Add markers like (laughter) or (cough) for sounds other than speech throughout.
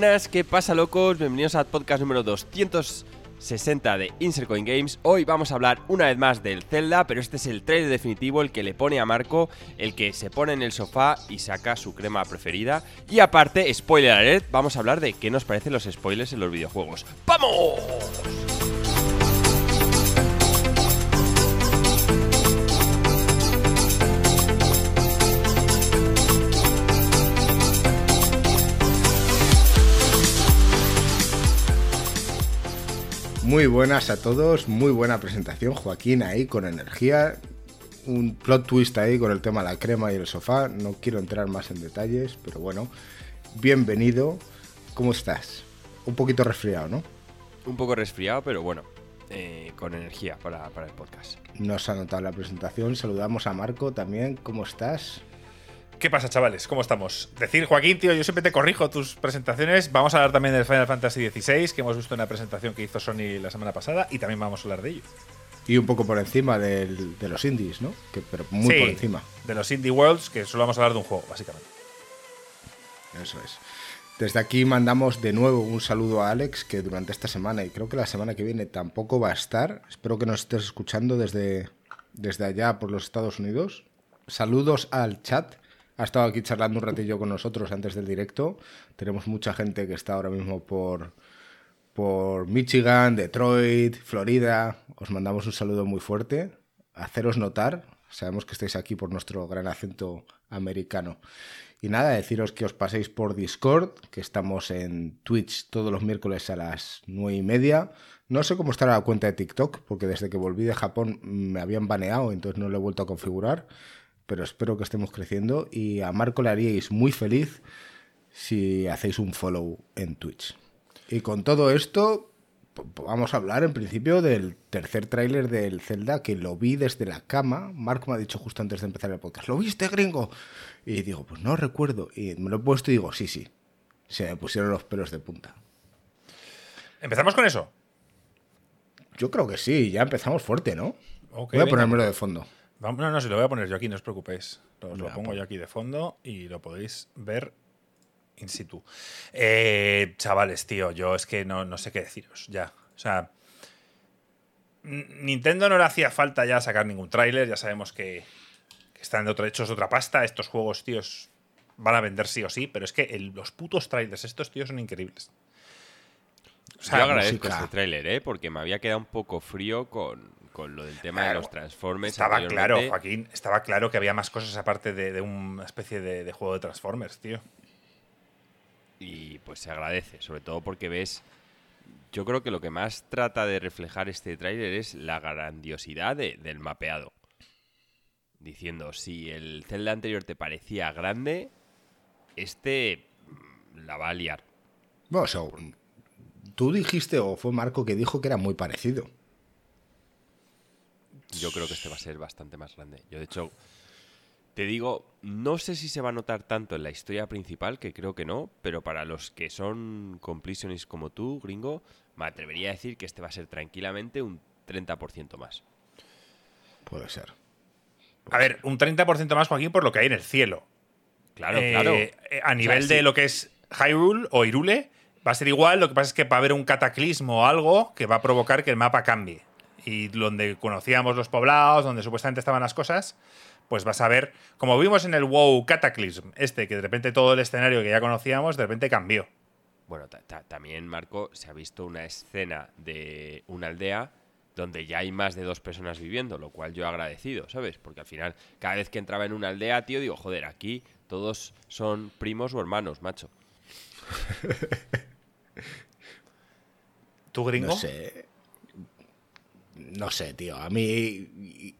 Buenas, ¿qué pasa locos? Bienvenidos al podcast número 260 de Insert Coin Games. Hoy vamos a hablar una vez más del Zelda, pero este es el trailer definitivo, el que le pone a Marco, el que se pone en el sofá y saca su crema preferida. Y aparte, spoiler alert, vamos a hablar de qué nos parecen los spoilers en los videojuegos. ¡Vamos! Muy buenas a todos, muy buena presentación, Joaquín ahí con energía, un plot twist ahí con el tema de la crema y el sofá, no quiero entrar más en detalles, pero bueno, bienvenido, ¿cómo estás? Un poquito resfriado, ¿no? Un poco resfriado, pero bueno, eh, con energía para, para el podcast. Nos ha notado la presentación, saludamos a Marco también, ¿cómo estás? ¿Qué pasa, chavales? ¿Cómo estamos? Decir, Joaquín, tío, yo siempre te corrijo tus presentaciones. Vamos a hablar también del Final Fantasy XVI, que hemos visto en la presentación que hizo Sony la semana pasada, y también vamos a hablar de ello. Y un poco por encima del- de los indies, ¿no? Que, pero muy Sí, por encima. De los Indie Worlds, que solo vamos a hablar de un juego, básicamente. Eso es. Desde aquí mandamos de nuevo un saludo a Alex, que durante esta semana y creo que la semana que viene tampoco va a estar. Espero que nos estés escuchando desde, desde allá por los Estados Unidos. Saludos al chat. Ha estado aquí charlando un ratillo con nosotros antes del directo. Tenemos mucha gente que está ahora mismo por, por Michigan, Detroit, Florida. Os mandamos un saludo muy fuerte. Haceros notar. Sabemos que estáis aquí por nuestro gran acento americano. Y nada, deciros que os paséis por Discord, que estamos en Twitch todos los miércoles a las nueve y media. No sé cómo estará la cuenta de TikTok, porque desde que volví de Japón me habían baneado, entonces no lo he vuelto a configurar. Pero espero que estemos creciendo y a Marco le haríais muy feliz si hacéis un follow en Twitch. Y con todo esto, vamos a hablar en principio del tercer tráiler del Zelda, que lo vi desde la cama. Marco me ha dicho justo antes de empezar el podcast, ¿lo viste, gringo? Y digo, pues no recuerdo. Y me lo he puesto y digo, sí, sí. Se me pusieron los pelos de punta. ¿Empezamos con eso? Yo creo que sí, ya empezamos fuerte, ¿no? Voy a venga. ponérmelo de fondo. No, no, si lo voy a poner yo aquí, no os preocupéis. Lo, lo pongo pon. yo aquí de fondo y lo podéis ver in situ. Eh, chavales, tío, yo es que no, no sé qué deciros ya. O sea, Nintendo no le hacía falta ya sacar ningún tráiler, ya sabemos que, que están de otro, hechos de otra pasta. Estos juegos, tíos, van a vender sí o sí, pero es que el- los putos trailers, estos tíos son increíbles. O sea, Yo agradezco música. este tráiler, ¿eh? Porque me había quedado un poco frío con, con lo del tema de los Transformers. Estaba claro. Joaquín, estaba claro que había más cosas aparte de, de una especie de, de juego de Transformers, tío. Y pues se agradece, sobre todo porque ves. Yo creo que lo que más trata de reflejar este tráiler es la grandiosidad de- del mapeado. Diciendo, si el Zelda anterior te parecía grande, este mm, la va a liar. Bueno, o sea, tú dijiste, o fue Marco que dijo que era muy parecido. Yo creo que este va a ser bastante más grande. Yo, de hecho, te digo, no sé si se va a notar tanto en la historia principal, que creo que no, pero para los que son completionists como tú, gringo, me atrevería a decir que este va a ser tranquilamente un 30% más. Puede ser. A ver, un 30% más, Joaquín, por lo que hay en el cielo. Claro, Eh, claro. eh, a nivel sí. de lo que es Hyrule o Irule, va a ser igual. Lo que pasa es que va a haber un cataclismo o algo que va a provocar que el mapa cambie. Y donde conocíamos los poblados, donde supuestamente estaban las cosas, pues vas a ver, como vimos en el WoW Cataclysm, este, que de repente todo el escenario que ya conocíamos, de repente cambió. Bueno, ta- ta- también, Marco, se ha visto una escena de una aldea donde ya hay más de dos personas viviendo, lo cual yo he agradecido, ¿sabes? Porque al final, cada vez que entraba en una aldea, tío, digo, joder, aquí todos son primos o hermanos, macho. (laughs) ¿Tú, gringo? No sé. No sé, tío. A mí.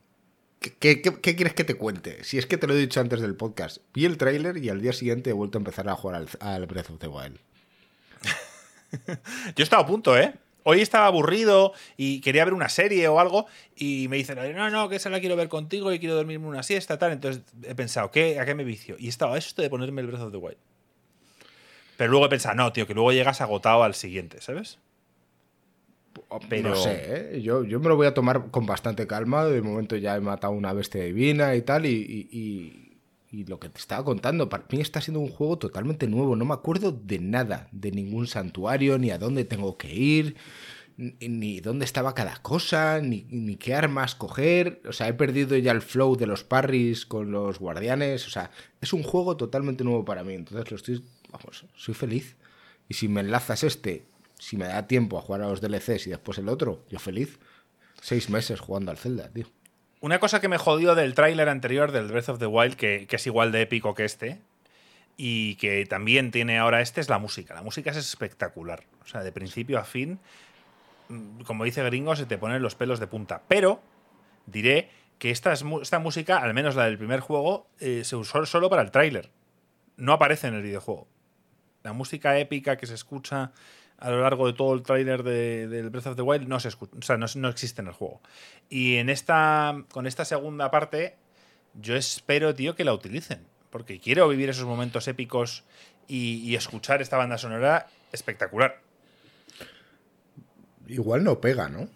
¿Qué, quieres que te cuente? Si es que te lo he dicho antes del podcast. Vi el tráiler y al día siguiente he vuelto a empezar a jugar al, Breath of the Wild. (laughs) Yo estaba a punto, ¿eh? Hoy estaba aburrido y quería ver una serie o algo y me dicen, no, no, que esa la quiero ver contigo y quiero dormirme una siesta, tal. Entonces he pensado, ¿qué, ¿a qué me vicio? Y estaba esto de ponerme el Breath of the Wild. Pero luego he pensado, no, tío, que luego llegas agotado al siguiente, ¿sabes? Pero- No sé, ¿eh? yo, yo me lo voy a tomar con bastante calma. De momento ya he matado una bestia divina y tal. Y, y- y y lo que te estaba contando, para mí está siendo un juego totalmente nuevo. No me acuerdo de nada, de ningún santuario, ni a dónde tengo que ir, ni, dónde estaba cada cosa, ni, ni, qué armas coger. O sea, he perdido ya el flow de los parries con los guardianes. O sea, es un juego totalmente nuevo para mí. Entonces lo estoy. Vamos, soy feliz. Y si me enlazas este, si me da tiempo a jugar a los DLCs y después el otro, yo feliz. Seis meses jugando al Zelda, tío. Una cosa que me jodió del tráiler anterior del Breath of the Wild, que, es igual de épico que este, y que también tiene ahora este, es la música. La música es espectacular. O sea, de principio a fin, mm, como dice Gringo, se te ponen los pelos de punta. Pero diré que esta, esta música, al menos la del primer juego, eh, se usó solo para el tráiler. No aparece en el videojuego. La música épica que se escucha a lo largo de todo el tráiler del de, Breath of the Wild no se escucha, o sea, no, existe en el juego. Y en esta, con esta segunda parte, yo espero, tío, que la utilicen. Porque quiero vivir esos momentos épicos y, escuchar esta banda sonora espectacular. Igual no pega, ¿no?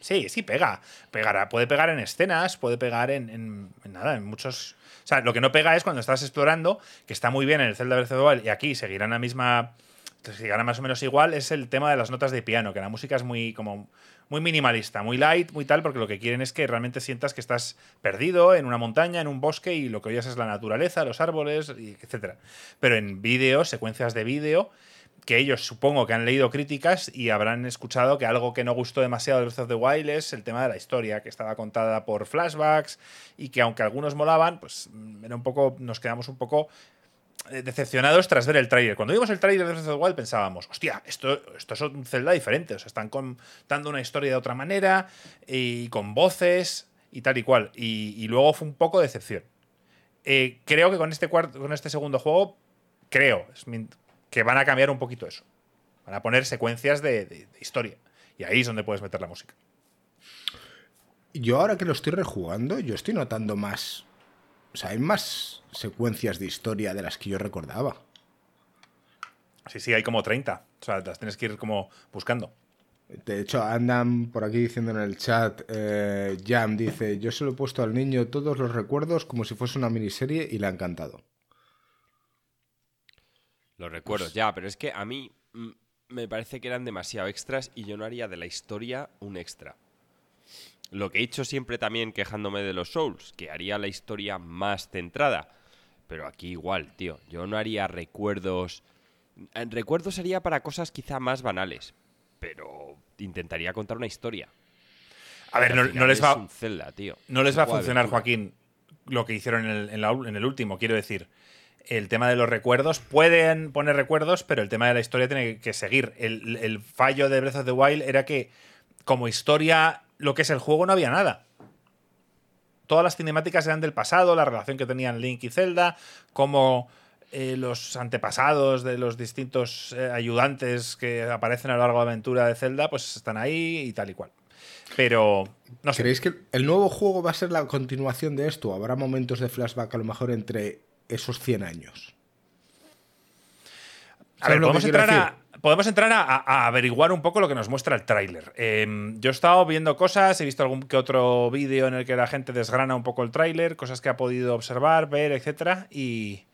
Sí, sí, pega. Pegará. Puede pegar en escenas, puede pegar en, en, nada, en muchos. O sea, lo que no pega es cuando estás explorando, que está muy bien en el Zelda Breath of the Wild, y aquí seguirán la misma si gana más o menos igual, es el tema de las notas de piano, que la música es muy como muy minimalista, muy light, muy tal, porque lo que quieren es que realmente sientas que estás perdido en una montaña, en un bosque, y lo que oyes es la naturaleza, los árboles, etc. Pero en vídeos, secuencias de vídeo, que ellos supongo que han leído críticas y habrán escuchado que algo que no gustó demasiado de Breath of the Wild es el tema de la historia, que estaba contada por flashbacks y que aunque algunos molaban, pues era un poco, nos quedamos un poco decepcionados tras ver el tráiler. Cuando vimos el tráiler de Breath of the Wild pensábamos, hostia, esto, esto es un Zelda diferente, o sea, están contando una historia de otra manera y con voces y tal y cual. Y, luego fue un poco de decepción. Eh, creo que con este, con este segundo juego, creo que van a cambiar un poquito eso. Van a poner secuencias de historia. Y ahí es donde puedes meter la música. Yo ahora que lo estoy rejugando, yo estoy notando más o sea, hay más secuencias de historia de las que yo recordaba. Sí, sí, hay como 30. O sea, las tienes que ir como buscando. De hecho, andan por aquí diciendo en el chat, eh, Jam dice, yo se lo he puesto al niño todos los recuerdos como si fuese una miniserie y le ha encantado. Los recuerdos, pues ya, pero es que a mí mm, me parece que eran demasiado extras y yo no haría de la historia un extra. Lo que he hecho siempre también quejándome de los Souls, que haría la historia más centrada. Pero aquí igual, tío. Yo no haría recuerdos. Recuerdos sería para cosas quizá más banales. Pero intentaría contar una historia. A ver, no, les va. tío. No les va a funcionar, Joaquín, lo que hicieron en el, último. Quiero decir, el tema de los recuerdos. Pueden poner recuerdos, pero el tema de la historia tiene que seguir. El, el, fallo de Breath of the Wild era que, como historia lo que es el juego no había nada. Todas las cinemáticas eran del pasado, la relación que tenían Link y Zelda, como eh, los antepasados de los distintos eh, ayudantes que aparecen a lo largo de la aventura de Zelda, pues están ahí y tal y cual. Pero no sé. ¿Creéis que el nuevo juego va a ser la continuación de esto? ¿Habrá momentos de flashback a lo mejor entre esos 100 años? A ver, podemos entrar a, podemos entrar a, averiguar un poco lo que nos muestra el tráiler. Em, yo he estado viendo cosas, he visto algún que otro vídeo en el que la gente desgrana un poco el tráiler, cosas que ha podido observar, ver, etc. Y,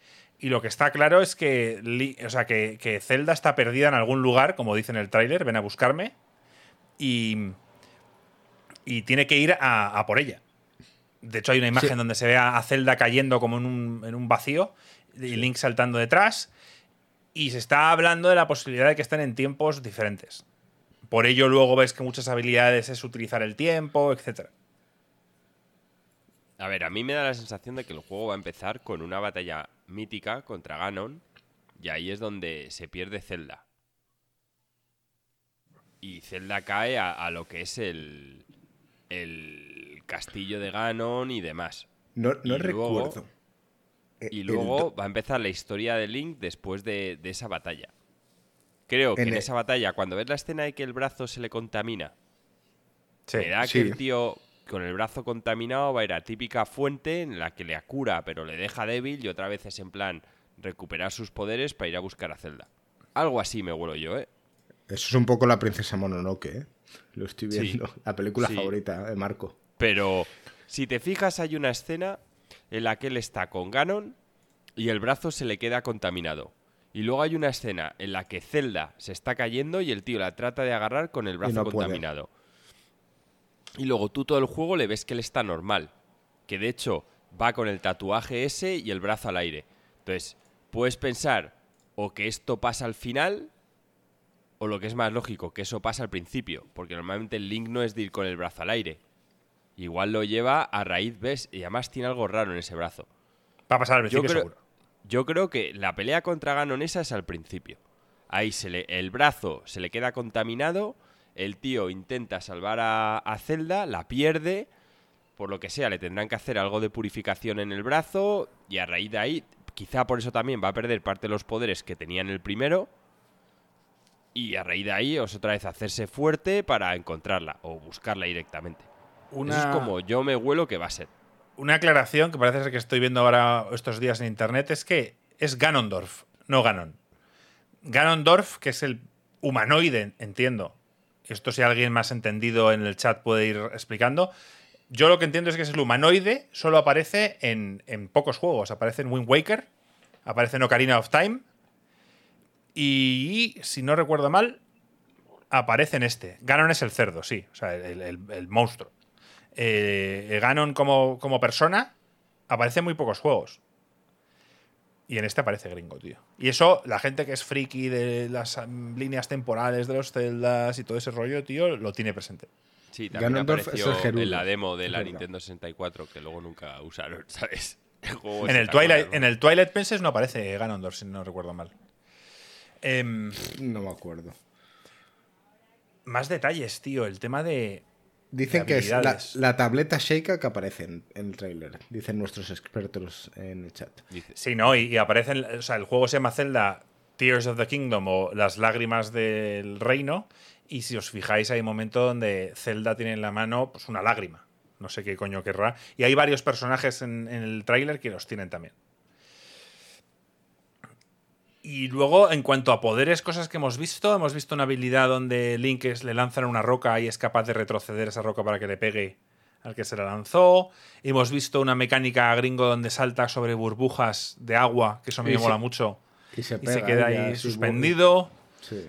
lo que está claro es que, o sea, que, Zelda está perdida en algún lugar, como dice en el tráiler, ven a buscarme. Y, y tiene que ir a, por ella. De hecho, hay una imagen donde se ve a Zelda cayendo como en un, en un vacío y Link saltando detrás y se está hablando de la posibilidad de que estén en tiempos diferentes. Por ello luego ves que muchas habilidades es utilizar el tiempo, etc. A ver, a mí me da la sensación de que el juego va a empezar con una batalla mítica contra Ganon y ahí es donde se pierde Zelda. Y Zelda cae a, lo que es el, el castillo de Ganon y demás. No, no recuerdo. Eh, y luego va a empezar la historia de Link después de, esa batalla. Creo que en, esa batalla, cuando ves la escena de que el brazo se le contamina, sí, me da que el tío con el brazo contaminado va a ir a típica fuente en la que le cura, pero le deja débil y otra vez es en plan recuperar sus poderes para ir a buscar a Zelda. Algo así me vuelo yo, ¿eh? Eso es un poco la princesa Mononoke, ¿eh? Lo estoy viendo. la película favorita de Marco. Pero si te fijas, hay una escena en la que él está con Ganon y el brazo se le queda contaminado. Y luego hay una escena en la que Zelda se está cayendo y el tío la trata de agarrar con el brazo no puede. contaminado. Y luego tú todo el juego le ves que él está normal. Que de hecho va con el tatuaje ese y el brazo al aire. Entonces, puedes pensar o que esto pasa al final o lo que es más lógico, que eso pasa al principio. Porque normalmente el Link no es de ir con el brazo al aire. Igual lo lleva a raíz, ¿ves? Y además tiene algo raro en ese brazo. Va a pasar al Yo principio creo, seguro. yo creo que la pelea contra Ganon esa es al principio. Ahí se le, el brazo se le queda contaminado, el tío intenta salvar a, a Zelda, la pierde, por lo que sea, le tendrán que hacer algo de purificación en el brazo y a raíz de ahí, quizá por eso también va a perder parte de los poderes que tenía en el primero. Y a raíz de ahí, os otra vez hacerse fuerte para encontrarla o buscarla directamente. Una, Eso es como yo me huelo que va a ser. una aclaración que parece ser que estoy viendo ahora estos días en internet es que es Ganondorf, no Ganon. Ganondorf, que es el humanoide, entiendo. Esto si alguien más entendido en el chat puede ir explicando. Yo lo que entiendo es que es el humanoide, solo aparece en, en pocos juegos. Aparece en Wind Waker, aparece en Ocarina of Time. Y, si no recuerdo mal, aparece en este. Ganon es el cerdo, sí. O sea, el, el- el monstruo. Eh, Ganon como, como persona aparece en muy pocos juegos. Y en este aparece gringo, tío. Y eso, la gente que es friki de las líneas temporales de los celdas y todo ese rollo, tío, lo tiene presente. Sí, también Ganondorf es apareció el en la demo de la. Nintendo 64 que luego nunca usaron, (laughs) ¿sabes? El juego En el, Twilight, en el Twilight Princess no aparece Ganondorf, si no recuerdo mal. Em, No me acuerdo. más detalles, tío. El tema de. Dicen que es la, tableta Sheikah que aparece en, en el tráiler. Dicen nuestros expertos en el chat. Sí, ¿no? Y, y aparecen. O sea, el juego se llama Zelda Tears of the Kingdom o Las lágrimas del reino. Y si os fijáis, hay un momento donde Zelda tiene en la mano pues, una lágrima. No sé qué coño querrá. Y hay varios personajes en, en el tráiler que los tienen también. Y luego, en cuanto a poderes, cosas que hemos visto, hemos visto una habilidad donde Link es- le lanzan una roca y es capaz de retroceder esa roca para que le pegue al que se la lanzó. Hemos visto una mecánica gringo donde salta sobre burbujas de agua, que eso a mí Y me se- mola mucho, Y se, y se pega queda ahí suspendido. Sí.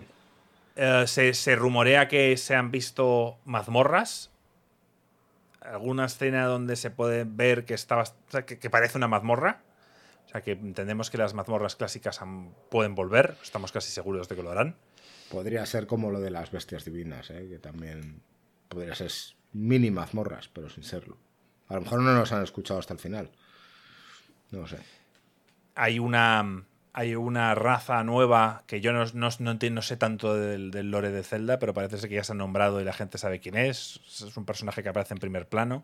Eh, se, se rumorea que se han visto mazmorras. Alguna escena donde se puede ver que, que parece una mazmorra. O sea, que entendemos que las mazmorras clásicas han- pueden volver. Estamos casi seguros de que lo harán. Podría ser como lo de las bestias divinas, ¿eh? que también podría ser mini mazmorras, pero sin serlo. A lo mejor no nos han escuchado hasta el final. No lo sé. Hay una, hay una raza nueva que yo no, no, no sé tanto del, del lore de Zelda, pero parece ser que ya se han nombrado y la gente sabe quién es. Es un personaje que aparece en primer plano.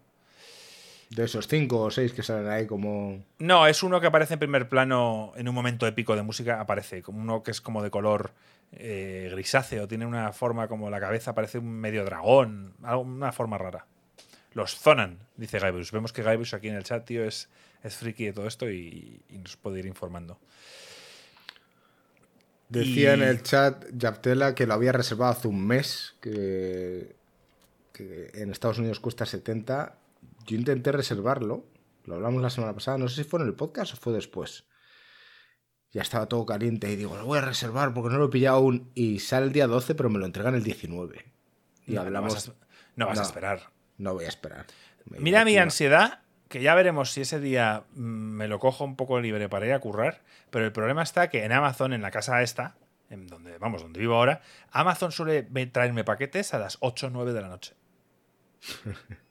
De esos cinco o seis que salen ahí como... No, es uno que aparece en primer plano en un momento épico de música. Aparece como uno que es como de color eh, grisáceo, tiene una forma como la cabeza, parece un medio dragón, una forma rara. Los Zonan, dice Gaibus. Vemos que Gaibus aquí en el chat, tío, es, es friki de todo esto y, y nos puede ir informando. Decía Y- en el chat Yaptela que lo había reservado hace un mes, que, que en Estados Unidos cuesta 70. Yo intenté reservarlo, lo hablamos la semana pasada, no sé si fue en el podcast o fue después. Ya estaba todo caliente y digo, lo voy a reservar porque no lo he pillado aún. Y sale el día 12, pero me lo entregan el 19. Y No, no hablamos... vas a- no vas a esperar. No voy a esperar. Me Mira mi ansiedad, que ya veremos si ese día mm, me lo cojo un poco libre para ir a currar, pero el problema está que en Amazon, en la casa esta, en donde, vamos, donde vivo ahora, Amazon suele traerme paquetes a las 8 o 9 de la noche. (laughs)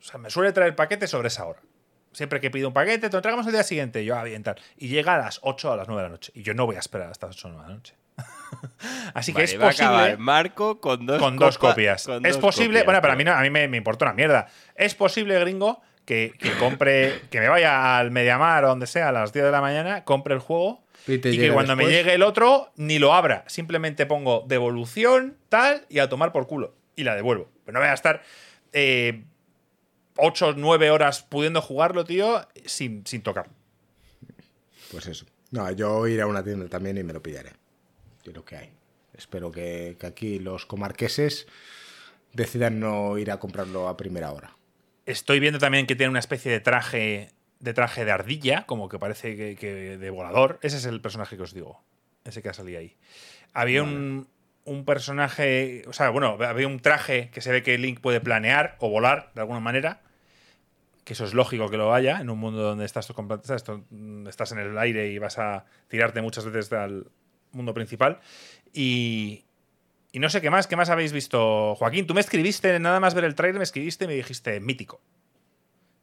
o sea, me suele traer paquetes sobre esa hora. Siempre que pido un paquete, te lo entregamos el día siguiente. Yo, ah, bien, tal. Y llega a las 8 o a las 9 de la noche. Y yo no voy a esperar hasta las 8 o 9 de la noche. (laughs) Así que Vale, es va a posible Marco con dos, con dos copias. con es dos posible, copias, bueno, para tío. mí, no, a mí me, me importa una mierda. Es posible, gringo, que, que compre, que me vaya al Mediamar o donde sea a las 10 de la mañana, compre el juego Y que cuando me llegue el otro ni lo abra. Simplemente pongo devolución, tal, y a tomar por culo. Y la devuelvo. Pero no voy a estar eh, 8 o 9 horas pudiendo jugarlo, tío, sin, sin tocarlo. Pues eso. No, yo iré a una tienda también y me lo pillaré. Yo lo que hay. Espero que, que aquí los comarqueses decidan no ir a comprarlo a primera hora. Estoy viendo también que tiene una especie de traje de traje de ardilla, como que parece que, que de volador. Ese es el personaje que os digo. Ese que ha salido ahí. Había un, un personaje, o sea, bueno, había un traje que se ve que Link puede planear o volar de alguna manera. Que eso es lógico que lo haya en un mundo donde estás, estás, estás en el aire y vas a tirarte muchas veces al mundo principal. Y, y no sé qué más, ¿qué más habéis visto? Joaquín, tú me escribiste, nada más ver el trailer, me escribiste y me dijiste mítico.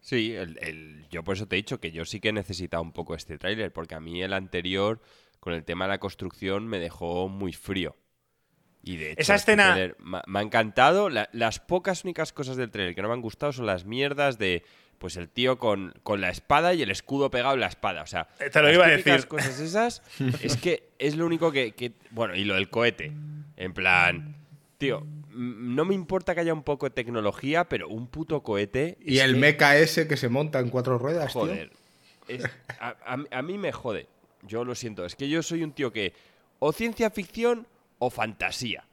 Sí, el, yo por eso te he dicho que yo sí que he necesitado un poco este tráiler, porque a mí el anterior, con el tema de la construcción, me dejó muy frío. Y de hecho, Esa este escena- me, me ha encantado. La- las pocas únicas cosas del trailer que no me han gustado son las mierdas de pues el tío con, con la espada y el escudo pegado en la espada. O sea, Eh, te lo las iba a decir. cosas esas es que es lo único que, que- Bueno, y lo del cohete. En plan. Tío, no me importa que haya un poco de tecnología, pero un puto cohete. Y el que- mecha ese que se monta en cuatro ruedas, tío. Joder. Es- a, a- a mí me jode. Yo lo siento. Es que yo soy un tío que o ciencia ficción o fantasía.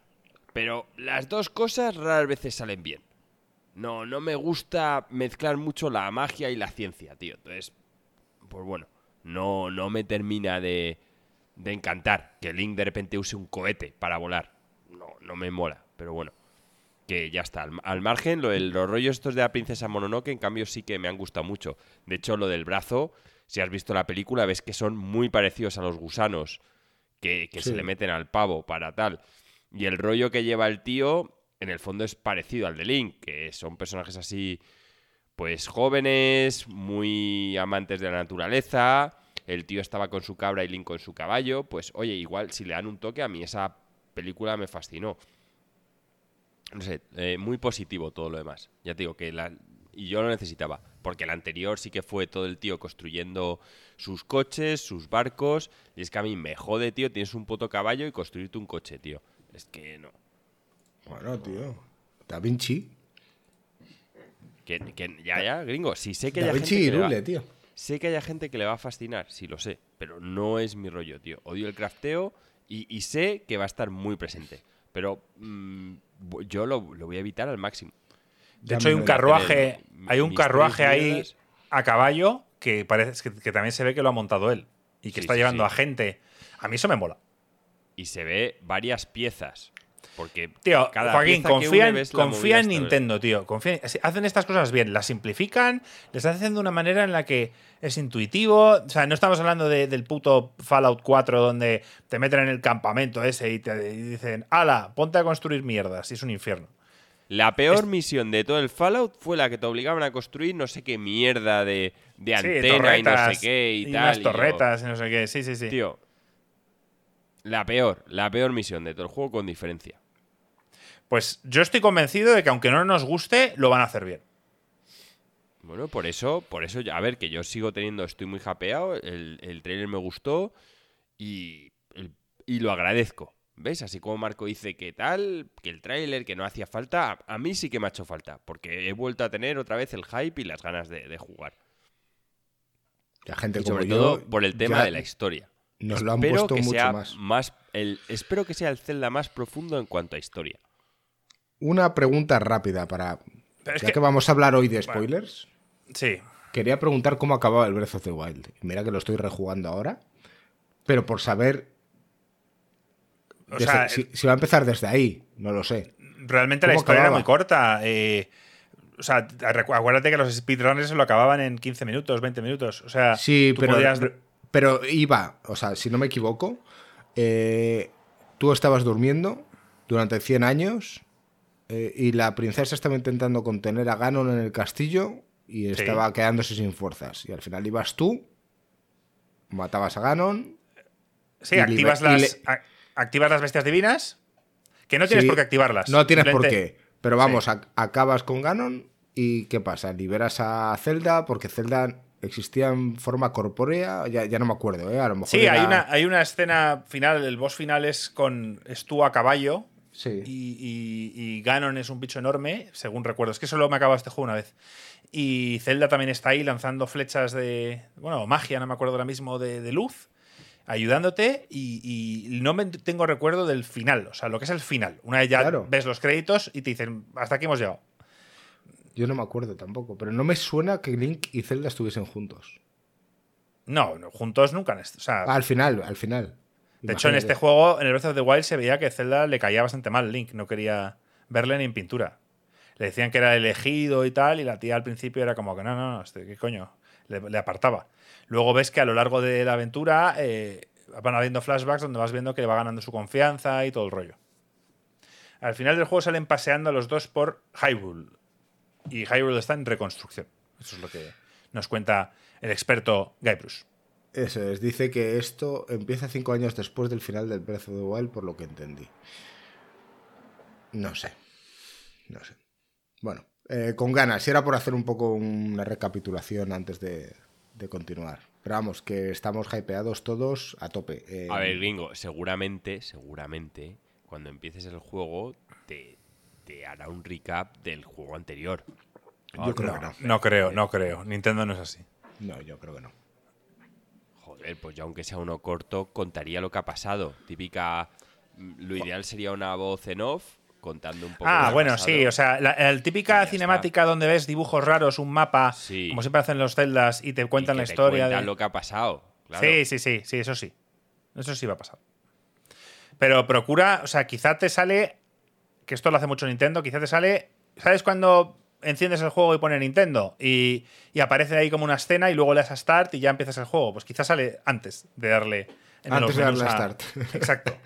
Pero las dos cosas raras veces salen bien. No, no me gusta mezclar mucho la magia y la ciencia, tío. Entonces, pues bueno, no, no me termina de, de encantar que Link de repente use un cohete para volar. No, no me mola, pero bueno. Que ya está. Al, al margen, lo, los rollos estos de la princesa Mononoke, en cambio, sí que me han gustado mucho. De hecho, lo del brazo, si has visto la película, ves que son muy parecidos a los gusanos que, que Sí. se le meten al pavo para tal. Y el rollo que lleva el tío, en el fondo es parecido al de Link, que son personajes así, pues jóvenes, muy amantes de la naturaleza. El tío estaba con su cabra y Link con su caballo. Pues oye, igual si le dan un toque, a mí esa película me fascinó. No sé, eh, muy positivo todo lo demás. Ya te digo que la... Y yo lo necesitaba, porque el anterior sí que fue todo el tío construyendo sus coches, sus barcos, y es que a mí me jode, tío, tienes un puto caballo y construirte un coche, tío. Es que no. Bueno, tío. Da Vinci. Que, que- ya, ya, gringo, sí sé que Da haya Vinci gente y que le va- Rule, tío. Sé que haya gente que le va a fascinar, sí lo sé, pero no es mi rollo, tío. Odio el crafteo y, y sé que va a estar muy presente, pero mm, yo lo, lo voy a evitar al máximo. De Ya hecho, hay un carruaje, hay un carruaje ahí a caballo que parece que, que también se ve que lo ha montado él y que Sí, está sí, llevando sí. a gente. A mí eso me mola. Y se ve varias piezas. Porque Tío, cada Joaquín, confía, en, confía Nintendo, tío. Confía en- hacen estas cosas bien, las simplifican, les hacen de una manera en la que es intuitivo. O sea, no estamos hablando de- del puto Fallout 4 donde te meten en el campamento ese y te y dicen, ala, ponte a construir mierdas, y es un infierno. La peor Es- misión de todo el Fallout fue la que te obligaban a construir no sé qué mierda de, de Sí, antena y no sé qué y, y tal. unas y yo, torretas y no sé qué. Sí, sí, sí. Tío, la peor, la peor misión de todo el juego con diferencia. Pues yo estoy convencido de que aunque no nos guste, lo van a hacer bien. Bueno, por eso, por eso, a ver, que yo sigo teniendo, estoy muy japeado, el, el trailer me gustó y, el- y lo agradezco. ¿Ves? Así como Marco dice que tal, que el tráiler, que no hacía falta, a, a mí sí que me ha hecho falta, porque he vuelto a tener otra vez el hype y las ganas de, de jugar. La gente Y como sobre yo todo por el tema de la historia. Nos lo han Espero puesto que mucho sea más. el, espero que sea el Zelda más profundo en cuanto a historia. Una pregunta rápida para. Pero ya que- que... vamos a hablar hoy de spoilers. Sí. Quería preguntar cómo acababa el Breath of the Wild. Mira que lo estoy rejugando ahora. Pero por saber. O desde- sea, si, si va a empezar desde ahí, no lo sé. realmente la ¿Cómo historia era muy corta. eh, o sea, acuérdate que los speedrunners se lo acababan en 15 minutos, 20 minutos. O sea, Sí, tú pero, podías- pero iba, o sea, si no me equivoco, eh, tú estabas durmiendo durante 100 años eh, y la princesa estaba intentando contener a Ganon en el castillo y estaba quedándose sin fuerzas. Y al final ibas tú, matabas a Ganon. Sí, activas las, le- activas las bestias divinas. Que no tienes Sí, por qué activarlas. No tienes por qué. Pero vamos, ac- acabas con Ganon y ¿qué pasa? Liberas a Zelda porque Zelda existía en forma corpórea, ya, ya no me acuerdo, ¿eh? A lo mejor Sí, era- hay, una, hay una escena final, el boss final es con es tú a caballo Sí. y, y- y Ganon es un bicho enorme, según recuerdo. Es que solo me acaba este juego una vez. Y Zelda también está ahí lanzando flechas de. Bueno, magia, no me acuerdo ahora mismo, de, de luz, ayudándote. Y, y no me tengo recuerdo del final, o sea, lo que es el final. Una vez ya Claro. ves los créditos y te dicen, hasta aquí hemos llegado. Yo no me acuerdo tampoco, pero no me suena que Link y Zelda estuviesen juntos. No, no, juntos nunca O sea, al final, al final. De hecho, en este juego, en el Breath of the Wild, se veía que Zelda le caía bastante mal Link. No quería verle ni en pintura. Le decían que era elegido y tal, y la tía al principio era como que no, no, no, este, ¿qué coño? Le, le apartaba. Luego ves que a lo largo de la aventura eh, van habiendo flashbacks donde vas viendo que le va ganando su confianza y todo el rollo. Al final del juego salen paseando los dos por Hyrule. Y Hyrule está en reconstrucción. Eso es lo que nos cuenta el experto Guy Bruce. Eso es, dice que esto empieza cinco años después del final del Breath of the Wild, por lo que entendí. No sé. No sé. Bueno, eh, con ganas. Y era por hacer un poco una recapitulación antes de, de continuar. Pero vamos, que estamos hypeados todos a tope. Eh, A ver, gringo, seguramente, seguramente, cuando empieces el juego, te, te hará un recap del juego anterior. Yo creo no, que no. no creo, no creo. Nintendo no es así. No, yo creo que no. Joder, pues ya aunque sea uno corto, contaría lo que ha pasado. Típica. mm, Lo ideal sería una voz en off contando un poco. Ah, bueno, pasado. sí, o sea, la, la típica cinemática donde ves dibujos raros, un mapa, Sí. como siempre hacen los celdas y te Y cuentan que la te historia. cuentan de- lo que ha pasado. Claro. Sí, sí, sí, sí, eso sí. Eso sí va a pasar. Pero procura, o sea, quizá te sale, que esto lo hace mucho Nintendo, quizá te sale, ¿sabes cuando enciendes el juego y pone Nintendo? Y, y aparece ahí como una escena y luego le das a Start y ya empiezas el juego. Pues quizá sale antes de darle... en Antes de darle a Start. (laughs) Exacto.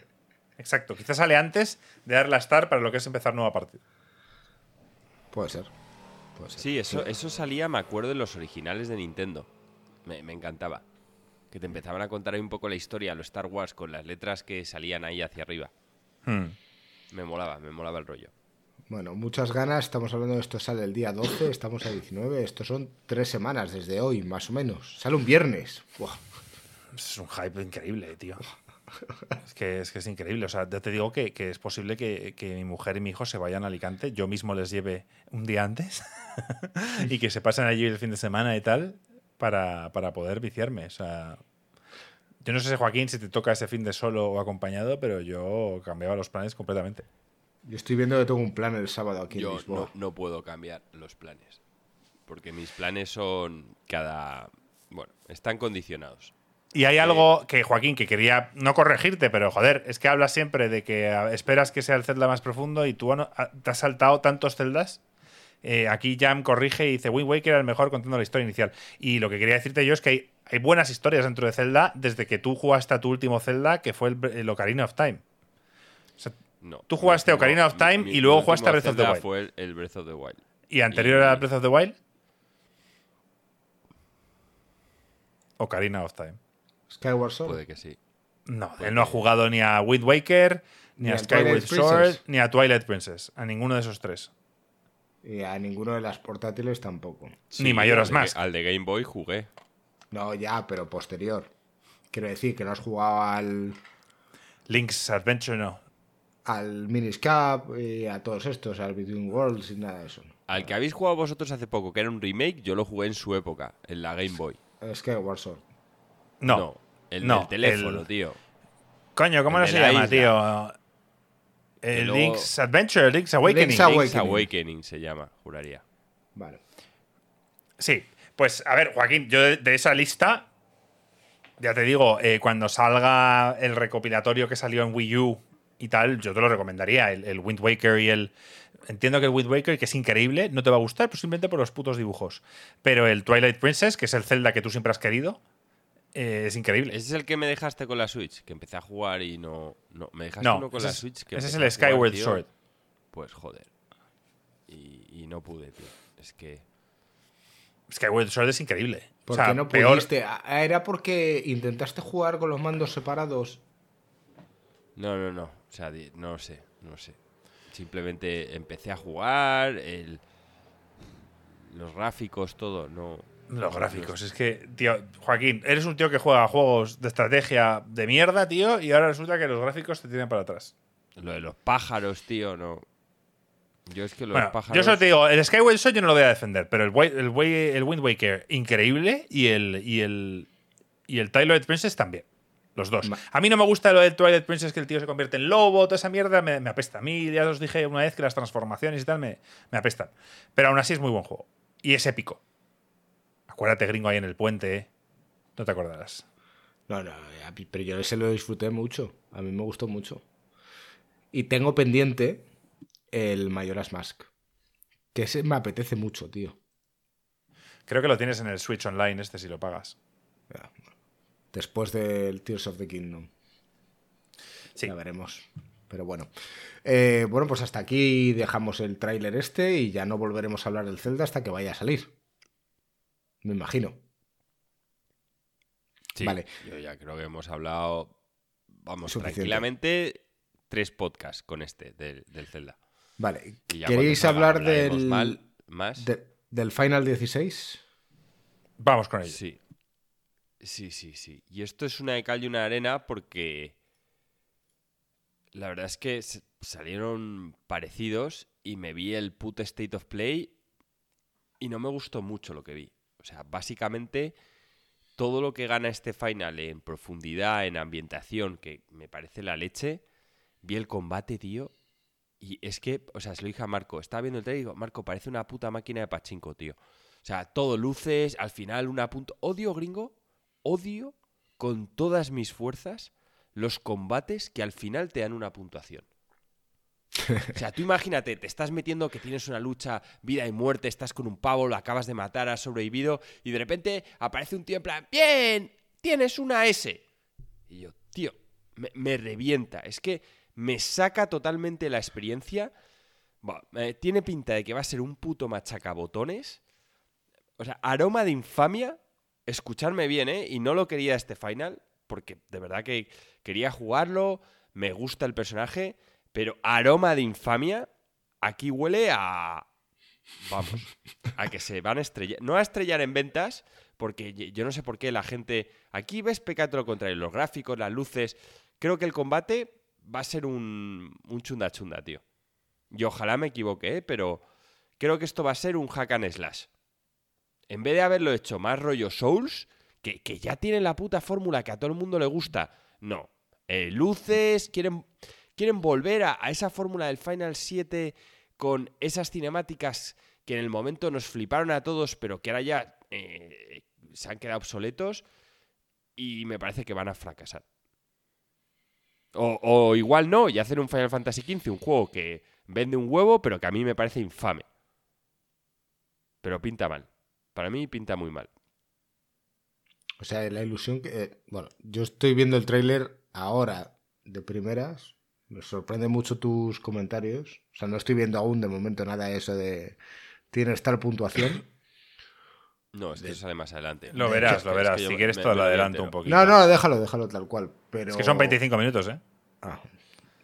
Exacto. Quizá sale antes de darle a Start para lo que es empezar nueva partida. Puede ser. Puede ser. Sí, eso, eso salía, me acuerdo, en los originales de Nintendo. Me, me encantaba. Que te empezaban a contar ahí un poco la historia, los Star Wars, con las letras que salían ahí hacia arriba. Hmm. Me molaba, me molaba el rollo. Bueno, muchas ganas. Estamos hablando de esto sale el día 12, estamos a 19. Estos son tres semanas desde hoy, más o menos. Sale un viernes. Es un hype increíble, tío. Es que es, que es increíble. O sea, ya te digo que, que es posible que, que mi mujer y mi hijo se vayan a Alicante, yo mismo les lleve un día antes (laughs) y que se pasen allí el fin de semana y tal para, para poder viciarme. O sea, yo no sé, Joaquín, si te toca ese fin de solo o acompañado, pero yo cambiaba los planes completamente. Yo estoy viendo que tengo un plan el sábado aquí en Yo Lisboa. no, no puedo cambiar los planes. Porque mis planes son cada... Bueno, están condicionados. Y hay algo que, Joaquín, que quería no corregirte, pero joder, es que hablas siempre de que a- esperas que sea el Zelda más profundo y tú no- a- te has saltado tantos Zeldas. Eh, aquí Jam corrige y dice Wind Waker era el mejor contando la historia inicial. Y lo que quería decirte yo es que hay, hay buenas historias dentro de Zelda desde que tú jugaste a tu último Zelda, que fue el, el Ocarina of Time. No. Tú jugaste Ocarina of Time mi- y luego jugaste a Breath of the Wild. fue el, el Breath of the Wild. ¿Y anterior Y- era Breath of the Wild? Ocarina of Time. Skyward Sword. Puede que sí. No, él no ha jugado ni a Wind Waker, ni, Ni a a Skyward Sword, ni a Twilight Princess. A ninguno de esos tres. Y a ninguno de las portátiles tampoco. Ni de- Mask. Al de Game Boy jugué. No, ya, pero posterior. Quiero decir que no has jugado al, Link's Adventure no. Al Miniscap y a todos estos, al Between Worlds y nada de eso. Al que habéis jugado vosotros hace poco, que era un remake, yo lo jugué en su época, en la Game Boy. Skyward Sword. No. el No, del teléfono, el- tío. Coño, ¿cómo El no se la llama, isla. tío? Que El luego- Link's Adventure, Link's Awakening. Link's Awakening. Link's Awakening se llama, juraría. Vale. Sí, pues a ver, Joaquín, yo de, de esa lista, ya te digo, eh, cuando salga el recopilatorio que salió en Wii U y tal, yo te lo recomendaría. El, el Wind Waker y el. Entiendo que el Wind Waker, que es increíble, no te va a gustar, pues simplemente por los putos dibujos. Pero el Twilight Princess, que es el Zelda que tú siempre has querido, eh, es increíble. Ese es el que me dejaste con la Switch, que empecé a jugar y no. No, me dejaste no, uno con ese la es, Switch. Que ese es el jugar, Skyward. Sword. Pues joder. Y, y no pude, tío. Es que. Skyward Sword es increíble. ¿Por o sea, qué no peor- pudiste? Ah, ¿Era porque intentaste jugar con los mandos separados? No, no, no. O sea, no sé, no sé. Simplemente empecé a jugar, el, los gráficos, todo, no. Los gráficos, es que, tío, Joaquín, eres un tío que juega juegos de estrategia de mierda, tío, y ahora resulta que los gráficos te tiran para atrás. Lo de los pájaros, tío, no. Yo es que los Bueno, pájaros. yo solo te digo, el Skyward Sword yo no lo voy a defender, pero el, el, Wi- el Wind Waker, increíble, y el, y el, y el Twilight Princess también. Los dos. A mí no me gusta lo del Twilight Princess, que el tío se convierte en lobo, toda esa mierda me, me apesta. A mí ya os dije una vez que las transformaciones y tal me, me apestan. Pero aún así es muy buen juego. Y es épico. Acuérdate, gringo, ahí en el puente, ¿eh? No te acordarás. No, no, pero yo ese lo disfruté mucho. A mí me gustó mucho. Y tengo pendiente el Majora's Mask. Que ese me apetece mucho, tío. Creo que lo tienes en el Switch Online, este si lo pagas. Ya. Después del Tears of the Kingdom. Sí. Ya veremos. Pero bueno. Eh, bueno, pues hasta aquí dejamos el tráiler este y ya no volveremos a hablar del Zelda hasta que vaya a salir. Me imagino. Sí, Vale. Yo ya creo que hemos hablado, vamos, Suficiente. tranquilamente tres podcasts con este del, del Zelda. Vale. ¿Queréis hablar del, mal, más? de- del Final 16? Vamos con ello. Sí. Sí, sí, sí. Y esto es una de cal y una arena porque la verdad es que salieron parecidos y me vi el puto State of Play y no me gustó mucho lo que vi. O sea, básicamente todo lo que gana este final en profundidad, en ambientación, que me parece la leche, vi el combate, tío. Y es que, o sea, se lo dije a Marco, estaba viendo el trailer y digo, Marco, parece una puta máquina de pachinko, tío. O sea, todo luces, al final una punto. Odio, gringo, odio con todas mis fuerzas los combates que al final te dan una puntuación. O sea, tú imagínate, te estás metiendo que tienes una lucha vida y muerte, estás con un pavo, lo acabas de matar, has sobrevivido, y de repente aparece un tío en plan, bien, tienes una S. Y yo, tío, me, revienta. Es que me saca totalmente la experiencia. Tiene pinta de que va a ser un puto machacabotones. O sea, aroma de infamia. Escucharme bien, ¿eh? Y no lo quería este final, porque de verdad que quería jugarlo, me gusta el personaje, pero aroma de infamia, aquí huele a... Vamos, a que se van a estrellar. No a estrellar en ventas, porque yo no sé por qué la gente... Aquí ves pecado lo contrario, los gráficos, las luces. Creo que el combate va a ser un, un chunda chunda, tío. Y ojalá me equivoque, ¿eh? pero creo que esto va a ser un hack slash. En vez de haberlo hecho más rollo Souls, que, que ya tienen la puta fórmula que a todo el mundo le gusta. No. Eh, luces, quieren, quieren volver a, a esa fórmula del Final 7 con esas cinemáticas que en el momento nos fliparon a todos, pero que ahora ya eh, se han quedado obsoletos y me parece que van a fracasar. O, o igual no, y hacer un Final Fantasy XV, un juego que vende un huevo, pero que a mí me parece infame. Pero pinta mal. Para mí pinta muy mal. O sea, la ilusión que... eh, bueno, yo estoy viendo el tráiler ahora de primeras. Me sorprende mucho tus comentarios. O sea, no estoy viendo aún de momento nada de eso de... Tienes tal puntuación. No, esto sale más adelante. Lo Es verás, que- lo es verás. que si quieres me- todo me lo adelanto un poquito. No, no, déjalo, déjalo tal cual. Pero... Es que son 25 minutos, ¿eh? Ah,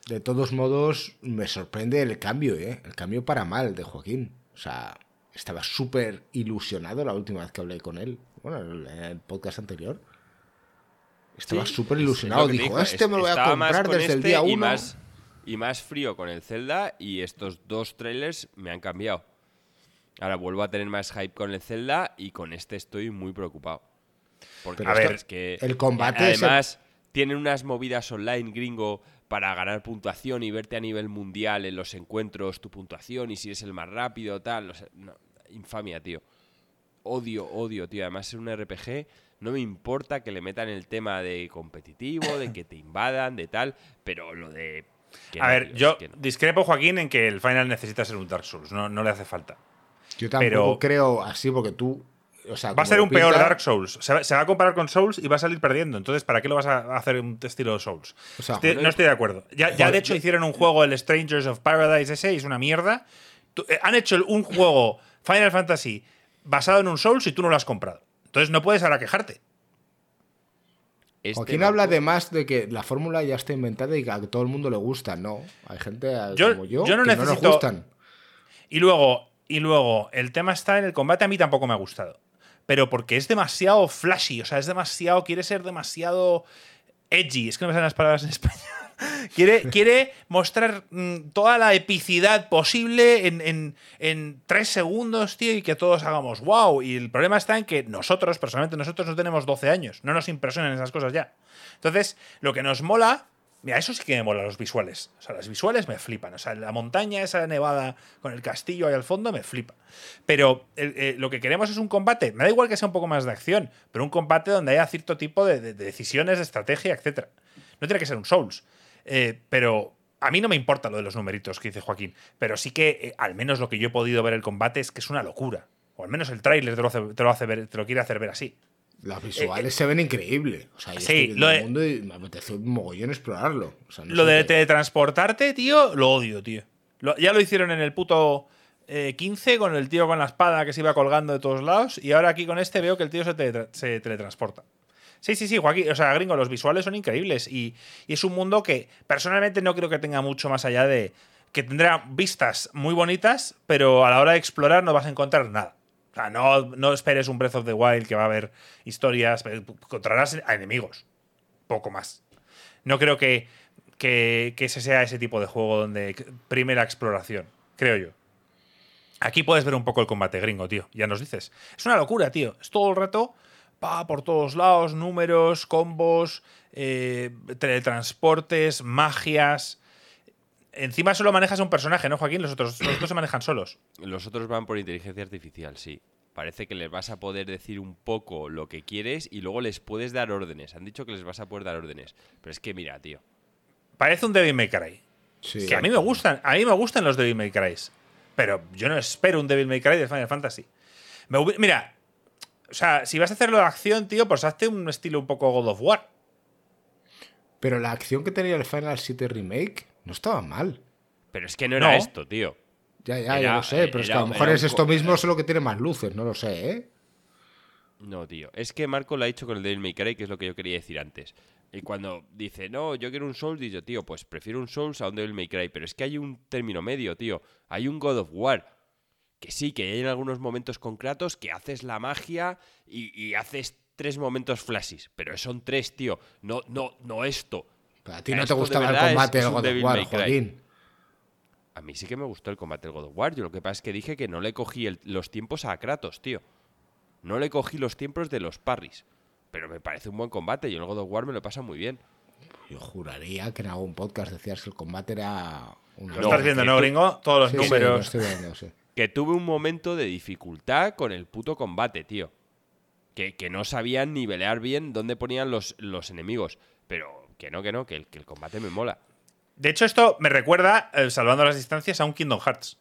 de todos modos, me sorprende el cambio, ¿eh? El cambio para mal de Joaquín. O sea, estaba súper ilusionado la última vez que hablé con él. Bueno, en el podcast anterior. Estaba súper ilusionado. Dijo, este es- me lo voy a comprar desde el este día y 1. más, y más frío con el Zelda y estos dos trailers me han cambiado. Ahora vuelvo a tener más hype con el Zelda y con este estoy muy preocupado. Porque A ver, es que el combate el- además tienen unas movidas online gringo para ganar puntuación y verte a nivel mundial en los encuentros tu puntuación y si eres el más rápido tal, no sé, no, infamia, tío. Odio, odio, tío. Además es un RPG, no me importa que le metan el tema de competitivo, de que te invadan, de tal, pero lo de que A no, ver, tío, yo es que no. discrepo, Joaquín, en que el final necesita ser un Dark Souls. No, no le hace falta. Yo tampoco pero- creo así porque tú... O sea, Va a ser un peor Dark Souls. Se va, se va a comparar con Souls y va a salir perdiendo. Entonces, ¿para qué lo vas a hacer un estilo Souls? O sea, Estoy- joder, no estoy de acuerdo. Ya, ya de hecho hicieron un juego, el Strangers of Paradise ese, y es una mierda. Eh, han hecho un juego Final Fantasy basado en un Souls y tú no lo has comprado. Entonces no puedes ahora quejarte. Este Joaquín Marco- habla de más de que la fórmula ya está inventada y que a todo el mundo le gusta. No, hay gente Yo- como yo, yo no que no nos necesito- gustan. Y luego, y luego, el tema está en el combate, a mí tampoco me ha gustado. Pero porque es demasiado flashy, o sea, es demasiado, quiere ser demasiado edgy. Es que no me salen las palabras en español. Quiere, quiere mostrar mm, toda la epicidad posible en, en- tres segundos, tío, y que todos hagamos wow. Y el problema está en que nosotros, personalmente, nosotros no tenemos 12 años. No nos impresionan esas cosas ya. Entonces, lo que nos mola. Mira, eso sí que me mola los visuales. O sea, las visuales me flipan. O sea, la montaña esa nevada con el castillo ahí al fondo me flipa. Pero eh, lo que queremos es un combate. Me da igual que sea un poco más de acción, pero un combate donde haya cierto tipo de, de- de decisiones, de estrategia, etc. No tiene que ser un Souls. Eh, pero a mí no me importa lo de los numeritos que dice Joaquín. Pero sí que, eh, al menos lo que yo he podido ver el combate es que es una locura. O al menos el tráiler te lo, hace, te lo hace ver, te lo quiere hacer ver así. Las visuales se ven increíbles. O sea, yo sí, estoy lo el de- mundo y me apetece un mogollón explorarlo. O sea, no Lo de teletransportarte, tío, lo odio, tío. Lo- ya lo hicieron en el puto eh, 15 con el tío con la espada que se iba colgando de todos lados. Y ahora aquí con este veo que el tío se, teletra- se teletransporta. Sí, sí, sí, Joaquín. O sea, gringo, los visuales son increíbles. Y, y es un mundo que personalmente no creo que tenga mucho más allá de. que tendrá vistas muy bonitas, pero a la hora de explorar no vas a encontrar nada. O sea, no, no esperes un Breath of the Wild que va a haber historias. pero Encontrarás a enemigos. Poco más. No creo que, que, que ese sea ese tipo de juego donde prime la exploración, creo yo. Aquí puedes ver un poco el combate gringo, tío. Ya nos dices. Es una locura, tío. Es todo el rato, pa, por todos lados, números, combos, eh, teletransportes, magias. Encima solo manejas a un personaje, ¿no, Joaquín? Los otros, los otros se manejan solos. Los otros van por inteligencia artificial, sí. Parece que les vas a poder decir un poco lo que quieres y luego les puedes dar órdenes. Han dicho que les vas a poder dar órdenes. Pero es que mira, tío. Parece un Devil May Cry. Sí, que a mí me gustan, a mí me gustan los Devil May Cry. Pero yo no espero un Devil May Cry de Final Fantasy. Me mira, o sea, si vas a hacerlo de acción, tío, pues hazte un estilo un poco God of War. Pero la acción que tenía el Final 7 Remake no estaba mal. Pero es que no era No. esto, tío. Ya, ya, ya lo sé, pero es que a lo mejor es esto mismo, solo que tiene más luces, no lo sé, ¿eh? No, tío. Es que Marco lo ha dicho con el Devil May Cry, que es lo que yo quería decir antes. Y cuando dice, no, yo quiero un Souls, digo, tío, pues prefiero un Souls a un Devil May Cry. Pero es que hay un término medio, tío. Hay un God of War. Que sí, que hay en algunos momentos concretos que haces la magia y, y haces tres momentos flashes. Pero son tres, tío. No, no, no esto. Pero a ti Esto no te gustaba el combate del un God of War. Joaquín. A mí sí que me gustó el combate del God of War. Yo lo que pasa es que dije que no le cogí el- los tiempos a Kratos, tío. No le cogí los tiempos de los parries. Pero me parece un buen combate y el God of War me lo pasa muy bien. Yo juraría que en algún podcast decías que el combate era una... Lo No, estás viendo, ¿no, gringo? Todos los Sí, sí, lo números. estoy viendo, sí. Que tuve un momento de dificultad con el puto combate, tío. Que, que no sabían nivelear bien dónde ponían los, los enemigos. Pero que no, que no, que el, que el combate me mola. De hecho, esto me recuerda, eh, salvando las distancias, a un Kingdom Hearts.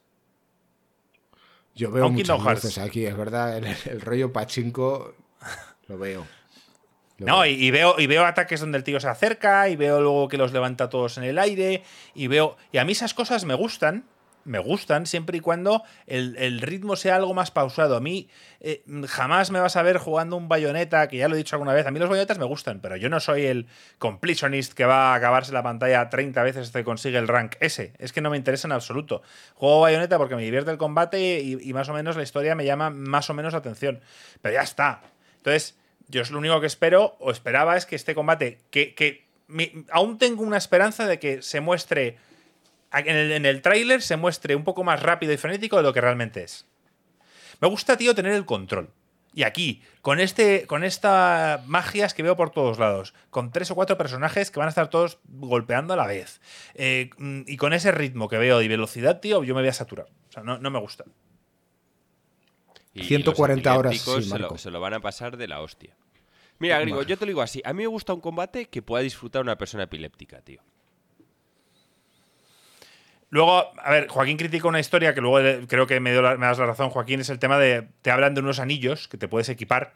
Yo veo A un muchas Kingdom Hearts. luces aquí, es verdad, el, el rollo pachinko lo veo. Lo No, veo. y, y veo, y veo ataques donde el tío se acerca, y veo luego que los levanta todos en el aire, y veo. Y a mí esas cosas me gustan. Me gustan siempre y cuando el, el ritmo sea algo más pausado. A mí eh, jamás me vas a ver jugando un bayoneta, que ya lo he dicho alguna vez. A mí los bayonetas me gustan, pero yo no soy el completionist que va a acabarse la pantalla 30 veces hasta que consigue el rank ese. Es que no me interesa en absoluto. Juego bayoneta porque me divierte el combate y, más o menos la historia me llama más o menos la atención. Pero ya está. Entonces, yo es lo único que espero o esperaba es que este combate, que, que aún tengo una esperanza de que se muestre, en el, en el tráiler se muestre un poco más rápido y frenético de lo que realmente es. Me gusta, tío, tener el control. Y aquí, con este, con estas magias que veo por todos lados, con tres o cuatro personajes que van a estar todos golpeando a la vez, eh, mm, y con ese ritmo que veo y velocidad, tío, yo me voy a saturar. O sea, no, no me gusta. Y 140 los horas, sí, se, lo, Marco. se lo van a pasar de la hostia. Mira, Gringo, yo te lo digo así. A mí me gusta un combate que pueda disfrutar una persona epiléptica, tío. Luego, a ver, Joaquín critica una historia que luego creo que me, dio la- me das la razón, Joaquín, es el tema de, te hablan de unos anillos que te puedes equipar,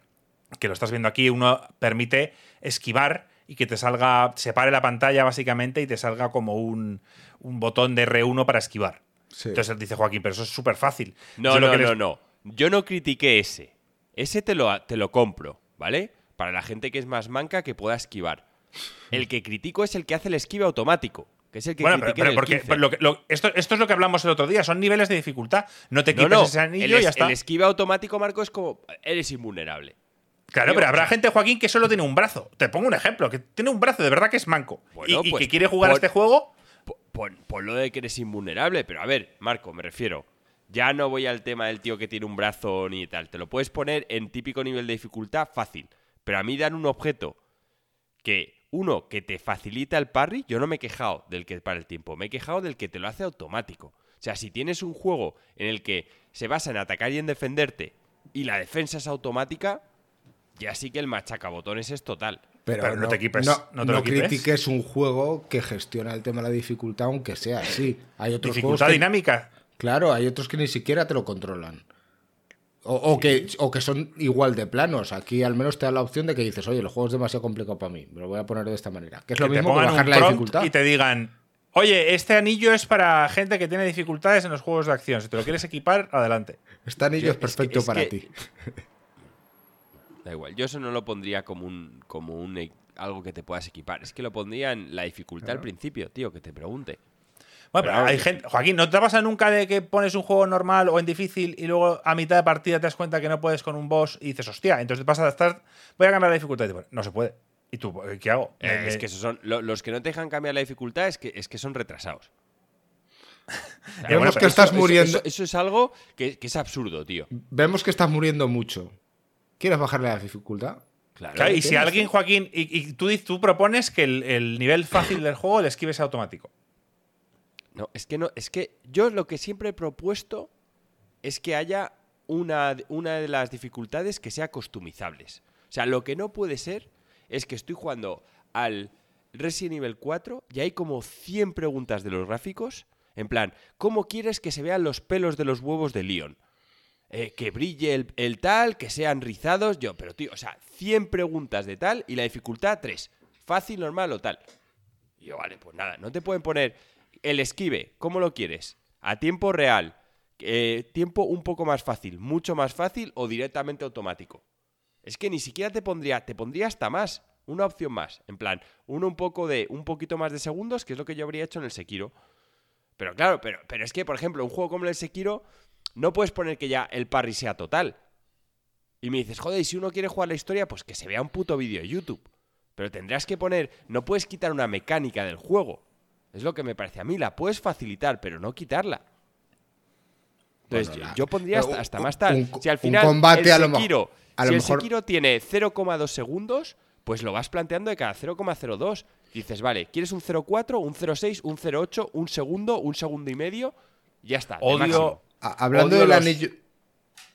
que lo estás viendo aquí, uno permite esquivar y que te salga, se pare la pantalla básicamente y te salga como un, un botón de R1 para esquivar. Sí. Entonces dice Joaquín, pero eso es súper fácil. No, Yo no, que no, les- no. Yo no critiqué ese. Ese te lo, te lo compro, ¿vale? Para la gente que es más manca que pueda esquivar. El que critico es el que hace el esquive automático, que es el que Bueno, pero, pero el porque 15. pero lo que- lo- esto, esto es lo que hablamos el otro día, son niveles de dificultad. No te No, no, ese anillo el, y ya está. el esquive automático, Marco, es como eres invulnerable. Claro, pero habrá gente, Joaquín, que solo tiene un brazo. Te pongo un ejemplo, que tiene un brazo de verdad que es manco. Bueno, y, y pues, que quiere jugar a este juego. po- Pon, pon lo de que eres invulnerable, pero a ver, Marco, me refiero. Ya no voy al tema del tío que tiene un brazo ni tal. Te lo puedes poner en típico nivel de dificultad fácil. Pero a mí dan un objeto que, uno, que te facilita el parry. Yo no me he quejado del que para el tiempo. Me he quejado del que te lo hace automático. O sea, si tienes un juego en el que se basa en atacar y en defenderte y la defensa es automática, ya sí que el machacabotones es total. Pero, Pero no no, te equipes, no, no te lo no equipes. critiques un juego que gestiona el tema de la dificultad, aunque sea así. Hay otros Dificultad juegos que- dinámica. Claro, hay otros que ni siquiera te lo controlan. O, o que, o que son igual de planos. Aquí al menos te da la opción de que dices, oye, el juego es demasiado complicado para mí, me lo voy a poner de esta manera. Que es lo que mismo que bajar la dificultad. y te digan, oye, este anillo es para gente que tiene dificultades en los juegos de acción. Si te lo quieres equipar, adelante. Este anillo Yo- es es que- perfecto es para que- ti. (laughs) Da igual, yo eso no lo pondría como un, como un e- algo que te puedas equipar. Es que lo pondría en la dificultad al principio, tío, que te pregunte. Bueno, pero Pero hay gente. Joaquín, ¿no te pasa nunca de que pones un juego normal o en difícil y luego a mitad de partida te das cuenta que no puedes con un boss y dices, hostia, entonces vas a estar. Voy a cambiar la dificultad y te pones, no se puede. ¿Y tú qué hago? Eh, es que esos son lo- los que no te dejan cambiar la dificultad es que, es que son retrasados. (laughs) Vemos que eso- estás eso- muriendo. Eso, eso es algo que, que es absurdo, tío. Vemos que estás muriendo mucho. ¿Quieres bajarle la dificultad? Claro. Claro, y si alguien, Joaquín, y, y tú, dices- tú propones que el, el nivel fácil del juego el esquive sea automático. No, es que no, es que yo lo que siempre he propuesto es que haya una, una de las dificultades que sea customizables. O sea, lo que no puede ser es que estoy jugando al Resident Evil 4 y hay como 100 preguntas de los gráficos. En plan, ¿cómo quieres que se vean los pelos de los huevos de Leon? Eh, que brille el, el tal, que sean rizados. Yo, pero tío, o sea, 100 preguntas de tal y la dificultad 3. Fácil, normal o tal. Y yo, vale, pues nada, no te pueden poner el esquive, ¿cómo lo quieres? A tiempo real, eh, tiempo un poco más fácil, mucho más fácil o directamente automático. Es que ni siquiera te pondría, te pondría hasta más, una opción más, en plan, uno un poco de, un poquito más de segundos, que es lo que yo habría hecho en el Sekiro. Pero claro, pero, pero es que, por ejemplo, un juego como el Sekiro, no puedes poner que ya el parry sea total. Y me dices, joder, y si uno quiere jugar la historia, pues que se vea un puto vídeo de YouTube. Pero tendrás que poner, no puedes quitar una mecánica del juego. Es lo que me parece a mí, la puedes facilitar, pero no quitarla. Entonces, Bueno, yo- la- yo pondría hasta, un- más tal. un- si al un final combate el a lo mejor- Sekiro, a si lo el mejor- Sekiro tiene 0,2 segundos, pues lo vas planteando de cada 0,02. Dices, vale, ¿quieres un 0,4, un 0,6, un 0,8, un segundo, un segundo y medio? Ya está. Odio. hablando Odio del los- anillo.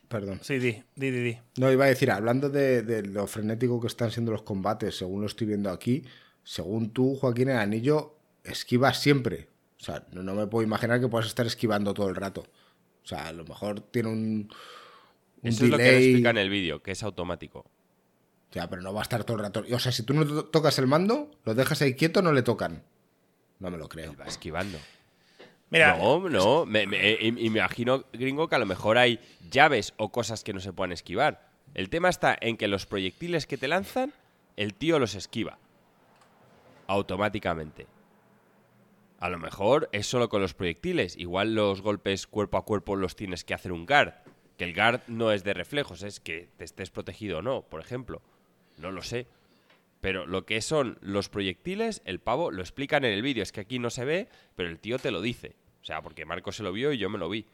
Perdón. Sí, di, di, di. di. No, iba a decir, hablando de, de lo frenético que están siendo los combates, según lo estoy viendo aquí, según tú, Joaquín, el anillo esquivas siempre. O sea, no, no me puedo imaginar que puedas estar esquivando todo el rato. O sea, a lo mejor tiene un, un Eso es lo que delay. explica en el vídeo, que es automático. Ya, pero no va a estar todo el rato. O sea, si tú no to- tocas el mando, lo dejas ahí quieto, no le tocan. No me lo creo. Va esquivando. Mira, No, no. Me, me- me imagino, gringo, que a lo mejor hay llaves o cosas que no se puedan esquivar. El tema está en que los proyectiles que te lanzan, el tío los esquiva. Automáticamente. A lo mejor es solo con los proyectiles. Igual los golpes cuerpo a cuerpo los tienes que hacer un guard. Que el guard no es de reflejos, es que te estés protegido o no, por ejemplo. No lo sé. Pero lo que son los proyectiles, el pavo lo explican en el vídeo. Es que aquí no se ve, pero el tío te lo dice. O sea, porque Marco se lo vio y yo me lo vi.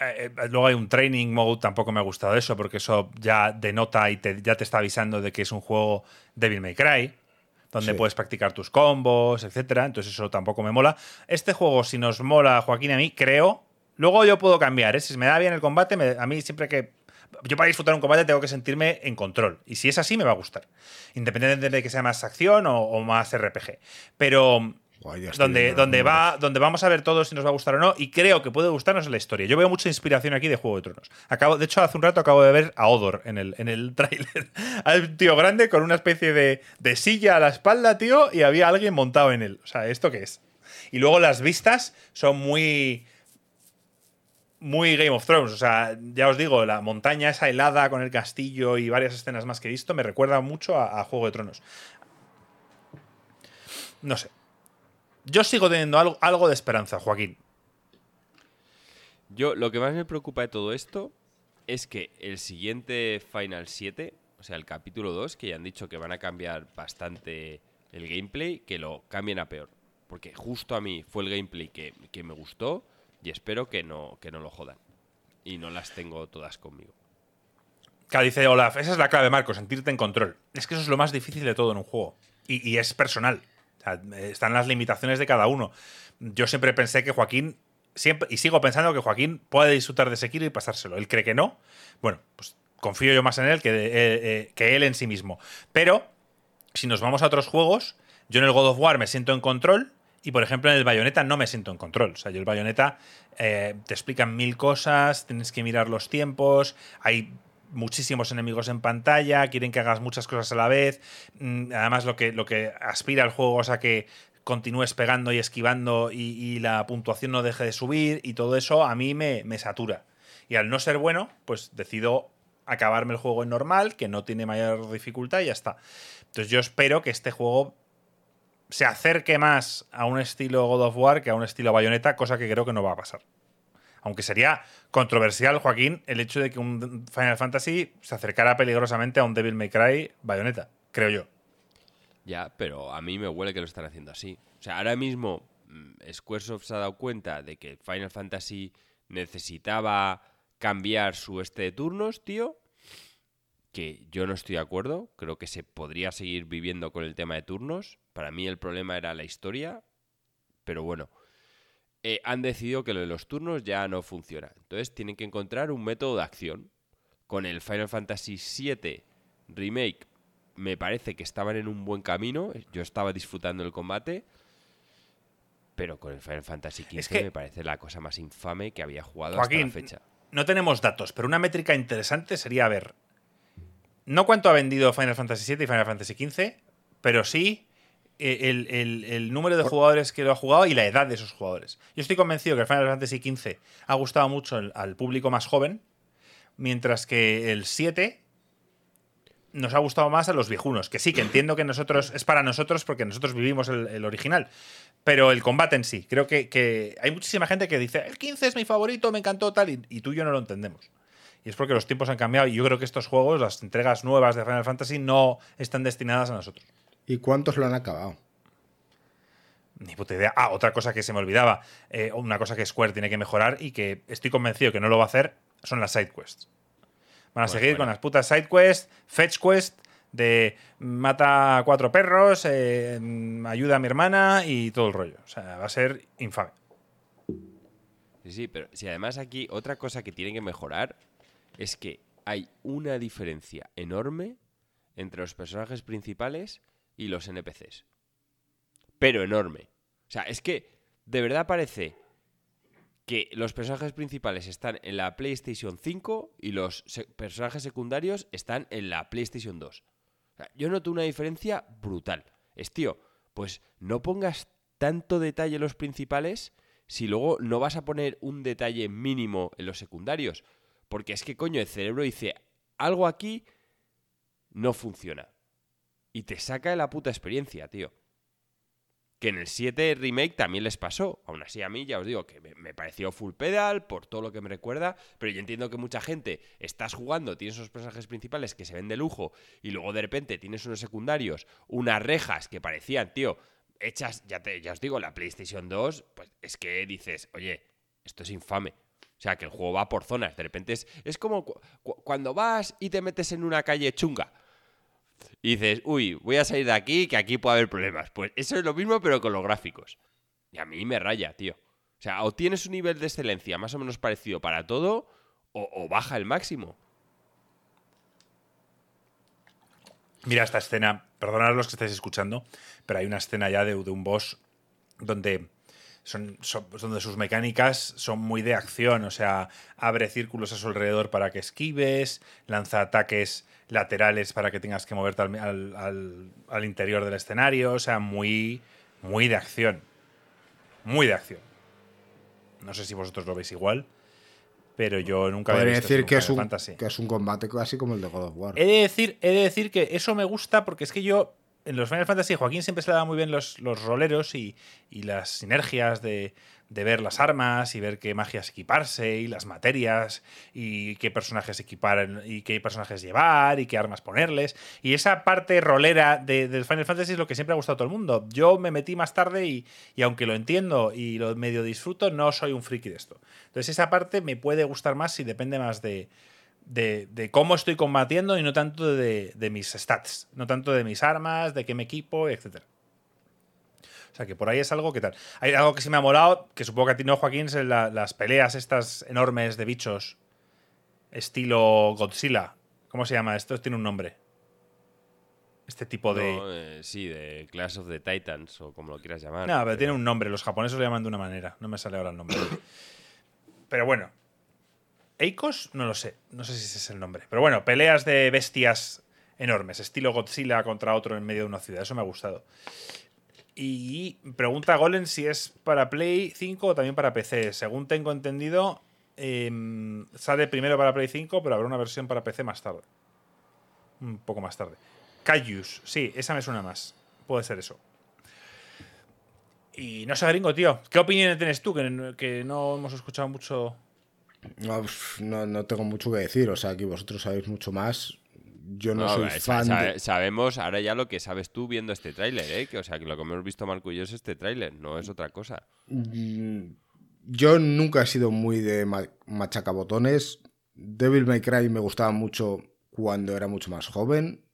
Eh, eh, luego hay un training mode, tampoco me ha gustado eso, porque eso ya denota y ya te está avisando de que es un juego Devil May Cry, donde Sí. puedes practicar tus combos, etcétera. Entonces eso tampoco me mola. Este juego, si nos mola, Joaquín, a mí, creo. Luego yo puedo cambiar, ¿eh? Si me da bien el combate, me- a mí siempre que. Yo para disfrutar un combate tengo que sentirme en control. Y si es así, me va a gustar. Independientemente de que sea más acción o, o más RPG. Pero Donde, donde, va, donde vamos a ver todos si nos va a gustar o no. Y creo que puede gustarnos la historia. Yo veo mucha inspiración aquí de Juego de Tronos. Acabo, de hecho, hace un rato acabo de ver a Odor en el, en el (laughs) tráiler. Hay un tío grande con una especie de, de silla a la espalda, tío, y había alguien montado en él. O sea, ¿esto qué es? Y luego las vistas son muy. Muy Game of Thrones. O sea, ya os digo, la montaña esa helada con el castillo y varias escenas más que he visto me recuerda mucho a, a Juego de Tronos. No sé. Yo sigo teniendo algo, algo de esperanza, Joaquín. Yo lo que más me preocupa de todo esto es que el siguiente Final 7, o sea, el capítulo 2, que ya han dicho que van a cambiar bastante el gameplay, que lo cambien a peor. Porque justo a mí fue el gameplay que, que me gustó y espero que no, que no lo jodan. Y no las tengo todas conmigo. Claro, dice Olaf, esa es la clave, Marco, sentirte en control. Es que eso es lo más difícil de todo en un juego. Y, y es personal. Están las limitaciones de cada uno. Yo siempre pensé que Joaquín, siempre, y sigo pensando que Joaquín puede disfrutar de Sekiro y pasárselo. Él cree que no. Bueno, pues confío yo más en él que, eh, eh, que él en sí mismo. Pero, si nos vamos a otros juegos, yo en el God of War me siento en control. Y por ejemplo, en el Bayonetta no me siento en control. O sea, yo el Bayonetta eh, te explican mil cosas, tienes que mirar los tiempos, hay muchísimos enemigos en pantalla, quieren que hagas muchas cosas a la vez. Mm, Además, lo que, lo que aspira el juego es a que continúes pegando y esquivando y, la puntuación no deje de subir y todo eso a mí me, me satura. Y al no ser bueno, pues decido acabarme el juego en normal, que no tiene mayor dificultad y ya está. Entonces yo espero que este juego se acerque más a un estilo God of War que a un estilo Bayonetta, cosa que creo que no va a pasar. Aunque sería controversial, Joaquín, el hecho de que un Final Fantasy se acercara peligrosamente a un Devil May Cry Bayonetta, creo yo. Ya, pero a mí me huele que lo están haciendo así. O sea, ahora mismo mm, Squaresoft se ha dado cuenta de que Final Fantasy necesitaba cambiar su este de turnos, tío. Que yo no estoy de acuerdo. Creo que se podría seguir viviendo con el tema de turnos. Para mí el problema era la historia. Pero bueno. Eh, han decidido que lo de los turnos ya no funciona. Entonces tienen que encontrar un método de acción. Con el Final Fantasy VII Remake me parece que estaban en un buen camino. Yo estaba disfrutando el combate. Pero con el Final Fantasy XV Es que- me parece la cosa más infame que había jugado Joaquín, hasta la fecha. no tenemos datos, pero una métrica interesante sería ver no cuánto ha vendido Final Fantasy VII y Final Fantasy XV, pero sí el, el- el número de jugadores que lo ha jugado y la edad de esos jugadores. Yo estoy convencido que el Final Fantasy XV ha gustado mucho al- al público más joven, mientras que el 7 nos ha gustado más a los viejunos. Que sí, que entiendo que nosotros es para nosotros porque nosotros vivimos el, el original. Pero el combate en sí, creo que, que hay muchísima gente que dice, el 15 es mi favorito, me encantó tal, y, y tú y yo no lo entendemos. Y es porque los tiempos han cambiado y yo creo que estos juegos, las entregas nuevas de Final Fantasy, no están destinadas a nosotros. ¿Y cuántos lo han acabado? Ni puta idea. Ah, otra cosa que se me olvidaba, eh, una cosa que Square tiene que mejorar y que estoy convencido que no lo va a hacer, son las side quests. Van a seguir bueno. con las putas side quests, fetch quest de mata a cuatro perros, eh, ayuda a mi hermana y todo el rollo. O sea, va a ser infame. Sí, sí, pero si además aquí otra cosa que tienen que mejorar es que hay una diferencia enorme entre los personajes principales y los NPCs. Pero enorme. O sea, es que de verdad parece que los personajes principales están en la PlayStation 5 y los personajes secundarios están en la PlayStation 2. O sea, yo noto una diferencia brutal. Es, tío, pues no pongas tanto detalle en los principales si luego no vas a poner un detalle mínimo en los secundarios. Porque es que, coño, el cerebro dice, algo aquí no funciona. Y te saca de la puta experiencia, tío. Que en el 7 remake también les pasó. Aún así, a mí ya os digo que me, pareció full pedal por todo lo que me recuerda. Pero yo entiendo que mucha gente estás jugando, tienes esos personajes principales que se ven de lujo. Y luego de repente tienes unos secundarios, unas rejas que parecían, tío, hechas, ya, te, ya os digo, la PlayStation 2. Pues es que dices, oye, esto es infame. O sea, que el juego va por zonas. De repente es, es como cu- cu- cuando vas y te metes en una calle chunga. Y dices, uy, voy a salir de aquí, que aquí puede haber problemas. Pues eso es lo mismo, pero con los gráficos. Y a mí me raya, tío. O sea, o tienes un nivel de excelencia más o menos parecido para todo, o, baja el máximo. Mira esta escena, perdonad los que estáis escuchando, pero hay una escena ya de, de un boss donde, son, son- donde sus mecánicas son muy de acción, o sea, abre círculos a su alrededor para que esquives, lanza ataques laterales para que tengas que moverte al, al- al- al interior del escenario, o sea, muy, muy de acción. Muy de acción. No sé si vosotros lo veis igual, pero yo nunca había Podría visto decir que es, un, que es un combate casi como el de God of War. He de, decir, he de decir que eso me gusta porque es que yo en los Final Fantasy Joaquín siempre se le da muy bien los, los roleros y, y las sinergias de, de, ver las armas y ver qué magias equiparse y las materias y qué personajes equipar y qué personajes llevar y qué armas ponerles. Y esa parte rolera de, del Final Fantasy es lo que siempre ha gustado a todo el mundo. Yo me metí más tarde y, y aunque lo entiendo y lo medio disfruto, no soy un friki de esto. Entonces esa parte me puede gustar más si depende más de, de, de, cómo estoy combatiendo y no tanto de, de, mis stats, no tanto de mis armas, de qué me equipo, etc. O sea que por ahí es algo que tal. Hay algo que sí me ha molado, que supongo que a ti no, Joaquín, la, las peleas estas enormes de bichos, estilo Godzilla. ¿Cómo se llama esto? Tiene un nombre. Este tipo de. No, eh, sí, de Clash of the Titans o como lo quieras llamar. No, pero, pero tiene un nombre. Los japoneses lo llaman de una manera. No me sale ahora el nombre. (coughs) pero bueno, Eikos, no lo sé, no sé si ese es el nombre. Pero bueno, peleas de bestias enormes, estilo Godzilla contra otro en medio de una ciudad, eso me ha gustado. Y pregunta Golem si es para Play 5 o también para PC. Según tengo entendido, eh, sale primero para Play 5, pero habrá una versión para PC más tarde. Un poco más tarde. Cayus, sí, esa me suena más. Puede ser eso. Y no sé, gringo, tío. ¿Qué opinión tienes tú? Que, que no hemos escuchado mucho no, no, no, tengo mucho que decir, o sea, aquí vosotros sabéis mucho más. Yo no, no soy fan. Sabe, de... Sabemos ahora ya lo que sabes tú viendo este tráiler, ¿eh? Que, o sea, que lo que hemos visto Marco y yo es este tráiler, no es otra cosa. Yo nunca he sido muy de machacabotones. Devil May Cry me gustaba mucho cuando era mucho más joven.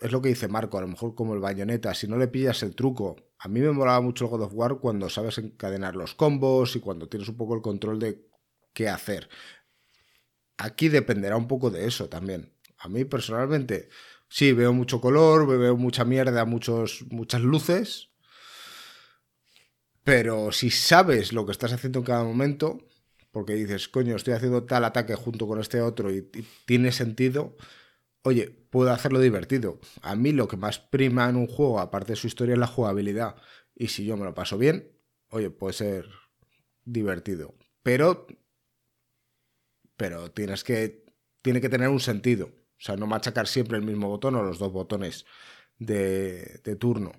Es lo que dice Marco, a lo mejor como el bayoneta, si no le pillas el truco. A mí me molaba mucho el God of War cuando sabes encadenar los combos y cuando tienes un poco el control de qué hacer. Aquí dependerá un poco de eso también. A mí personalmente, sí, veo mucho color, veo mucha mierda, muchos, muchas luces. Pero si sabes lo que estás haciendo en cada momento, porque dices, coño, estoy haciendo tal ataque junto con este otro y, y tiene sentido, oye, puedo hacerlo divertido. A mí lo que más prima en un juego, aparte de su historia, es la jugabilidad. Y si yo me lo paso bien, oye, puede ser divertido. Pero pero tienes que, tiene que tener un sentido. O sea, no machacar siempre el mismo botón o los dos botones de, de turno.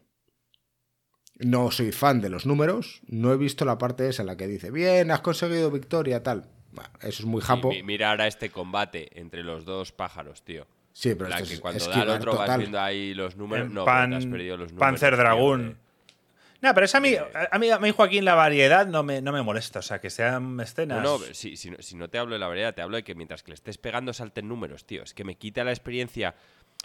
No soy fan de los números, no he visto la parte esa en la que dice, bien, has conseguido victoria, tal. Bueno, eso es muy japo. Sí, mira ahora este combate entre los dos pájaros, tío. Sí, pero la esto que es cuando da el otro total. vas viendo ahí los números. En No, Pan- has perdido los números. Panzer de- No, pero eso a mí, a mí, a mí, Joaquín, la variedad no me, no me molesta. O sea, que sean escenas. No, no, si, si, no- si no te hablo de la variedad, te hablo de que mientras que le estés pegando salten números, tío. Es que me quita la experiencia.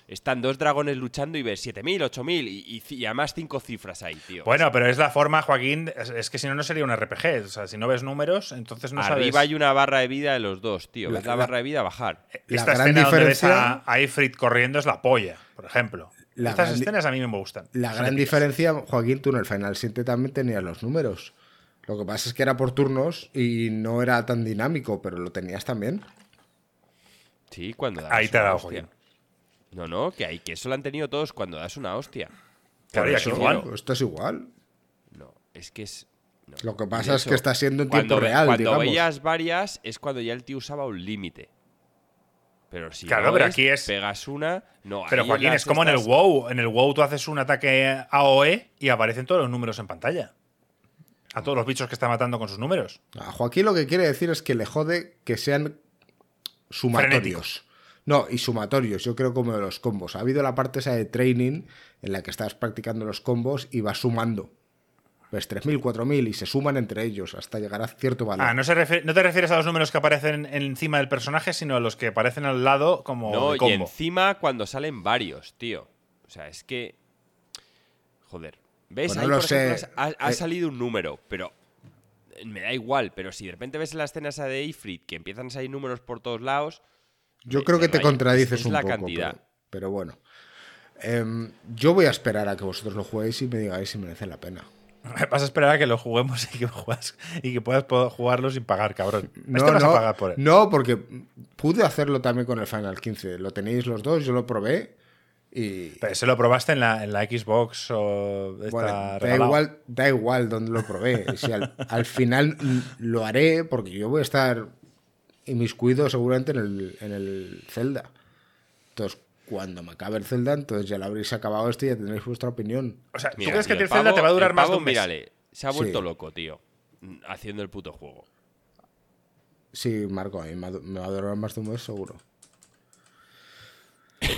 Están dos dragones luchando y ves 7000, 8000 y, y, y además cinco cifras ahí, tío. Bueno, pero es la forma, Joaquín. Es, es que si no, no sería un RPG. O sea, si no ves números, entonces no Arriba sabes. hay una barra de vida de los dos, tío. La- ¿Ves la, la- barra de vida bajar? La Esta gran escena donde ves diferencia- a, a Ifrit corriendo es la polla, por ejemplo. La Estas escenas a mí me gustan. La Son gran épicas. diferencia, Joaquín, tú en el Final 7 también tenías los números. Lo que pasa es que era por turnos y no era tan dinámico, pero lo tenías también. Sí, cuando das Ahí te ha dado. Joaquín. No, no, que, hay, que eso lo han tenido todos cuando das una hostia. Claro, y aquí igual. Esto es igual. No, es que es. no. Lo que pasa es que está siendo en cuando tiempo real, Cuando digamos. veías varias es cuando ya el tío usaba un límite. Pero si Claro, no pero es, aquí es- pegas una, no. Pero Joaquín, es como en el WoW. En el WoW tú haces un ataque AOE y aparecen todos los números en pantalla. A todos los bichos que está matando con sus números. A Joaquín lo que quiere decir es que le jode que sean sumatorios. Frenéticos. No, y sumatorios, yo creo como de los combos. Ha habido la parte esa de training en la que estás practicando los combos y vas sumando. Ves 3.000, 4.000 y se suman entre ellos hasta llegar a cierto valor. Ah, no, se refiere- no te refieres a los números que aparecen encima del personaje, sino a los que aparecen al lado como No, de y encima cuando salen varios, tío. O sea, es que. Joder. ¿Ves? Pues no Ahí, lo por ejemplo, sé. ha, ha Eh. salido un número, pero. Me da igual, pero si de repente ves en la escena esa de Ifrit que empiezan a salir números por todos lados. Yo me- creo que te raya. contradices Es un la poco. cantidad. Pero, pero bueno. Em, yo voy a esperar a que vosotros lo juguéis y me digáis si merece la pena. (laughs) Vas a esperar a que lo juguemos y que, juegas- y que puedas jugarlo sin pagar, cabrón. No, este vas no, a pagar por él. no, porque pude hacerlo también con el Final 15. Lo tenéis los dos, yo lo probé y... Pero ese lo probaste en la, en la Xbox o está Bueno, da igual, da igual dónde lo probé. Al, al final (laughs) lo haré porque yo voy a estar inmiscuido seguramente en el, en el Zelda. Entonces, cuando me acabe el Zelda, entonces ya lo habréis acabado esto y ya tendréis vuestra opinión. O sea, ¿tú Mira, crees que el Zelda pavo- te va a durar más de un mes? Mírale, se ha vuelto Sí. loco, tío. Haciendo el puto juego. Sí, Marco, a mí me va a durar más de un mes seguro.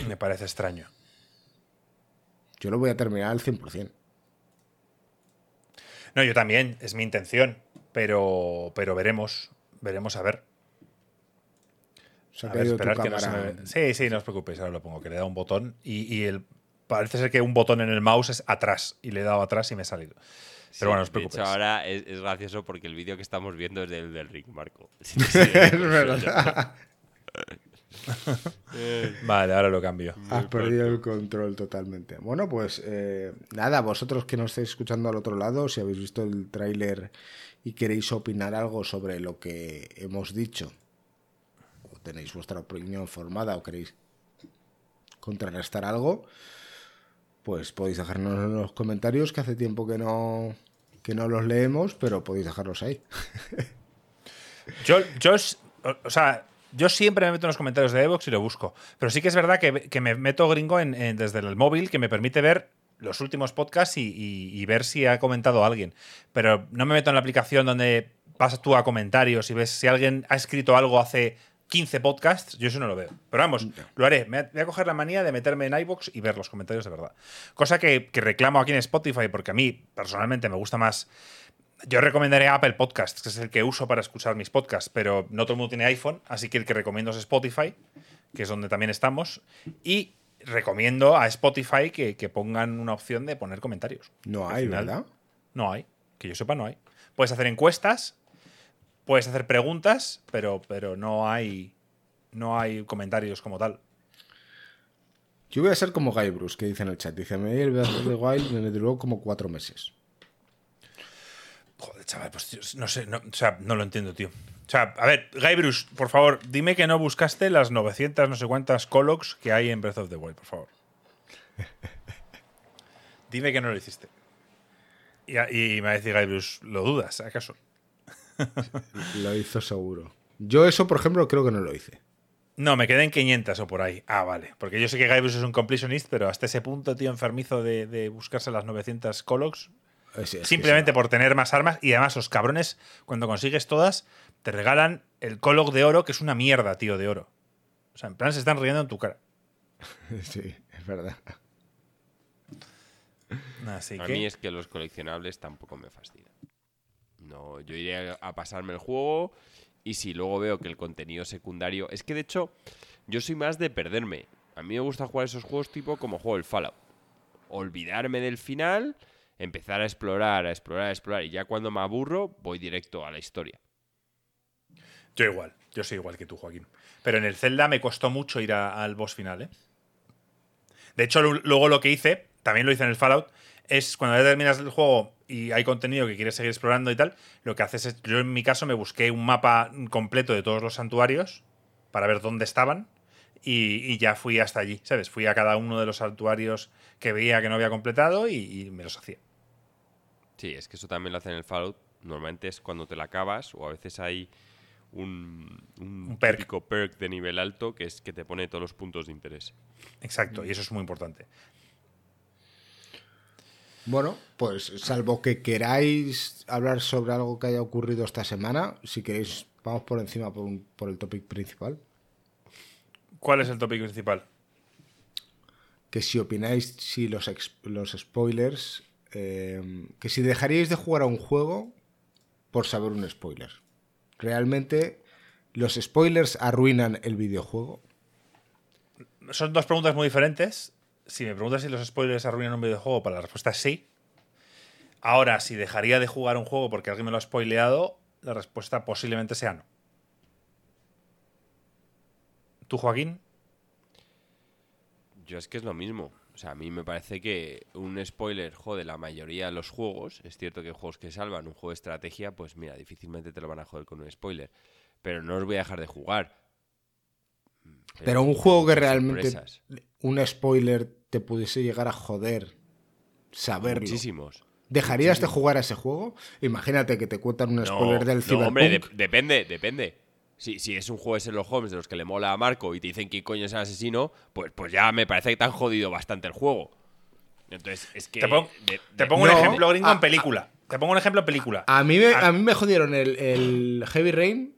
Me parece extraño. Yo lo voy a terminar al 100%. No, yo también, es mi intención, pero, pero veremos, veremos a ver. Se ha A ver, tu esperar que no se me... Sí, sí, no os preocupéis, ahora lo pongo, que le da un botón y, y el... parece ser que un botón en el mouse es atrás y le he dado atrás y me he salido. Pero bueno, no os de preocupéis. hecho, ahora es, es gracioso porque el vídeo que estamos viendo es del, del ring, Marco. es verdad. Vale, ahora lo cambio. Has perdido el control totalmente. Bueno, pues eh, nada, vosotros que nos estáis escuchando al otro lado, si habéis visto el tráiler y queréis opinar algo sobre lo que hemos dicho, tenéis vuestra opinión formada o queréis contrarrestar algo, pues podéis dejarnos en los comentarios, que hace tiempo que no, que no los leemos, pero podéis dejarlos ahí. Yo, yo, o, sea, yo siempre me meto en los comentarios de Evox y lo busco. Pero sí que es verdad que, que me meto gringo en- desde el móvil que me permite ver los últimos podcasts y, ver si ha comentado alguien. Pero no me meto en la aplicación donde pasas tú a comentarios y ves si alguien ha escrito algo hace 15 podcasts. Yo eso no lo veo. Pero vamos, lo haré. Me voy a coger la manía de meterme en iBox y ver los comentarios de verdad. Cosa que, que reclamo aquí en Spotify porque a mí personalmente me gusta más yo recomendaré Apple Podcasts, que es el que uso para escuchar mis podcasts, pero no todo el mundo tiene iPhone, así que el que recomiendo es Spotify, que es donde también estamos. Y recomiendo a Spotify que, que pongan una opción de poner comentarios. No hay, final, ¿verdad? No hay. Que yo sepa, no hay. Puedes hacer encuestas, puedes hacer preguntas, pero, pero no hay. No hay comentarios como tal. Yo voy a ser como Guy Bruce, que dice en el chat. Dice, me el Breath of the Wild me duró como cuatro meses. Joder, chaval, pues tío, no sé, no, o sea, no lo entiendo, tío. O sea, a ver, Guybrush, por favor, dime que no buscaste las 900 no sé cuántas Colocs que hay en Breath of the Wild, por favor. (laughs) dime que no lo hiciste. Y, y me va a decir Guybrush, ¿lo dudas, acaso? (laughs) Lo hizo seguro. Yo eso, por ejemplo, creo que no lo hice. No, me quedé en 500 o por ahí. Ah, vale. Porque yo sé que Guybrush es un completionist, pero hasta ese punto, tío, enfermizo de, de buscarse las 900 Colocs, Es- es que Simplemente por tener más armas y además los cabrones, cuando consigues todas, te regalan el Colog de oro, que es una mierda, tío, de oro. O sea, en plan se están riendo en tu cara. (laughs) Sí, es verdad. Así A que... mí es que los coleccionables tampoco me fascinan. No, yo iré a pasarme el juego y si luego veo que el contenido secundario... Es que de hecho, yo soy más de perderme. A mí me gusta jugar esos juegos tipo como juego el Fallout. Olvidarme del final, empezar a explorar, a explorar, a explorar y ya cuando me aburro voy directo a la historia. Yo igual, yo soy igual que tú, Joaquín. Pero en el Zelda me costó mucho ir al boss final, ¿eh? De hecho, lu- luego lo que hice, también lo hice en el Fallout, es cuando ya terminas el juego y hay contenido que quieres seguir explorando y tal, lo que haces es, yo en mi caso me busqué un mapa completo de todos los santuarios para ver dónde estaban y, y ya fui hasta allí, ¿sabes? Fui a cada uno de los santuarios que veía que no había completado y, y me los hacía. Sí, es que eso también lo hacen en el Fallout. Normalmente es cuando te la acabas o a veces hay un, un, Un perk. típico perk de nivel alto que es que te pone todos los puntos de interés. Exacto, y eso es muy importante. Bueno, pues salvo que queráis hablar sobre algo que haya ocurrido esta semana, si queréis, vamos por encima por, un- por el topic principal. ¿Cuál es el tópico principal? Que si opináis, si los, ex- los spoilers, eh, que si dejaríais de jugar a un juego por saber un spoiler. ¿Realmente los spoilers arruinan el videojuego? Son dos preguntas muy diferentes. Si me preguntas si los spoilers arruinan un videojuego, para la respuesta es sí. Ahora, si dejaría de jugar un juego porque alguien me lo ha spoileado, la respuesta posiblemente sea no. ¿Tú, Joaquín? Yo es que es lo mismo. O sea, a mí me parece que un spoiler jode la mayoría de los juegos. Es cierto que juegos que salvan un juego de estrategia, pues mira, difícilmente te lo van a joder con un spoiler. Pero no os voy a dejar de jugar. Pero un juego que realmente sorpresas. un spoiler te pudiese llegar a joder saberlo. Muchísimos. ¿Dejarías de jugar a ese juego? Imagínate que te cuentan un No, spoiler del no, Cyberpunk. hombre, de- depende, depende. Si, si es un juego de Sherlock Holmes de los que le mola a Marco y te dicen que coño es el asesino, pues, pues ya me parece que te han jodido bastante el juego. Entonces, es que. Te pongo, de- te de- pongo un No. ejemplo gringo en película. Te pongo un ejemplo en película. A mí me, a mí me jodieron el, el Heavy Rain,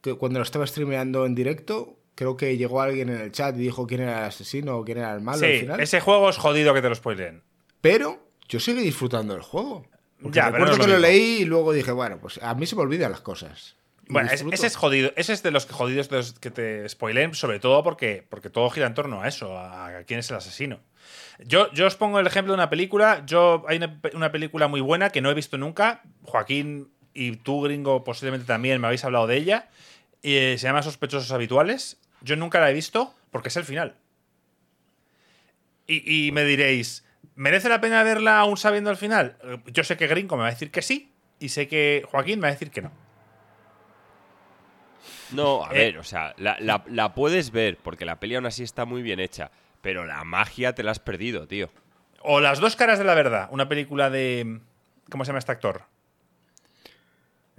que cuando lo estaba streameando en directo, creo que llegó alguien en el chat y dijo quién era el asesino o quién era el malo al final. ese juego es jodido que te lo spoilen. Pero yo seguí disfrutando del juego. Porque Ya, pero recuerdo no que lo leí y luego dije, bueno, pues a mí se me olvidan las cosas. Bueno, disfruto. ese es jodido. Ese es de los jodidos de los que te spoilen, sobre todo porque, porque todo gira en torno a eso, a, a quién es el asesino. Yo, yo os pongo el ejemplo de una película. Yo hay una película muy buena que no he visto nunca. Joaquín y tú, gringo, posiblemente también me habéis hablado de ella. Y, eh, se llama Sospechosos Habituales. Yo nunca la he visto porque es el final. Y, y me diréis, ¿merece la pena verla aún sabiendo el final? Eh, Yo sé que Gringo me va a decir que sí. Y sé que Joaquín me va a decir que no. No, a Eh. ver, o sea, la, la- la puedes ver porque la peli aún así está muy bien hecha. Pero la magia te la has perdido, tío. O Las dos caras de la verdad, una película de. ¿Cómo se llama este actor?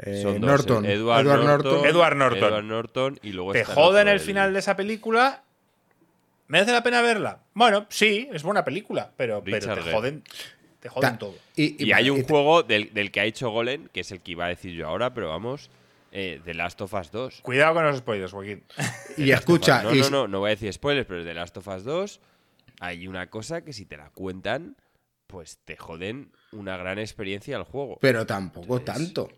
Eh, Son dos, Norton. eh, Edward, Edward Norton, Norton. Edward Norton. Edward Norton y luego Te joden el final de esa película. ¿Merece la pena verla? Bueno, sí, es buena película, pero, te joden. Te joden Ta- todo. Y, Y, hay un y- juego del, del que ha hecho Golem, que es el que iba a decir yo ahora, pero vamos, eh, The Last of Us 2. Cuidado con los spoilers, Joaquín. (laughs) Y escucha, No, y- no, no, no voy a decir spoilers, pero de Last of Us 2 hay una cosa que si te la cuentan, pues te joden una gran experiencia al juego. pero tampoco Entonces- tanto.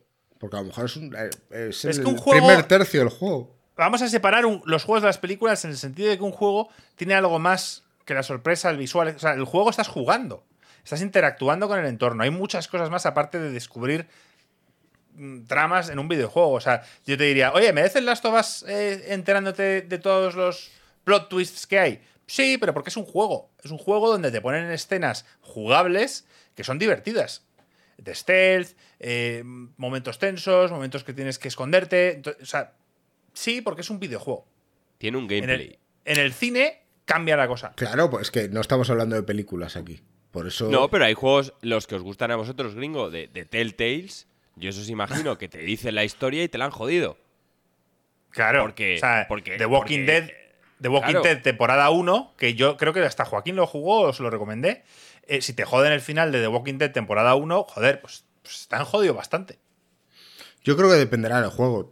Porque a lo mejor es, un, eh, es Es el que un juego- primer tercio del juego. Vamos a separar un- los juegos de las películas en el sentido de que un juego tiene algo más que la sorpresa, el visual. O sea, el juego estás jugando. Estás interactuando con el entorno. Hay muchas cosas más aparte de descubrir mm, tramas en un videojuego. O sea, yo te diría, oye, ¿merece el Last of Us eh, enterándote de todos los plot twists que hay? Sí, pero porque es un juego. Es un juego donde te ponen escenas jugables que son divertidas. De stealth, eh, momentos tensos, momentos que tienes que esconderte. O sea, sí, porque es un videojuego. Tiene un En gameplay. el, en el cine cambia la cosa. Claro, pues que no estamos hablando de películas aquí. Por eso. No, pero hay juegos, los que os gustan a vosotros, gringo, de, de Telltales. Yo eso os imagino que te dicen la historia y te la han jodido. Claro, Porque- o sea, porque- The Walking porque- Dead, The Walking claro. Dead temporada 1, que yo creo que hasta Joaquín lo jugó, os lo recomendé. Eh, si te joden el final de The Walking Dead temporada 1, joder, pues, pues están jodido bastante. Yo creo que dependerá del juego.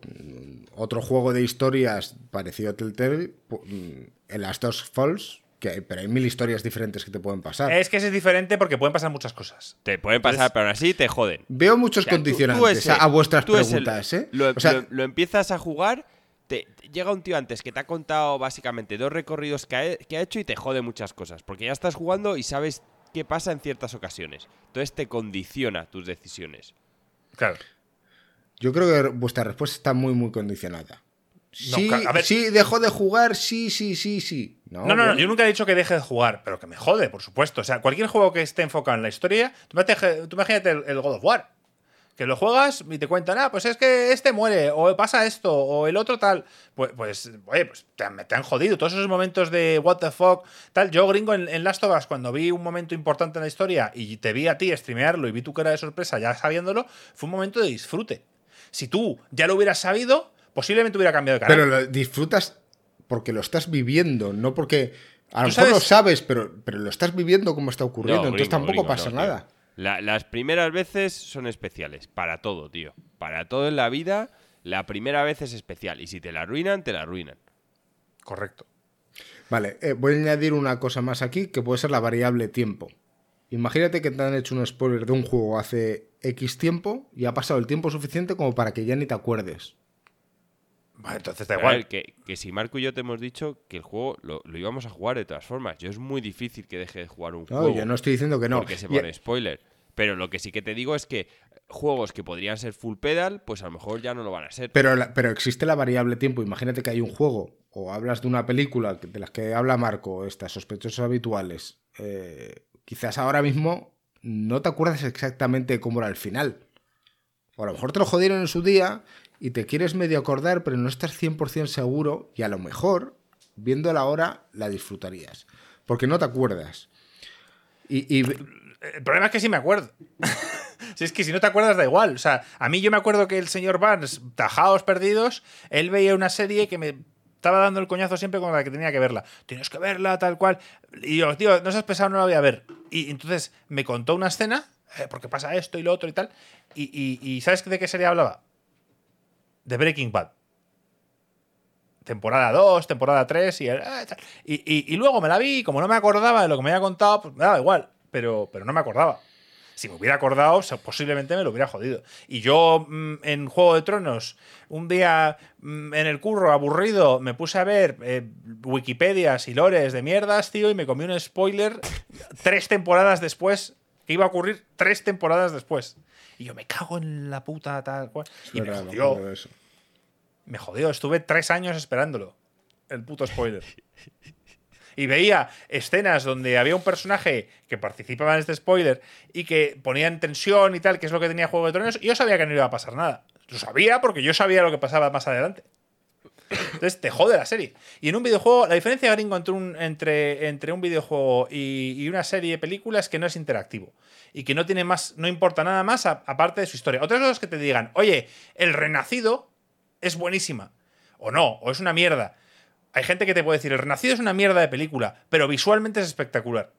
Otro juego de historias parecido a Telltale, mm, en las dos Falls, que hay- pero hay mil historias diferentes que te pueden pasar. Es que ese es diferente porque pueden pasar muchas cosas. Te pueden pasar, Entonces- pero aún así te joden. Veo muchos O sea, tú- tú condicionantes ese- a, a vuestras tú ese preguntas, ¿eh? Lo, O sea, lo- lo empiezas a jugar, te, te- llega un tío antes que te ha contado básicamente dos recorridos que ha, que ha hecho y te jode muchas cosas. Porque ya estás jugando y sabes qué pasa en ciertas ocasiones. Entonces te condiciona tus decisiones. Claro. yo creo que vuestra respuesta está muy, muy condicionada. No, Sí, a ver- sí, dejó de jugar, sí, sí, sí, sí. No, No, no, no, bueno. yo nunca he dicho que deje de jugar, pero que me jode, por supuesto. O sea, cualquier juego que esté enfocado en la historia, tú, imagínate- tú imagínate el, el God of War. Que lo juegas y te cuentan, ah, pues es que este muere, o pasa esto, o el otro tal. Pues, pues oye, pues te, han- te han jodido. Todos esos momentos de what the fuck, tal. Yo, gringo, en, en Last of Us, cuando vi un momento importante en la historia y te vi a ti streamearlo y vi tu cara de sorpresa ya sabiéndolo, fue un momento de disfrute. Si tú ya lo hubieras sabido, posiblemente hubiera cambiado de canal. Pero lo disfrutas porque lo estás viviendo, no porque. A lo mejor lo sabes- sabes, pero, pero lo estás viviendo como está ocurriendo. No, entonces tampoco gringo, pasa no, nada. tío. La- las primeras veces son especiales. Para todo, tío. Para todo en la vida, la primera vez es especial. Y si te la arruinan, te la arruinan. Correcto. Vale, eh, voy a añadir una cosa más aquí que puede ser la variable tiempo. Imagínate que te han hecho un spoiler de un juego hace X tiempo y ha pasado el tiempo suficiente como para que ya ni te acuerdes. Vale, entonces da Pero a igual. ver, que, que si Marco y yo te hemos dicho que el juego lo, lo íbamos a jugar de todas formas. Yo es muy difícil que deje de jugar un No, juego. yo no estoy diciendo que no. Porque se Y- pone spoiler. Pero lo que sí que te digo es que juegos que podrían ser full pedal, pues a lo mejor ya no lo van a ser. Pero, pero existe la variable tiempo. Imagínate que hay un juego o hablas de una película de las que habla Marco, estas sospechosos habituales. eh, quizás ahora mismo no te acuerdas exactamente cómo era el final. O a lo mejor te lo jodieron en su día y te quieres medio acordar, pero no estás 100% seguro y a lo mejor, viéndola ahora, la disfrutarías. Porque no te acuerdas. Y- El problema es que sí me acuerdo. (laughs) Si es que si no te acuerdas, da igual. O sea, a mí yo me acuerdo que el señor Barnes, Tajaos Perdidos, él veía una serie que me estaba dando el coñazo siempre con la que tenía que verla. Tienes que verla, tal cual. Y yo, tío, no seas pesado, no la voy a ver. Y entonces me contó una escena, eh, porque pasa esto y lo otro y tal. Y, y- ¿sabes de qué serie hablaba? De Breaking Bad. Temporada 2, temporada 3 y, eh, y, y- y luego me la vi y como no me acordaba de lo que me había contado, pues me daba igual, pero, pero no me acordaba. Si me hubiera acordado, o sea, posiblemente me lo hubiera jodido. Y yo mm, en Juego de Tronos, un día mm, en el curro aburrido, me puse a ver eh, Wikipedias y lores de mierdas, tío, y me comí un spoiler tres temporadas después, que iba a ocurrir tres temporadas después. Y yo me cago en la puta tal cual. Es Y me verdad, me jodió. Me jodió, estuve tres años esperándolo. El puto spoiler. (laughs) Y veía escenas donde había un personaje que participaba en este spoiler y que ponía en tensión y tal, que es lo que tenía Juego de Tronos, y yo sabía que no iba a pasar nada. Lo sabía porque yo sabía lo que pasaba más adelante. Entonces te jode la serie. Y en un videojuego, la diferencia gringo entre un, entre, entre un videojuego y, y una serie de películas es que no es interactivo. Y que no tiene más, no importa nada más aparte de su historia. Otras cosas que te digan, oye, el renacido es buenísima. O no, o es una mierda. Hay gente que te puede decir, el renacido es una mierda de película, pero visualmente es espectacular.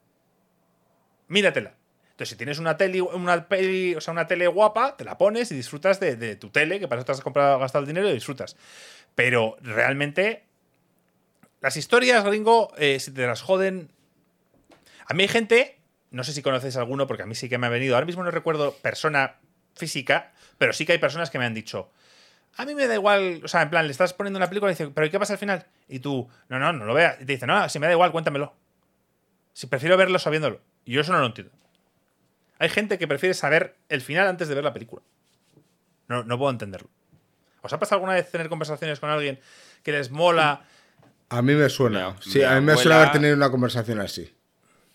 Míratela. Entonces, si tienes una tele, una o sea, una tele guapa, te la pones y disfrutas de, tu tele, que para eso te has comprado, gastado el dinero y disfrutas. Pero realmente, las historias, gringo, eh, si te las joden. A mí hay gente, no sé si conocéis alguno, porque a mí sí que me ha venido. Ahora mismo no recuerdo persona física, pero sí que hay personas que me han dicho. A mí me da igual, o sea, en plan, le estás poniendo una película y dice, ¿pero ¿y qué pasa al final? Y tú, no, no, no lo veas. Y te dice, no, si me da igual, cuéntamelo. Si prefiero verlo sabiéndolo. Y yo eso no lo entiendo. Hay gente que prefiere saber el final antes de ver la película. No, no puedo entenderlo. ¿Os ha pasado alguna vez tener conversaciones con alguien que les mola? A mí me suena. Mi- sí, mi a mí me suena haber tenido una conversación así.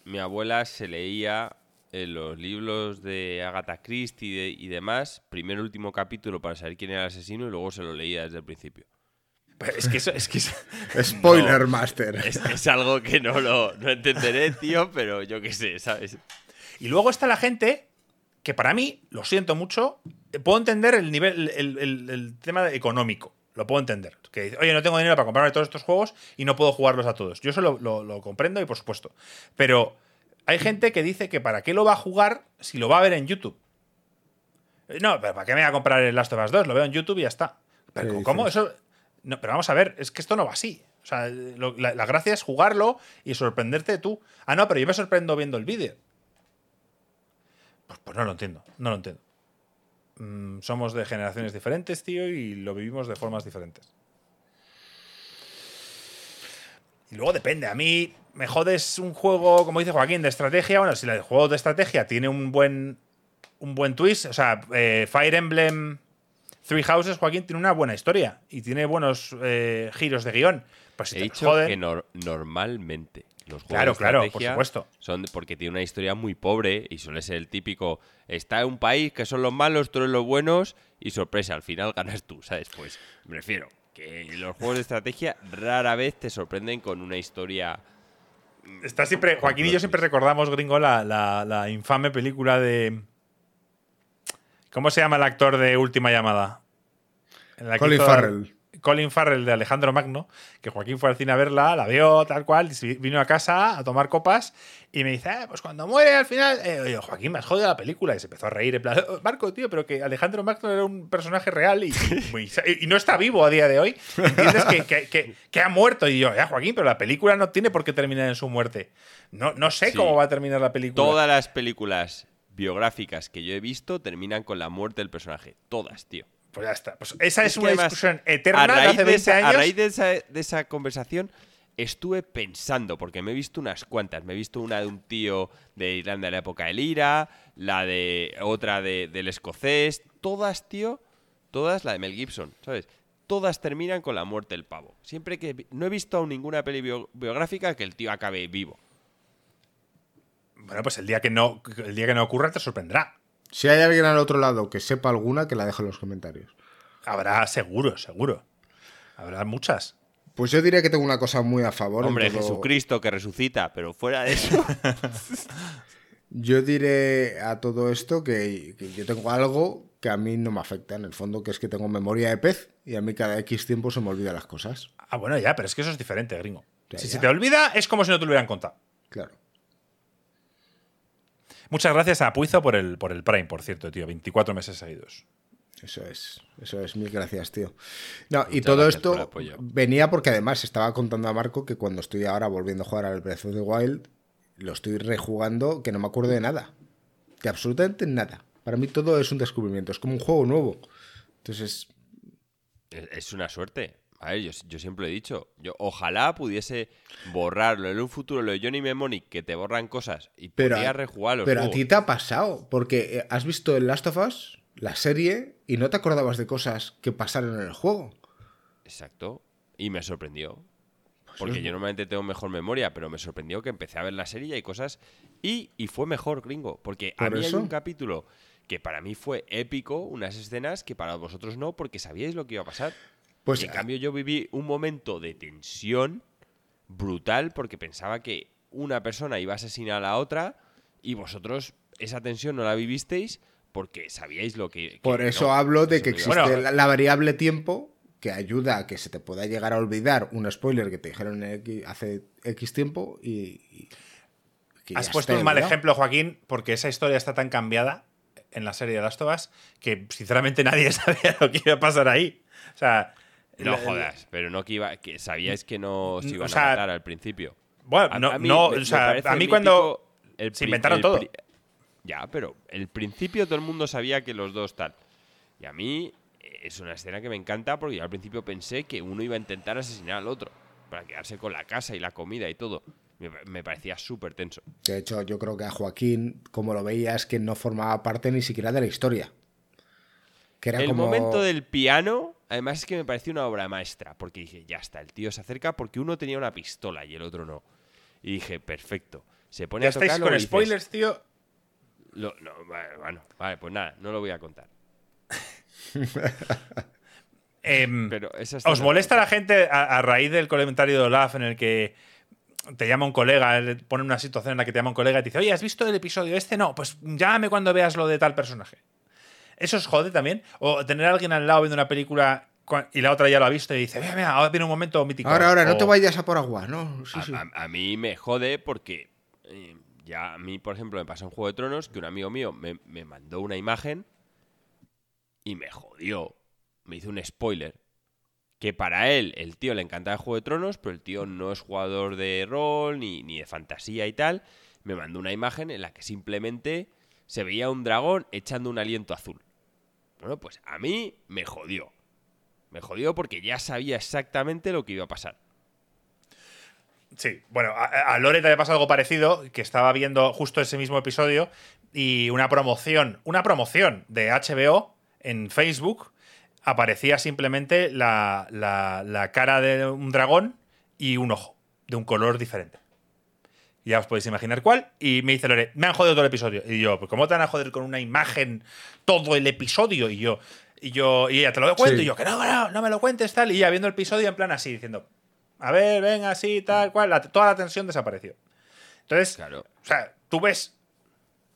Mi abuela se leía en los libros de Agatha Christie y, de- y demás, primero y último capítulo para saber quién era el asesino y luego se lo leía desde el principio. Pues es que eso, es que eso- (laughs) Spoiler No. Master. Es, es algo que no lo no entenderé, tío, pero yo qué sé, ¿sabes? Y luego está la gente que para mí, lo siento mucho, eh, puedo entender el nivel, el, el- el tema económico. Lo puedo entender. Que dice, oye, no tengo dinero para comprarme todos estos juegos y no puedo jugarlos a todos. Yo eso lo, lo- lo comprendo y por supuesto. Pero hay gente que dice que para qué lo va a jugar si lo va a ver en YouTube. No, pero ¿para qué me voy a comprar el Last of Us 2? Lo veo en YouTube y ya está. Pero ¿Qué ¿cómo? Eso. No, pero vamos a ver, es que esto no va así. O sea, lo- la, la gracia es jugarlo y sorprenderte tú. Ah, no, pero yo me sorprendo viendo el vídeo. Pues, pues no lo entiendo, no lo entiendo. Mm, somos de generaciones diferentes, tío, y lo vivimos de formas diferentes. Y luego depende. A mí me jodes un juego, como dice Joaquín, de estrategia. Bueno, si el juego de estrategia tiene un buen, un buen twist, o sea, eh, Fire Emblem Three Houses, Joaquín, tiene una buena historia y tiene buenos eh, giros de guion. Pues si He dicho joden- que nor- normalmente los juegos Claro, de claro, por estrategia supuesto. son porque tiene una historia muy pobre y suele ser el típico está en un país que son los malos, tú eres los buenos y sorpresa, al final ganas tú, ¿sabes? Pues me refiero que los juegos de estrategia rara vez te sorprenden con una historia Está siempre. Joaquín y yo siempre recordamos, gringo, la, la- la infame película de. ¿Cómo se llama el actor de Última Llamada? En la que Colin hizo- Farrell. Colin Farrell de Alejandro Magno, que Joaquín fue al cine a verla, la vio tal cual, vino a casa a tomar copas y me dice, "Ah, pues cuando muere al final, eh, oye, Joaquín, me has jodido la película. Y se empezó a reír, en plan, "Oh, Marco, tío, pero que Alejandro Magno era un personaje real y, (laughs) y- y no está vivo a día de hoy. ¿Entiendes? que, que- que- que ha muerto. Y yo, ya, Joaquín, pero la película no tiene por qué terminar en su muerte. No, no sé Sí. cómo va a terminar la película. Todas las películas biográficas que yo he visto terminan con la muerte del personaje. Todas, tío. Pues ya está. Pues esa es, una discusión eterna a de hace de 20 esa, años. A raíz de esa, de esa conversación estuve pensando, porque me he visto unas cuantas. Me he visto una de un tío de Irlanda de la época del IRA, la de otra de- del escocés. Todas, tío, todas, la de Mel Gibson, ¿sabes? Todas terminan con la muerte del pavo. Siempre que... No he visto aún ninguna peli bio- biográfica que el tío acabe vivo. Bueno, pues el día que no, el día que no ocurra te sorprenderá. Si hay alguien al otro lado que sepa alguna, que la deje en los comentarios. Habrá seguro, seguro. Habrá muchas. Pues yo diría que tengo una cosa muy a favor. Hombre, todo- Jesucristo que resucita, pero fuera de eso... (laughs) Yo diré a todo esto que, que yo tengo algo que a mí no me afecta, en el fondo, que es que tengo memoria de pez y a mí cada X tiempo se me olvidan las cosas. Ah, bueno, ya, pero es que eso es diferente, gringo. Ya, si ya. se te olvida, es como si no te lo hubieran contado. Claro. Muchas gracias a Puizo por el, por el Prime, por cierto, tío. 24 meses seguidos. Eso es, eso es, mil gracias, tío. No, y todo por esto venía porque además estaba contando a Marco que cuando estoy ahora volviendo a jugar al Breath of the Wild, lo estoy rejugando que no me acuerdo de nada. De absolutamente nada. Para mí todo es un descubrimiento, es como un juego nuevo. Entonces, Es, es una suerte. A ver, yo, yo siempre he dicho, yo ojalá pudiese borrarlo en un futuro lo de Johnny Mnemonic, que te borran cosas y pero, podía rejugar los pero a juegos. ti te ha pasado, porque eh, has visto el Last of Us, la serie, y no te acordabas de cosas que pasaron en el juego. Exacto. Y me sorprendió. Porque Pues es- yo normalmente tengo mejor memoria, pero me sorprendió que empecé a ver la serie y hay cosas. Y, y fue mejor, gringo. Porque a ¿Por hay un capítulo que para mí fue épico, unas escenas que para vosotros no, porque sabíais lo que iba a pasar. Pues en cambio yo viví un momento de tensión brutal porque pensaba que una persona iba a asesinar a la otra y vosotros esa tensión no la vivisteis porque sabíais lo que... que Por eso no, hablo de que existe Bueno. la, la variable tiempo que ayuda a que se te pueda llegar a olvidar un spoiler que te dijeron hace X tiempo y... y que Has puesto esté un mal ejemplo, Joaquín, porque esa historia está tan cambiada en la serie de Last of Us que sinceramente nadie (laughs) sabía lo que iba a pasar ahí. O sea. No la- jodas, pero no que iba, que sabíais que no se O iban sea, a matar al principio. Bueno, A- no, a mí no, me- o sea, a mí cuando el se inventaron el todo. Ya, pero el principio todo el mundo sabía que los dos tal. Y a mí es una escena que me encanta porque yo al principio pensé que uno iba a intentar asesinar al otro para quedarse con la casa y la comida y todo. Me, pa- me parecía súper tenso. De hecho, yo creo que a Joaquín, como lo veía, es que no formaba parte ni siquiera de la historia. Que era el como... momento del piano, además es que me pareció una obra maestra, porque dije, ya está, el tío se acerca porque uno tenía una pistola y el otro no. Y dije, perfecto. Se pone Ya a estáis con dices, spoilers, tío. Lo- no, bueno, vale, pues nada, no lo voy a contar. (laughs) Em, Pero esa ¿Os molesta la gente a, a raíz del comentario de Olaf en el que te llama un colega, pone una situación en la que te llama un colega y te dice, oye, ¿has visto el episodio este? No, pues llámame cuando veas lo de tal personaje. ¿Eso os jode también? O tener a alguien al lado viendo una película y la otra ya lo ha visto y dice, mira, mira, ahora viene un momento mítico. Ahora, ahora, no te vayas a por agua, ¿no? Sí, a, sí. a- a mí me jode porque eh, ya a mí, por ejemplo, me pasó en Juego de Tronos que un amigo mío me, me mandó una imagen y me jodió. Me hizo un spoiler. Que para él, el tío le encantaba el Juego de Tronos, pero el tío no es jugador de rol ni, ni de fantasía y tal. Me mandó una imagen en la que simplemente se veía un dragón echando un aliento azul. Bueno, pues a mí me jodió. Me jodió porque ya sabía exactamente lo que iba a pasar. Sí, bueno, a, a Lore te algo parecido, que estaba viendo justo ese mismo episodio y una promoción, una promoción de HBO en Facebook aparecía simplemente la- la cara de un dragón y un ojo, de un color diferente. Ya os podéis imaginar cuál. Y me dice Lore, me han jodido todo el episodio. Y yo, pues ¿cómo te van a joder con una imagen todo el episodio? Y yo, y yo, y ella te lo cuento. Sí. Y yo, que no, no, no me lo cuentes, tal. Y ya viendo el episodio en plan así, diciendo, a ver, venga, así, tal, cual. La- toda la tensión desapareció. Entonces, Claro. o sea, tú ves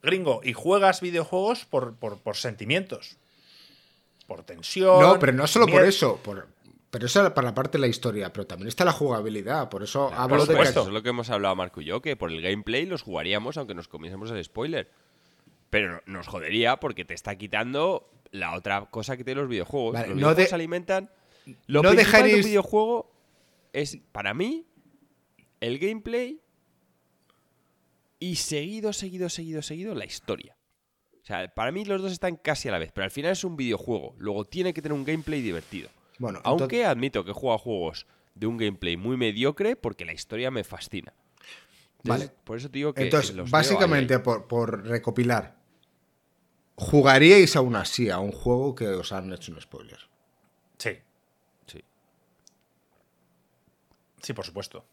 gringo y juegas videojuegos por, por, por sentimientos. Por tensión. No, pero no solo por eso. Por, pero eso es para la parte de la historia, pero también está la jugabilidad. Por eso Claro, hablo por de que supuesto, eso es lo que hemos hablado Marco y yo, que por el gameplay los jugaríamos aunque nos comiésemos el spoiler. Pero nos jodería porque te está quitando la otra cosa que tienen los videojuegos. Vale, los no videojuegos de- alimentan. Lo no principal de un videojuego es, para mí, el gameplay y seguido, seguido, seguido, seguido, la historia. O sea, para mí los dos están casi a la vez, pero al final es un videojuego. Luego tiene que tener un gameplay divertido. Bueno, Aunque admito que he jugado a juegos de un gameplay muy mediocre porque la historia me fascina. Entonces, Vale. Por eso te digo que. Entonces, los básicamente, ahí, ahí. por, por recopilar, ¿jugaríais aún así a un juego que os han hecho un spoiler? Sí, Sí. sí, por supuesto.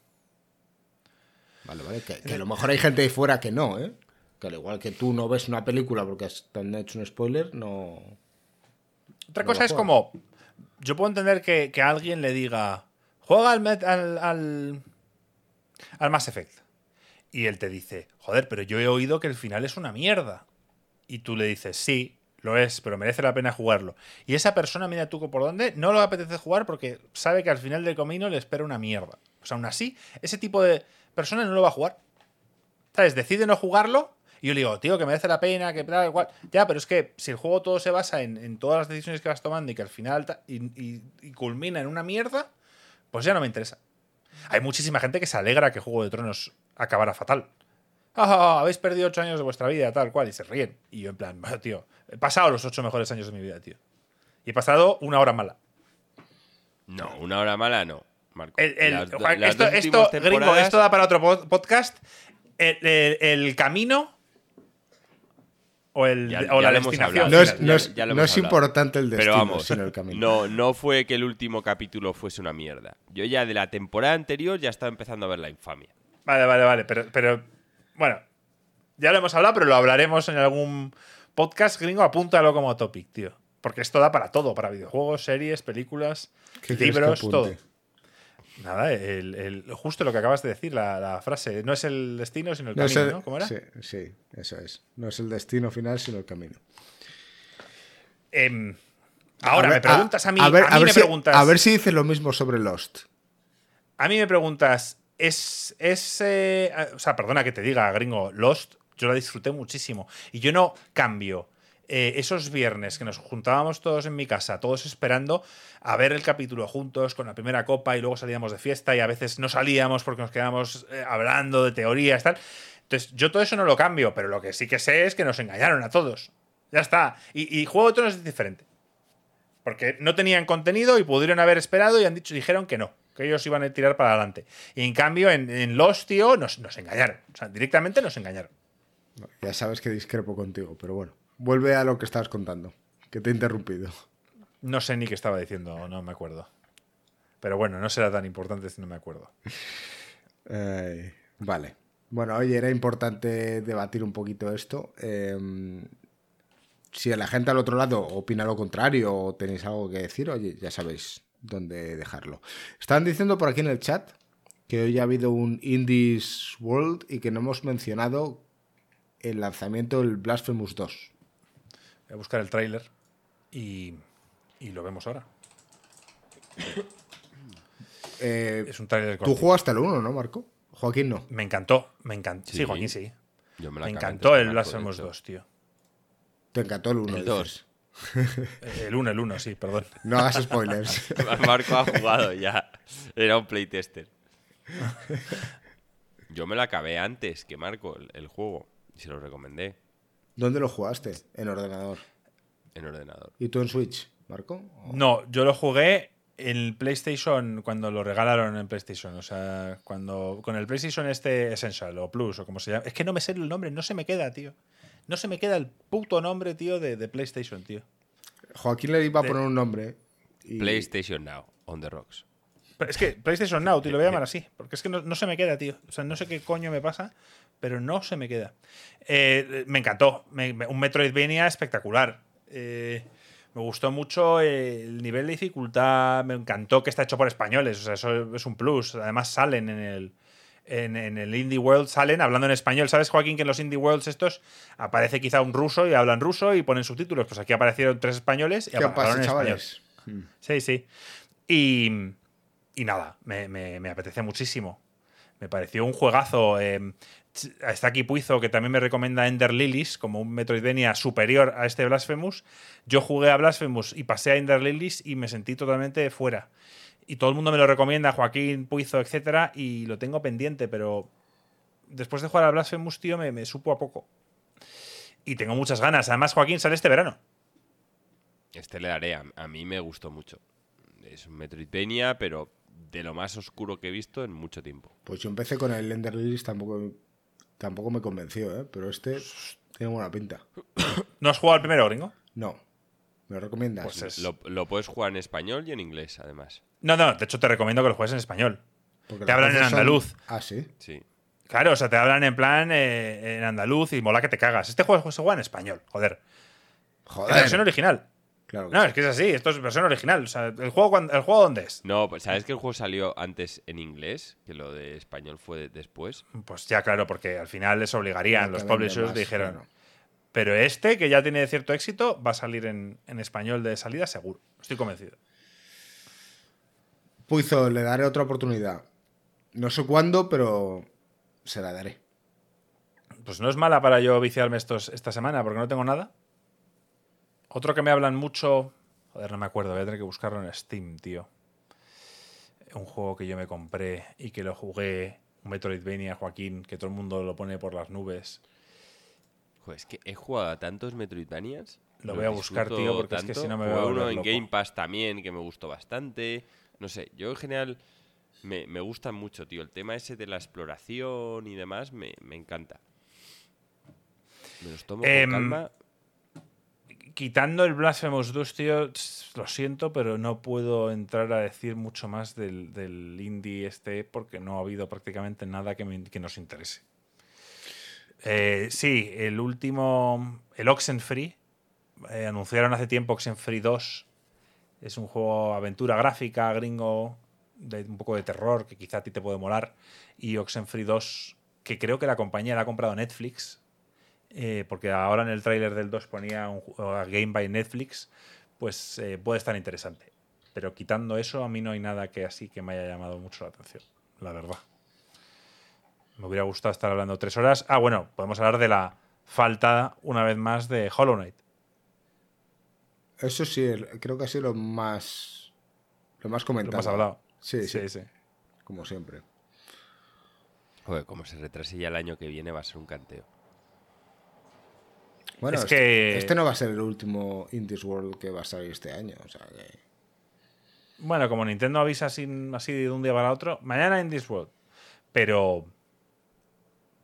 Vale, vale. Que, que a lo mejor hay gente ahí fuera que no, ¿eh? Que al igual que tú no ves una película porque te han hecho un spoiler, no. Otra No cosa es como. Yo puedo entender que, que alguien le diga. Juega al, al, al. al Mass Effect. Y él te dice, joder, pero yo he oído que el final es una mierda. Y tú le dices, sí, lo es, pero merece la pena jugarlo. Y esa persona, mira tú por dónde, no lo apetece jugar porque sabe que al final del camino le espera una mierda. Pues aún así, ese tipo de persona no lo va a jugar. ¿Sabes? Decide no jugarlo y yo le digo, tío, que merece la pena, que tal, igual. Ya, pero es que si el juego todo se basa en, todas las decisiones que vas tomando y que al final y, culmina en una mierda, pues ya no me interesa. Hay muchísima gente que se alegra que Juego de Tronos acabara fatal. Ah, habéis perdido ocho años de vuestra vida, tal cual, y se ríen. Y yo, en plan, tío, he pasado los ocho mejores años de mi vida, tío. Y he pasado una hora mala. No, una hora mala no, Marco. esto, esto, gringo, esto da para otro podcast. el camino o, el, la destinación. No es, importante el destino, Pero vamos, sino el camino. No, no fue que el último capítulo fuese una mierda. Yo ya de la temporada anterior ya estaba empezando a ver la infamia. Vale, vale, vale. Pero, pero bueno, ya lo hemos hablado, pero lo hablaremos en algún podcast gringo. Apúntalo como topic, tío. Porque esto da para todo, para videojuegos, series, películas, libros, todo. Nada, el, justo lo que acabas de decir, la, frase, no es el destino, sino el camino, ¿no? ¿Cómo era? Sí, sí, eso es. No es el destino final, sino el camino. Em, ahora, me preguntas a, mí, a, ver, me si, preguntas... A ver si dices lo mismo sobre Lost. A mí me preguntas, ¿es, es eh, o sea, perdona que te diga, gringo, Lost, yo la disfruté muchísimo. Y yo no cambio eh, esos viernes que nos juntábamos todos en mi casa, todos esperando a ver el capítulo juntos con la primera copa y luego salíamos de fiesta y a veces no salíamos porque nos quedábamos eh, hablando de teorías, tal. Entonces, yo todo eso no lo cambio, pero lo que sí que sé es que nos engañaron a todos. Ya está. Y, Juego de Tronos es diferente. Porque no tenían contenido y pudieron haber esperado y han dicho, dijeron que no, que ellos iban a tirar para adelante. Y en cambio, en, en Los, tío, nos, nos engañaron. O sea, directamente nos engañaron. Ya sabes que discrepo contigo, pero bueno. Vuelve a lo que estabas contando, que te he interrumpido. No sé ni qué estaba diciendo, no me acuerdo. Pero bueno, no será tan importante si no me acuerdo. vale. Bueno, oye, era importante debatir un poquito esto. Em, si la gente al otro lado opina lo contrario o tenéis algo que decir, oye, ya sabéis dónde dejarlo. Estaban diciendo por aquí en el chat que hoy ha habido un Indies World y que no hemos mencionado el lanzamiento del Blasphemous 2. Voy a buscar el tráiler y, lo vemos ahora. (coughs) Eh, es un tráiler Tú jugaste el 1, ¿no, Marco? Joaquín no. Me encantó, me encantó. Sí, Joaquín sí. me, encantó el Blasphemous 2, tío. Te encantó el 1. El 2. (laughs) el 1, el 1, sí, perdón. (laughs) No hagas spoilers. (laughs) Marco ha jugado ya. Era un playtester. Yo me lo acabé antes que Marco, el juego. Y se lo recomendé. ¿Dónde lo jugaste? En ordenador. En ordenador. ¿Y tú en Switch, Marco? No, yo lo jugué en PlayStation cuando lo regalaron en PlayStation. O sea, cuando con el PlayStation este Essential o Plus o como se llama. Es que no me sé el nombre, no se me queda, tío. No se me queda el puto nombre, tío, de, PlayStation, tío. Joaquín le iba a poner un nombre. PlayStation Now, on the rocks. es que PlayStation Now, tío, lo voy a (laughs) llamar así. Porque es que no, no, se me queda, tío. O sea, no sé qué coño me pasa pero no se me queda. Eh, me encantó. un Metroidvania espectacular. Eh, me gustó mucho el nivel de dificultad. Me encantó que está hecho por españoles. O sea, eso es un plus. Además, salen en el. En, el Indie World salen hablando en español. ¿Sabes, Joaquín, que en los Indie Worlds estos aparece quizá un ruso y hablan ruso y ponen subtítulos? Pues aquí aparecieron tres españoles y hablaron español. Hmm. Sí, sí. Y, y nada, me, me, apetece muchísimo. Me pareció un juegazo. Eh, está aquí Puizo, que también me recomienda Ender Lilies como un Metroidvania superior a este Blasphemous. Yo jugué a Blasphemous y pasé a Ender Lilies y me sentí totalmente fuera. Y todo el mundo me lo recomienda, Joaquín, Puizo, etcétera, y lo tengo pendiente, pero después de jugar a Blasphemous, tío, me, supo a poco. Y tengo muchas ganas. Además, Joaquín sale este verano. Este le daré. A, mí me gustó mucho. Es un Metroidvania, pero de lo más oscuro que he visto en mucho tiempo. Pues yo empecé con el Ender Lilies, tampoco Tampoco me convenció, ¿eh? pero este tiene buena pinta. (coughs) ¿No has jugado al primero, gringo? No. ¿Me lo recomiendas? Pues lo, puedes jugar en español y en inglés, además. No, no, de hecho te recomiendo que lo juegues en español. te hablan en andaluz. Ah, sí. Sí. Claro, o sea, te hablan en plan eh, en andaluz y mola que te cagas. Este juego se juega en español, joder. Joder. la versión original. Claro No, sí. es que es así, esto es versión original. O sea, ¿el juego, ¿el juego dónde es? No, pues ¿sabes que el juego salió antes en inglés? Que lo de español fue de- después. Pues ya, claro, porque al final les obligarían. Los publishers más, dijeron. claro. Pero este, que ya tiene cierto éxito, va a salir en, en español de salida seguro. Estoy convencido. Puizo, le daré otra oportunidad. No sé cuándo, pero se la daré. Pues no es mala para yo viciarme estos, esta semana, porque no tengo nada. Otro que me hablan mucho. Joder, no me acuerdo, voy a tener que buscarlo en Steam, tío. Un juego que yo me compré y que lo jugué. Un Metroidvania, Joaquín, que todo el mundo lo pone por las nubes. Joder, es que he jugado a tantos Metroidvanias. Lo voy a buscar, tío, porque es que si no me voy a uno en loco. Game Pass también, que me gustó bastante. No sé, yo en general me, me gustan mucho, tío. El tema ese de la exploración y demás me, me encanta. Me los tomo Em, con calma. Quitando el Blasphemous Dust, tío, tss, lo siento, pero no puedo entrar a decir mucho más del, indie este porque no ha habido prácticamente nada que nos interese. Eh, sí, el último, el Oxenfree, eh, anunciaron hace tiempo Oxenfree 2. Es un juego aventura gráfica, gringo, de un poco de terror, que quizá a ti te puede molar. Y Oxenfree 2, que creo que la compañía la ha comprado Netflix, eh, porque ahora en el tráiler del 2 ponía un a Game by Netflix, pues eh, puede estar interesante. Pero quitando eso, a mí no hay nada que así que me haya llamado mucho la atención, la verdad. Me hubiera gustado estar hablando tres horas. Ah, bueno, podemos hablar de la falta, una vez más, de Hollow Knight. Eso sí, creo que ha sido lo más. Lo más Lo comentado. hemos hablado. Sí, sí, sí, sí. como siempre. Joder, como se retrase ya el año que viene va a ser un canteo. Bueno, Es este, que- este no va a ser el último Indies World que va a salir este año. O sea que. Bueno, como Nintendo avisa así, así de un día para otro, mañana en This World. Pero.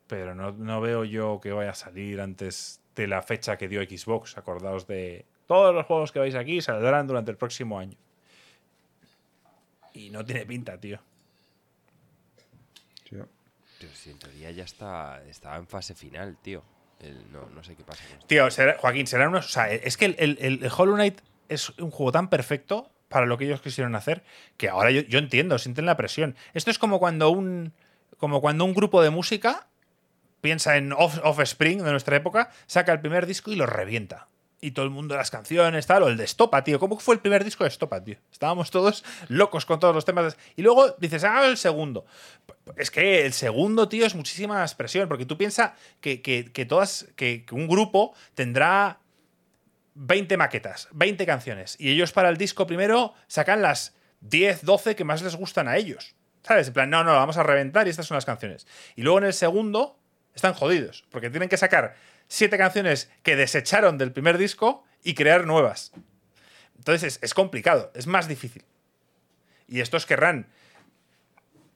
Pero no, no veo yo que vaya a salir antes de la fecha que dio Xbox. Acordaos de. Todos los juegos que veis aquí saldrán durante el próximo año. Y no tiene pinta, tío. sí. Pero si en teoría ya está, estaba en fase final, tío. No, sé qué pasa con. Tío, será- Joaquín, unos. O sea, es que el, el- Hollow Knight es un juego tan perfecto para lo que ellos quisieron hacer que ahora yo, yo entiendo, sienten la presión. Esto es como cuando un. Como cuando un grupo de música piensa en Off- Offspring de nuestra época, saca el primer disco y lo revienta. Y todo el mundo las canciones, tal, o el de Estopa, tío. ¿Cómo fue el primer disco de Estopa, tío? Estábamos todos locos con todos los temas. Y luego dices, ah, el segundo. Es que el segundo, tío, es muchísima expresión, porque tú piensas que, que- todas, que, que un grupo tendrá 20 maquetas, 20 canciones, y ellos para el disco primero sacan las 10, 12 que más les gustan a ellos. ¿Sabes? En plan, no, no, vamos a reventar y estas son las canciones. Y luego en el segundo están jodidos, porque tienen que sacar 7 canciones que desecharon del primer disco y crear nuevas. Entonces es, es complicado, es más difícil. Y estos querrán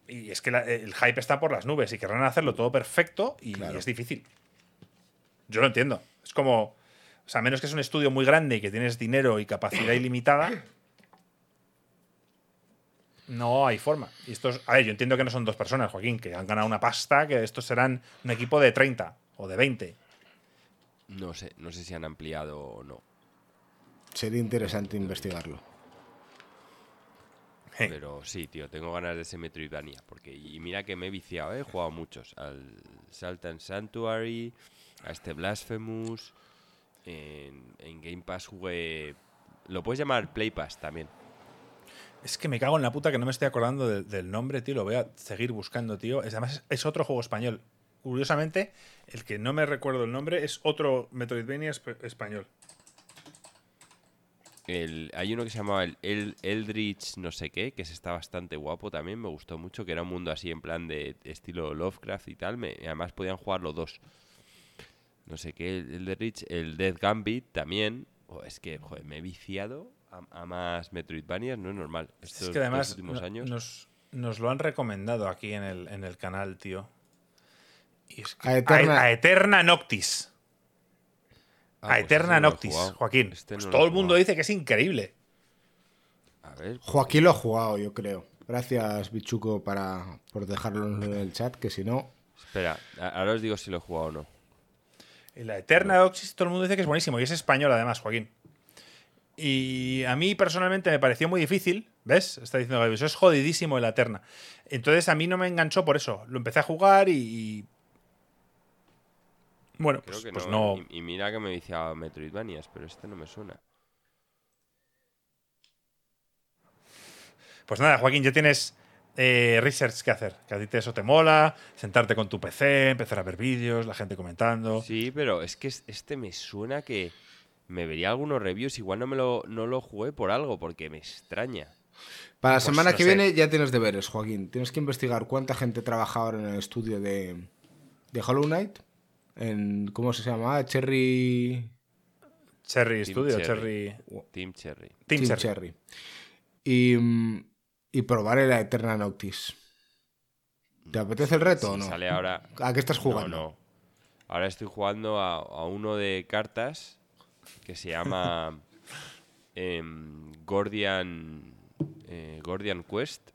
y es que la- el hype está por las nubes y querrán hacerlo todo perfecto y Claro. es difícil. Yo lo entiendo. Es como. O sea, a menos que es un estudio muy grande y que tienes dinero y capacidad ilimitada. No hay forma. Y estos, a ver, yo entiendo que no son dos personas, Joaquín, que han ganado una pasta, que estos serán un equipo de 30 o de 20. No sé, no sé si han ampliado o no. Sería interesante investigarlo. Pero sí, tío, tengo ganas de ese Metroidvania. Porque, y mira que me he viciado, ¿eh? he jugado muchos. Al Sultan Sanctuary, a este Blasphemous. En, en Game Pass jugué. Lo puedes llamar Play Pass también. Es que me cago en la puta que no me estoy acordando del, del nombre, tío. Lo voy a seguir buscando, tío. Es, además, es otro juego español. Curiosamente, el que no me recuerdo el nombre es otro Metroidvania esp- español. El, hay uno que se llamaba el, el Eldritch no sé qué, que se está bastante guapo también, me gustó mucho, que era un mundo así en plan de estilo Lovecraft y tal, me, además podían jugar los dos. No sé qué, el Eldritch, el Death Gambit también, Oh, es que, joder, me he viciado a, a más Metroidvanias, no es normal. Estos es que además últimos no- años, nos, nos lo han recomendado aquí en el, en el canal, tío. Es que- A Eterna- a Eterna Noctis. Ah, a pues Eterna no Noctis. Joaquín. Este Pues no todo el mundo dice que es increíble. A ver, Joaquín lo ha jugado, yo creo. Gracias, Bichuco, para, por dejarlo en el chat, que si no. espera, a- ahora os digo si lo he jugado o no. La Eterna Noctis todo el mundo dice que es buenísimo. Y es español, además, Joaquín. Y a mí personalmente me pareció muy difícil, ¿ves? Está diciendo Gaby, eso es jodidísimo en la Eterna. Entonces a mí no me enganchó por eso. Lo empecé a jugar y... Bueno, Creo pues, que pues no. no. Y, y mira que me decía Metroidvanias, pero este no me suena. Pues nada, Joaquín, ya tienes eh, research que hacer. Que a ti te- eso te mola, sentarte con tu PC, empezar a ver vídeos, la gente comentando. Sí, pero es que es- este me suena que me vería algunos reviews. Igual no me lo, no lo jugué por algo, porque me extraña. Para la Pues semana no que sé. viene ya tienes deberes, Joaquín. Tienes que investigar cuánta gente trabaja ahora en el estudio de, de Hollow Knight. En, ¿Cómo se llama? Cherry. Cherry Team Studio, Cherry. Cherry. Team Cherry. Team Team Cherry. Cherry. Y, mm, y probaré la Eterna Noctis. ¿Te apetece el reto o no? sale ahora. ¿A qué estás jugando? No, no. Ahora estoy jugando a, a uno de cartas que se llama (laughs) em, Gordian, eh, Gordian Quest.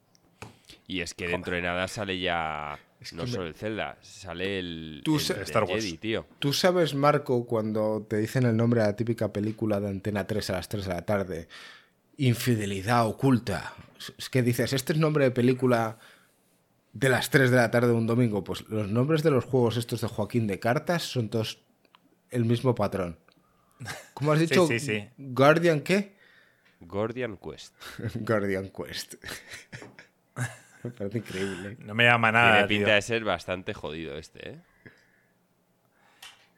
Y es que dentro de nada sale ya no que me- solo el Zelda, sale el, Tú el Star Wars. Jedi, tío. ¿Tú sabes, Marco, cuando te dicen el nombre de la típica película de Antena 3 a las 3 de la tarde? Infidelidad oculta. Es que dices, este es nombre de película de las 3 de la tarde de un domingo. Pues los nombres de los juegos estos de Joaquín de Cartas son todos el mismo patrón. ¿Cómo has (laughs) dicho? sí, sí. ¿Guardian qué? Gordian Quest. Guardian Quest. (laughs) (laughs) Me parece increíble. No me llama nada. Tiene tío. pinta de ser bastante jodido este, ¿eh?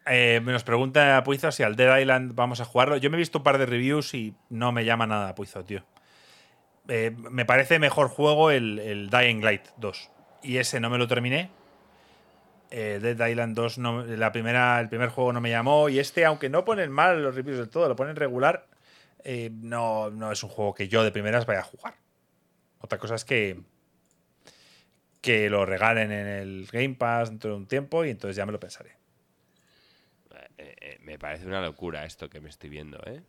Eh, nos pregunta Puizo si al Dead Island vamos a jugarlo. Yo me he visto un par de reviews y no me llama nada Puizo, tío. Eh, me parece mejor juego el, el Dying Light 2. Y ese no me lo terminé. Eh, Dead Island 2, no, la primera, el primer juego no me llamó. Y este, aunque no ponen mal los reviews del todo, lo ponen regular, eh, no, no es un juego que yo de primeras vaya a jugar. Otra cosa es que, que lo regalen en el Game Pass dentro de un tiempo y entonces ya me lo pensaré. Eh, eh, me parece una locura esto que me estoy viendo, ¿eh?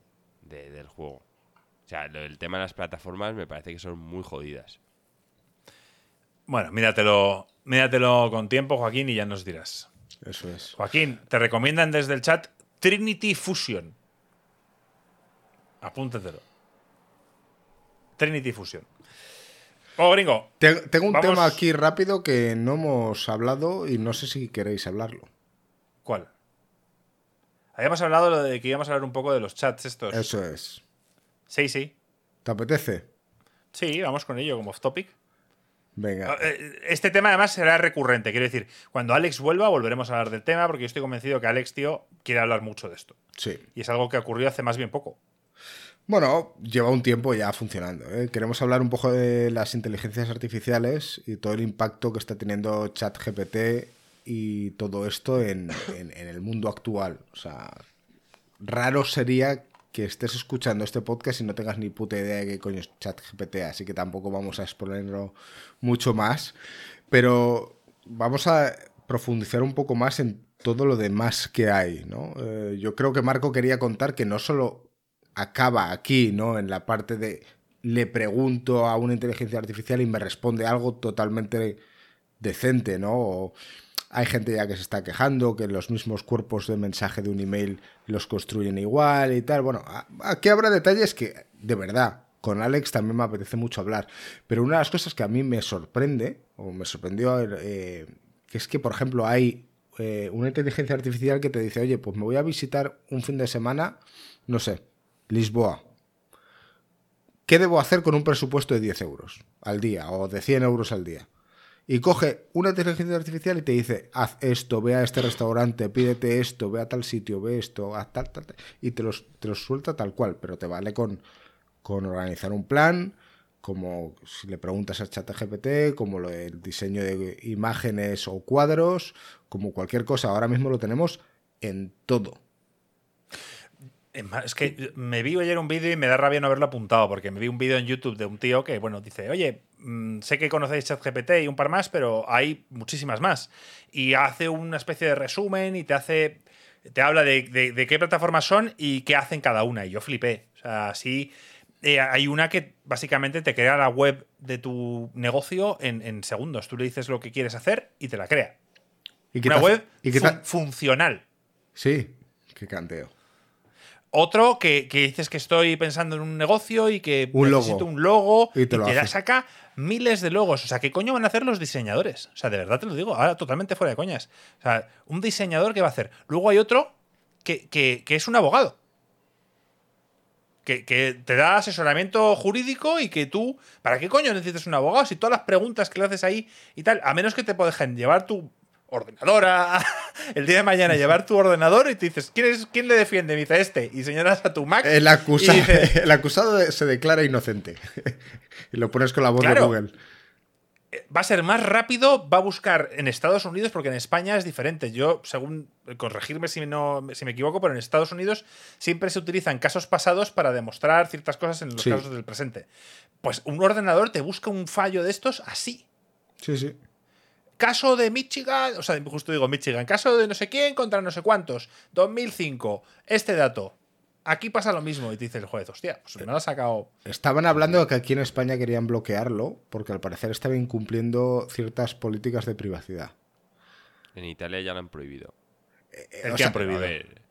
De- del juego. O sea, lo- el tema de las plataformas me parece que son muy jodidas. Bueno, míratelo, míratelo con tiempo, Joaquín, y ya nos dirás. Eso es. Joaquín, te recomiendan desde el chat Trinity Fusion. Apúntatelo. Trinity Fusion. Oh, gringo. Te- Tengo un Vamos- tema aquí rápido que no hemos hablado y no sé si queréis hablarlo. ¿Cuál? Habíamos hablado de que íbamos a hablar un poco de los chats estos. Eso es. Sí, sí. ¿Te apetece? Sí, vamos con ello como off topic. Venga. Eh, Este tema además será recurrente. Quiero decir, cuando Alex vuelva volveremos a hablar del tema porque yo estoy convencido que Alex, tío, quiere hablar mucho de esto. Sí. Y es algo que ocurrió hace más bien poco. Bueno, lleva un tiempo ya funcionando. ¿eh? Queremos hablar un poco de las inteligencias artificiales y todo el impacto que está teniendo ChatGPT y todo esto en, el mundo actual. O sea, raro sería que estés escuchando este podcast y no tengas ni puta idea de qué coño es ChatGPT, así que tampoco vamos a exponerlo mucho más. Pero vamos a profundizar un poco más en todo lo demás que hay, ¿no? Eh, yo creo que Marco quería contar que no solo acaba aquí, ¿no? En la parte de le pregunto a una inteligencia artificial y me responde algo totalmente decente, ¿no? O hay gente ya que se está quejando que los mismos cuerpos de mensaje de un email los construyen igual y tal. Bueno, aquí habrá detalles que, de verdad, con Alex también me apetece mucho hablar. Pero una de las cosas que a mí me sorprende, o me sorprendió, eh, es que, por ejemplo, hay eh, una inteligencia artificial que te dice, oye, pues me voy a visitar un fin de semana, no sé, Lisboa. ¿Qué debo hacer con un presupuesto de 10 euros al día o de 100 euros al día? Y coge una inteligencia artificial y te dice, haz esto, ve a este restaurante, pídete esto, ve a tal sitio, ve esto, haz tal, tal, tal", y te los, te los suelta tal cual, pero te vale con, con organizar un plan, como si le preguntas a ChatGPT, como lo del diseño de imágenes o cuadros, como cualquier cosa. Ahora mismo lo tenemos en todo. Es que me vi ayer un vídeo y me da rabia no haberlo apuntado, porque me vi un vídeo en YouTube de un tío que, bueno, dice, oye, mm, sé que conocéis ChatGPT y un par más, pero hay muchísimas más. Y hace una especie de resumen y te hace. Te habla de, de- de qué plataformas son y qué hacen cada una. Y yo flipé. O sea, sí. eh, hay una que básicamente te crea la web de tu negocio en, en segundos. Tú le dices lo que quieres hacer y te la crea. ¿Y qué Una web ¿Y qué fun- tal? funcional. Sí, qué canteo. Otro que, que dices que estoy pensando en un negocio y que Un logo. necesito un logo Y y te te, lo da- hace. saca miles de logos. O sea, ¿qué coño van a hacer los diseñadores? O sea, de verdad te lo digo, ahora totalmente fuera de coñas. O sea, un diseñador que va a hacer. Luego hay otro que, que- que es un abogado. Que, que te da asesoramiento jurídico y que tú, ¿para qué coño necesitas un abogado? Si todas las preguntas que le haces ahí y tal, a menos que te dejen llevar tu ordenador a- (laughs) el día de mañana, llevar tu ordenador y te dices, ¿quién, es, quién le defiende? Me dice este. Y señalas a tu Mac. El, acusa- y dices, (laughs) el acusado se declara inocente. (laughs) y lo pones con la voz de. Google. va a ser más rápido, va a buscar en Estados Unidos, porque en España es diferente. Yo, según, corregirme si, no, si me equivoco, pero en Estados Unidos siempre se utilizan casos pasados para demostrar ciertas cosas en los Sí. casos del presente. Pues un ordenador te busca un fallo de estos así. Sí, sí. Caso de Michigan, o sea, justo digo Michigan, caso de no sé quién contra no sé cuántos, 2005, este dato. Aquí pasa lo mismo y te dice el juez, hostia, pues me lo ha sacado. Estaban hablando de que aquí en España querían bloquearlo porque al parecer estaba incumpliendo ciertas políticas de privacidad. En Italia ya lo han prohibido. O que sea, han prohibido. A ver, eh,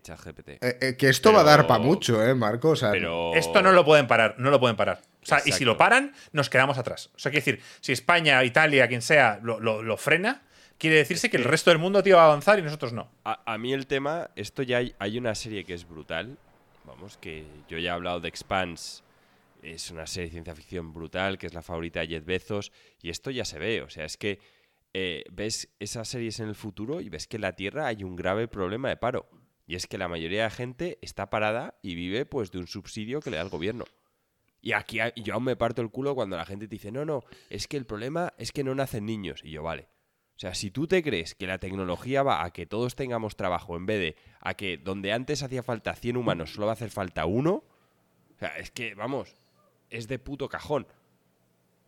ChatGPT. Eh, eh, que esto va a dar para mucho, ¿eh, Marco? O sea, Pero. Esto no lo pueden parar, no lo pueden parar. O sea, y si lo paran, nos quedamos atrás. O sea, quiere decir, si España, Italia, quien sea, lo, lo- lo frena, quiere decirse que el resto del mundo tío, va a avanzar y nosotros no. A, a mí el tema, esto ya hay, hay una serie que es brutal. Vamos, que yo ya he hablado de Expanse. Es una serie de ciencia ficción brutal, que es la favorita de Jeff Bezos. Y esto ya se ve. O sea, es que eh, ves esas series en el futuro y ves que en la Tierra hay un grave problema de paro. Y es que la mayoría de gente está parada y vive pues de un subsidio que le da el gobierno. Y aquí yo aún me parto el culo cuando la gente te dice, no, no, es que el problema es que no nacen niños. Y yo, vale. O sea, si tú te crees que la tecnología va a que todos tengamos trabajo en vez de a que donde antes hacía falta 100 humanos solo va a hacer falta uno, o sea, es que, vamos, es de puto cajón.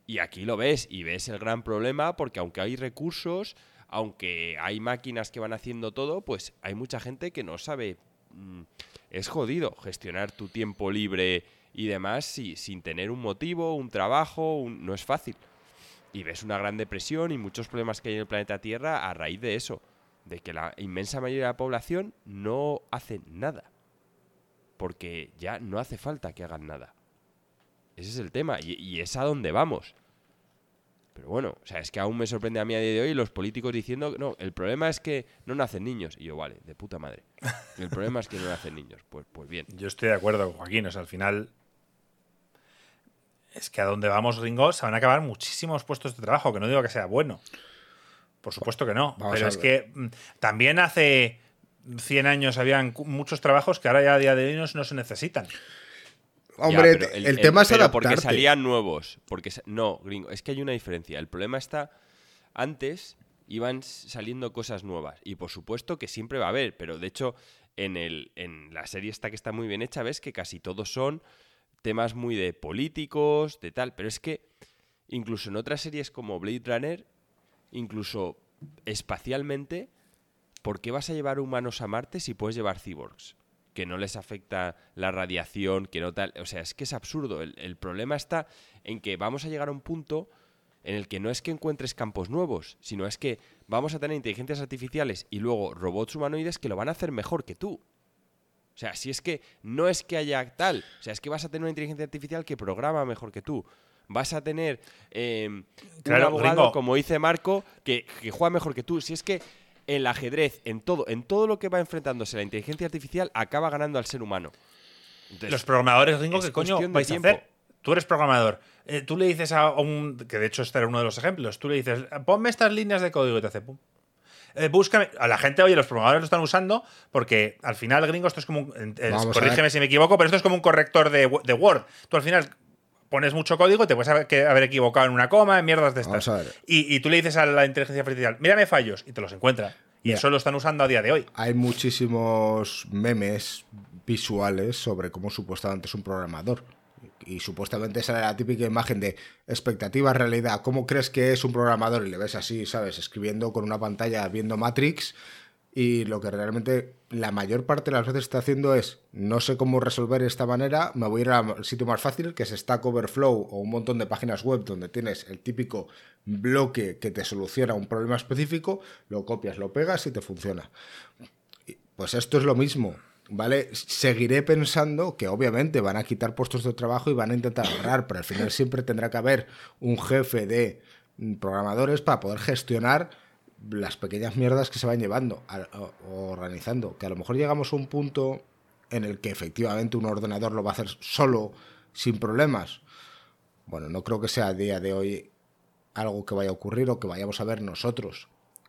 Y aquí lo ves, y ves el gran problema, porque aunque hay recursos, aunque hay máquinas que van haciendo todo, pues hay mucha gente que no sabe. mm, Es jodido gestionar tu tiempo libre y demás si- sin tener un motivo, un trabajo, un- no es fácil. Y ves una gran depresión y muchos problemas que hay en el planeta Tierra a raíz de eso, de que la inmensa mayoría de la población no hace nada. Porque ya no hace falta que hagan nada. Ese es el tema y, y es a donde vamos. Pero bueno, o sea, es que aún me sorprende a mí a día de hoy los políticos diciendo, no, el problema es que no nacen niños. Y yo, vale, de puta madre. (laughs) El problema es que no nacen niños. Pues, pues bien. Yo estoy de acuerdo con Joaquín. O sea, al final. Es que a donde vamos, Ringo, se van a acabar muchísimos puestos de trabajo. Que no digo que sea bueno. Por supuesto que no. Vamos pero es que mm, también hace 100 años habían muchos trabajos que ahora ya a día de hoy no, no se necesitan. Hombre, Ya, el, tema es pero adaptarte. porque salían nuevos. Porque no, gringo, es que hay una diferencia. El problema está antes iban saliendo cosas nuevas y por supuesto que siempre va a haber, pero de hecho en el en la serie esta que está muy bien hecha ves que casi todos son temas muy de políticos, de tal, pero es que incluso en otras series como Blade Runner, incluso espacialmente, ¿por qué vas a llevar humanos a Marte si puedes llevar cyborgs? Que no les afecta la radiación, que no tal. O sea, es que es absurdo. El, el problema está en que vamos a llegar a un punto en el que no es que encuentres campos nuevos, sino es que vamos a tener inteligencias artificiales y luego robots humanoides que lo van a hacer mejor que tú. O sea, si es que no es que haya tal, o sea, es que vas a tener una inteligencia artificial que programa mejor que tú. Vas a tener eh, Claro, un abogado, como dice Marco, que, que juega mejor que tú. Si es que el ajedrez, en todo, en todo lo que va enfrentándose la inteligencia artificial, acaba ganando al ser humano. Entonces, Los programadores, Ringo, es ¿qué coño vais a hacer? Tú eres programador. Eh, tú le dices a un. Que de hecho, este era uno de los ejemplos. Tú le dices, ponme estas líneas de código y te hace pum. Eh, búscame. A la gente, oye, los programadores lo están usando porque al final, gringo, esto es como un. eh, corrígeme si me equivoco, pero esto es como un corrector de, de Word. Tú al final pones mucho código y te puedes haber, equivocado en una coma, en mierdas de estas. Y, y tú le dices a la inteligencia artificial, mírame fallos, y te los encuentra. Y Mira. eso lo están usando a día de hoy. Hay muchísimos memes visuales sobre cómo supuestamente es un programador. Y supuestamente sale la típica imagen de expectativa realidad. ¿Cómo crees que es un programador? Y le ves así, ¿sabes? Escribiendo con una pantalla viendo Matrix. Y lo que realmente la mayor parte de las veces está haciendo es, no sé cómo resolver esta manera, me voy a ir al sitio más fácil, que es Stack Overflow o un montón de páginas web donde tienes el típico bloque que te soluciona un problema específico, lo copias, lo pegas y te funciona. Pues esto es lo mismo. ¿vale? Seguiré pensando que obviamente van a quitar puestos de trabajo y van a intentar ahorrar, pero al final siempre tendrá que haber un jefe de programadores para poder gestionar las pequeñas mierdas que se van llevando o organizando. Que a lo mejor llegamos a un punto en el que efectivamente un ordenador lo va a hacer solo, sin problemas. Bueno, no creo que sea a día de hoy algo que vaya a ocurrir o que vayamos a ver nosotros.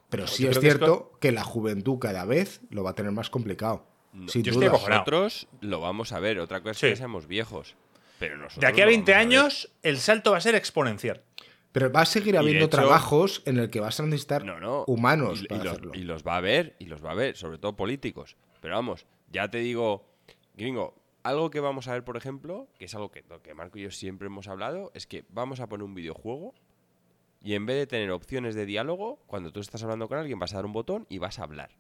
Pero sí es cierto que, la juventud cada vez lo va a tener más complicado. sin yo nosotros lo vamos a ver. Otra cosa es que seamos viejos. Pero nosotros de aquí a 20 años, el salto va a ser exponencial. Pero va a seguir habiendo trabajos en el que vas a necesitar humanos para hacerlo. Y los va a haber, y los va a haber, sobre todo políticos. Pero vamos, ya te digo, gringo, algo que vamos a ver, por ejemplo, que es algo que, que Marco y yo siempre hemos hablado, es que vamos a poner un videojuego y en vez de tener opciones de diálogo, cuando tú estás hablando con alguien vas a dar un botón y vas a hablar.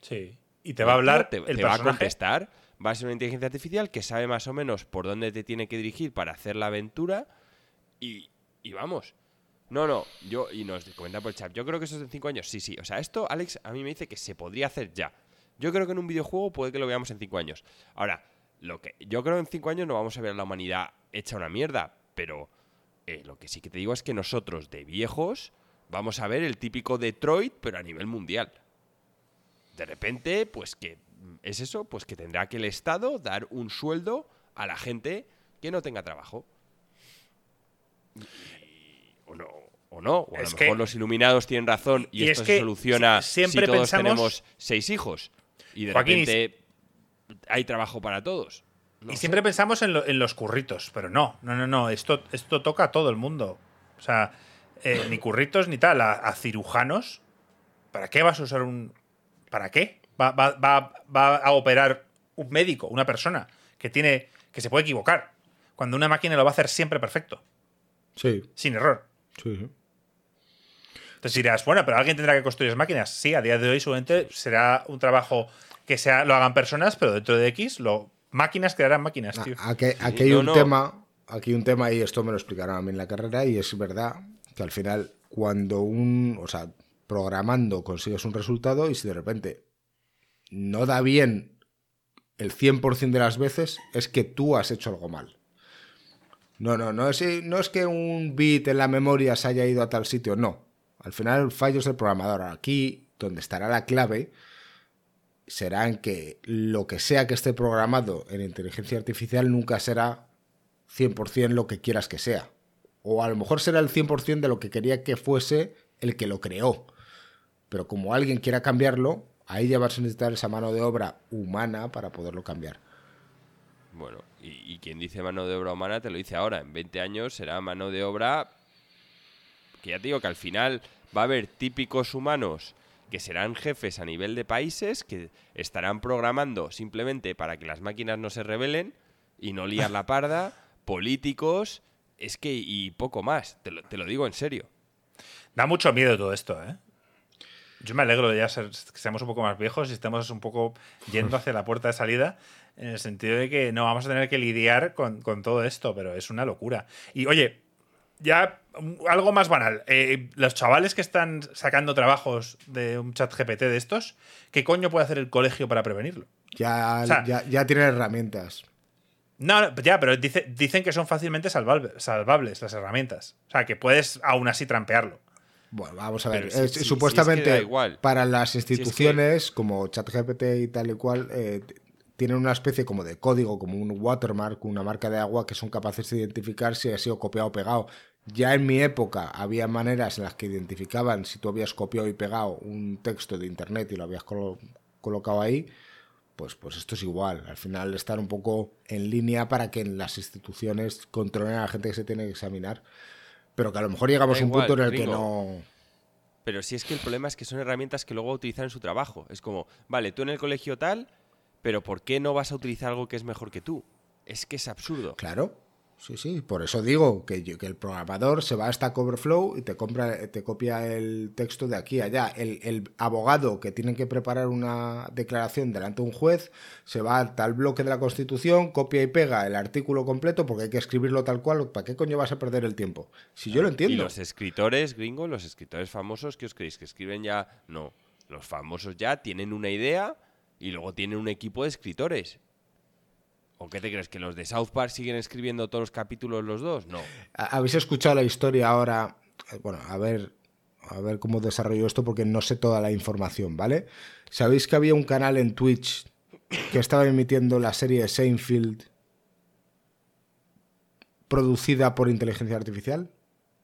Sí. Y te va a hablar, te, va a contestar. Va a ser una inteligencia artificial que sabe más o menos por dónde te tiene que dirigir para hacer la aventura y, y vamos. No, no, yo, y nos comenta por el chat, yo creo que eso es en cinco años. Sí, sí, o sea, esto, Alex, a mí me dice que se podría hacer ya. Yo creo que en un videojuego puede que lo veamos en cinco años. Ahora, lo que yo creo que en cinco años no vamos a ver a la humanidad hecha una mierda, pero eh, lo que sí que te digo es que nosotros, de viejos, vamos a ver el típico Detroit, pero a nivel mundial. De repente, pues que es eso, pues que tendrá que el Estado dar un sueldo a la gente que no tenga trabajo o no, o no. O a lo mejor los iluminados tienen razón y, esto se soluciona siempre si todos tenemos seis hijos. Y de repente hay trabajo para todos. y siempre pensamos en, los curritos, pero no, no, no, no. Esto, esto toca a todo el mundo. O sea, eh, ni curritos ni tal. A, cirujanos. ¿Para qué vas a usar un. ¿Para qué? Va, va, a operar un médico, una persona, que tiene. que se puede equivocar. Cuando una máquina lo va a hacer siempre perfecto. Sí. Sin error. Sí. Entonces dirás, bueno, pero alguien tendrá que construir las máquinas. Sí, a día de hoy seguramente será un trabajo que sea, lo hagan personas, pero dentro de X, lo, máquinas crearán máquinas, tío. Aquí, hay un tema, aquí un tema, y esto me lo explicaron a mí en la carrera, y es verdad que al final, cuando un, o sea, programando consigues un resultado y si de repente no da bien el 100% de las veces, es que tú has hecho algo mal. No, no, no es, no es que un bit en la memoria se haya ido a tal sitio, no. Al final el fallo es del programador. Aquí, donde estará la clave, será en que lo que sea que esté programado en inteligencia artificial nunca será 100% lo que quieras que sea. O a lo mejor será el 100% de lo que quería que fuese el que lo creó. Pero como alguien quiera cambiarlo, ahí ya vas a necesitar esa mano de obra humana para poderlo cambiar. Bueno, y, quien dice mano de obra humana te lo dice ahora. En 20 años será mano de obra que ya te digo que al final va a haber típicos humanos que serán jefes a nivel de países que estarán programando simplemente para que las máquinas no se rebelen y no liar la parda, (laughs) políticos, es que y poco más, te lo, te lo digo en serio. Da mucho miedo todo esto, ¿eh? Yo me alegro de ya ser, que seamos un poco más viejos y estemos un poco yendo hacia la puerta de salida, en el sentido de que no vamos a tener que lidiar con, todo esto, pero es una locura. Y oye, ya algo más banal. Eh, los chavales que están sacando trabajos de un chat GPT de estos, ¿qué coño puede hacer el colegio para prevenirlo? Ya, ya, ya tienen herramientas. No, ya, pero dicen que son fácilmente salvables las herramientas. O sea, que puedes aún así trampearlo. Bueno, vamos a ver. supuestamente para las instituciones como ChatGPT y tal y cual, eh, tienen una especie como de código, como un watermark, una marca de agua que son capaces de identificar si ha sido copiado o pegado. Ya en mi época había maneras en las que identificaban si tú habías copiado y pegado un texto de internet y lo habías colocado ahí. Pues, pues esto es igual. Al final estar un poco en línea para que las instituciones controlen a la gente que se tiene que examinar. Pero que a lo mejor llegamos a un punto en el que no. Pero si es que el problema es que son herramientas que luego utilizan en su trabajo. Es como, vale, tú en el colegio tal, pero ¿por qué no vas a utilizar algo que es mejor que tú? Es que es absurdo. Claro. Sí, sí, por eso digo que, que el programador se va a Stack Overflow y te, compra, te copia el texto de aquí a allá. El, abogado que tiene que preparar una declaración delante de un juez se va a tal bloque de la Constitución, copia y pega el artículo completo porque hay que escribirlo tal cual. ¿Para qué coño vas a perder el tiempo? Si yo lo entiendo. Y los escritores gringos, los escritores famosos, ¿qué os creéis? ¿Que escriben ya? No. Los famosos ya tienen una idea y luego tienen un equipo de escritores. ¿O qué te crees? ¿Que los de South Park siguen escribiendo todos los capítulos los dos? No. ¿Habéis escuchado la historia ahora? Eh, bueno, a ver, a ver cómo desarrollo esto porque no sé toda la información, ¿vale? ¿Sabéis que había un canal en Twitch que estaba emitiendo la serie Seinfeld producida por inteligencia artificial?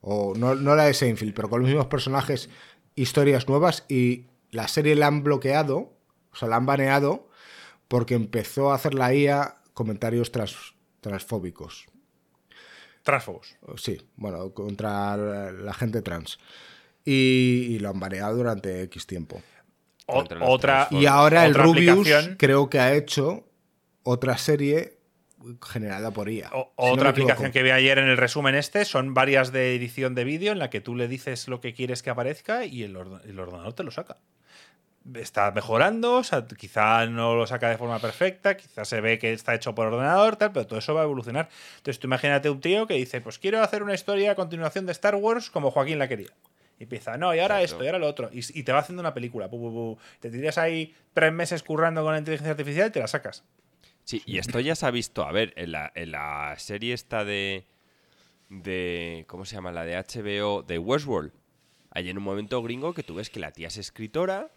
O no, no la de Seinfeld, pero con los mismos personajes, historias nuevas y la serie la han bloqueado, o sea, la han baneado porque empezó a hacer la IA comentarios transfóbicos. Transfobos. Sí, bueno, contra la gente trans. Y, lo han baneado durante X tiempo. otra. Y ahora el Rubius creo que ha hecho otra serie generada por IA. otra aplicación que vi ayer en el resumen este son varias de edición de vídeo en la que tú le dices lo que quieres que aparezca y el ordenador te lo saca está mejorando, o sea, quizá no lo saca de forma perfecta, quizá se ve que está hecho por ordenador, tal, pero todo eso va a evolucionar. Entonces tú imagínate un tío que dice, pues quiero hacer una historia a continuación de Star Wars como Joaquín la quería. Y empieza, no, y ahora esto, y ahora lo otro. Y, te va haciendo una película. Te tiras ahí tres meses currando con la inteligencia artificial y te la sacas. Sí, y esto ya se ha visto, a ver, en la, en la serie esta de, de... ¿Cómo se llama? La de HBO, de Westworld. Hay en un momento gringo que tú ves que la tía es escritora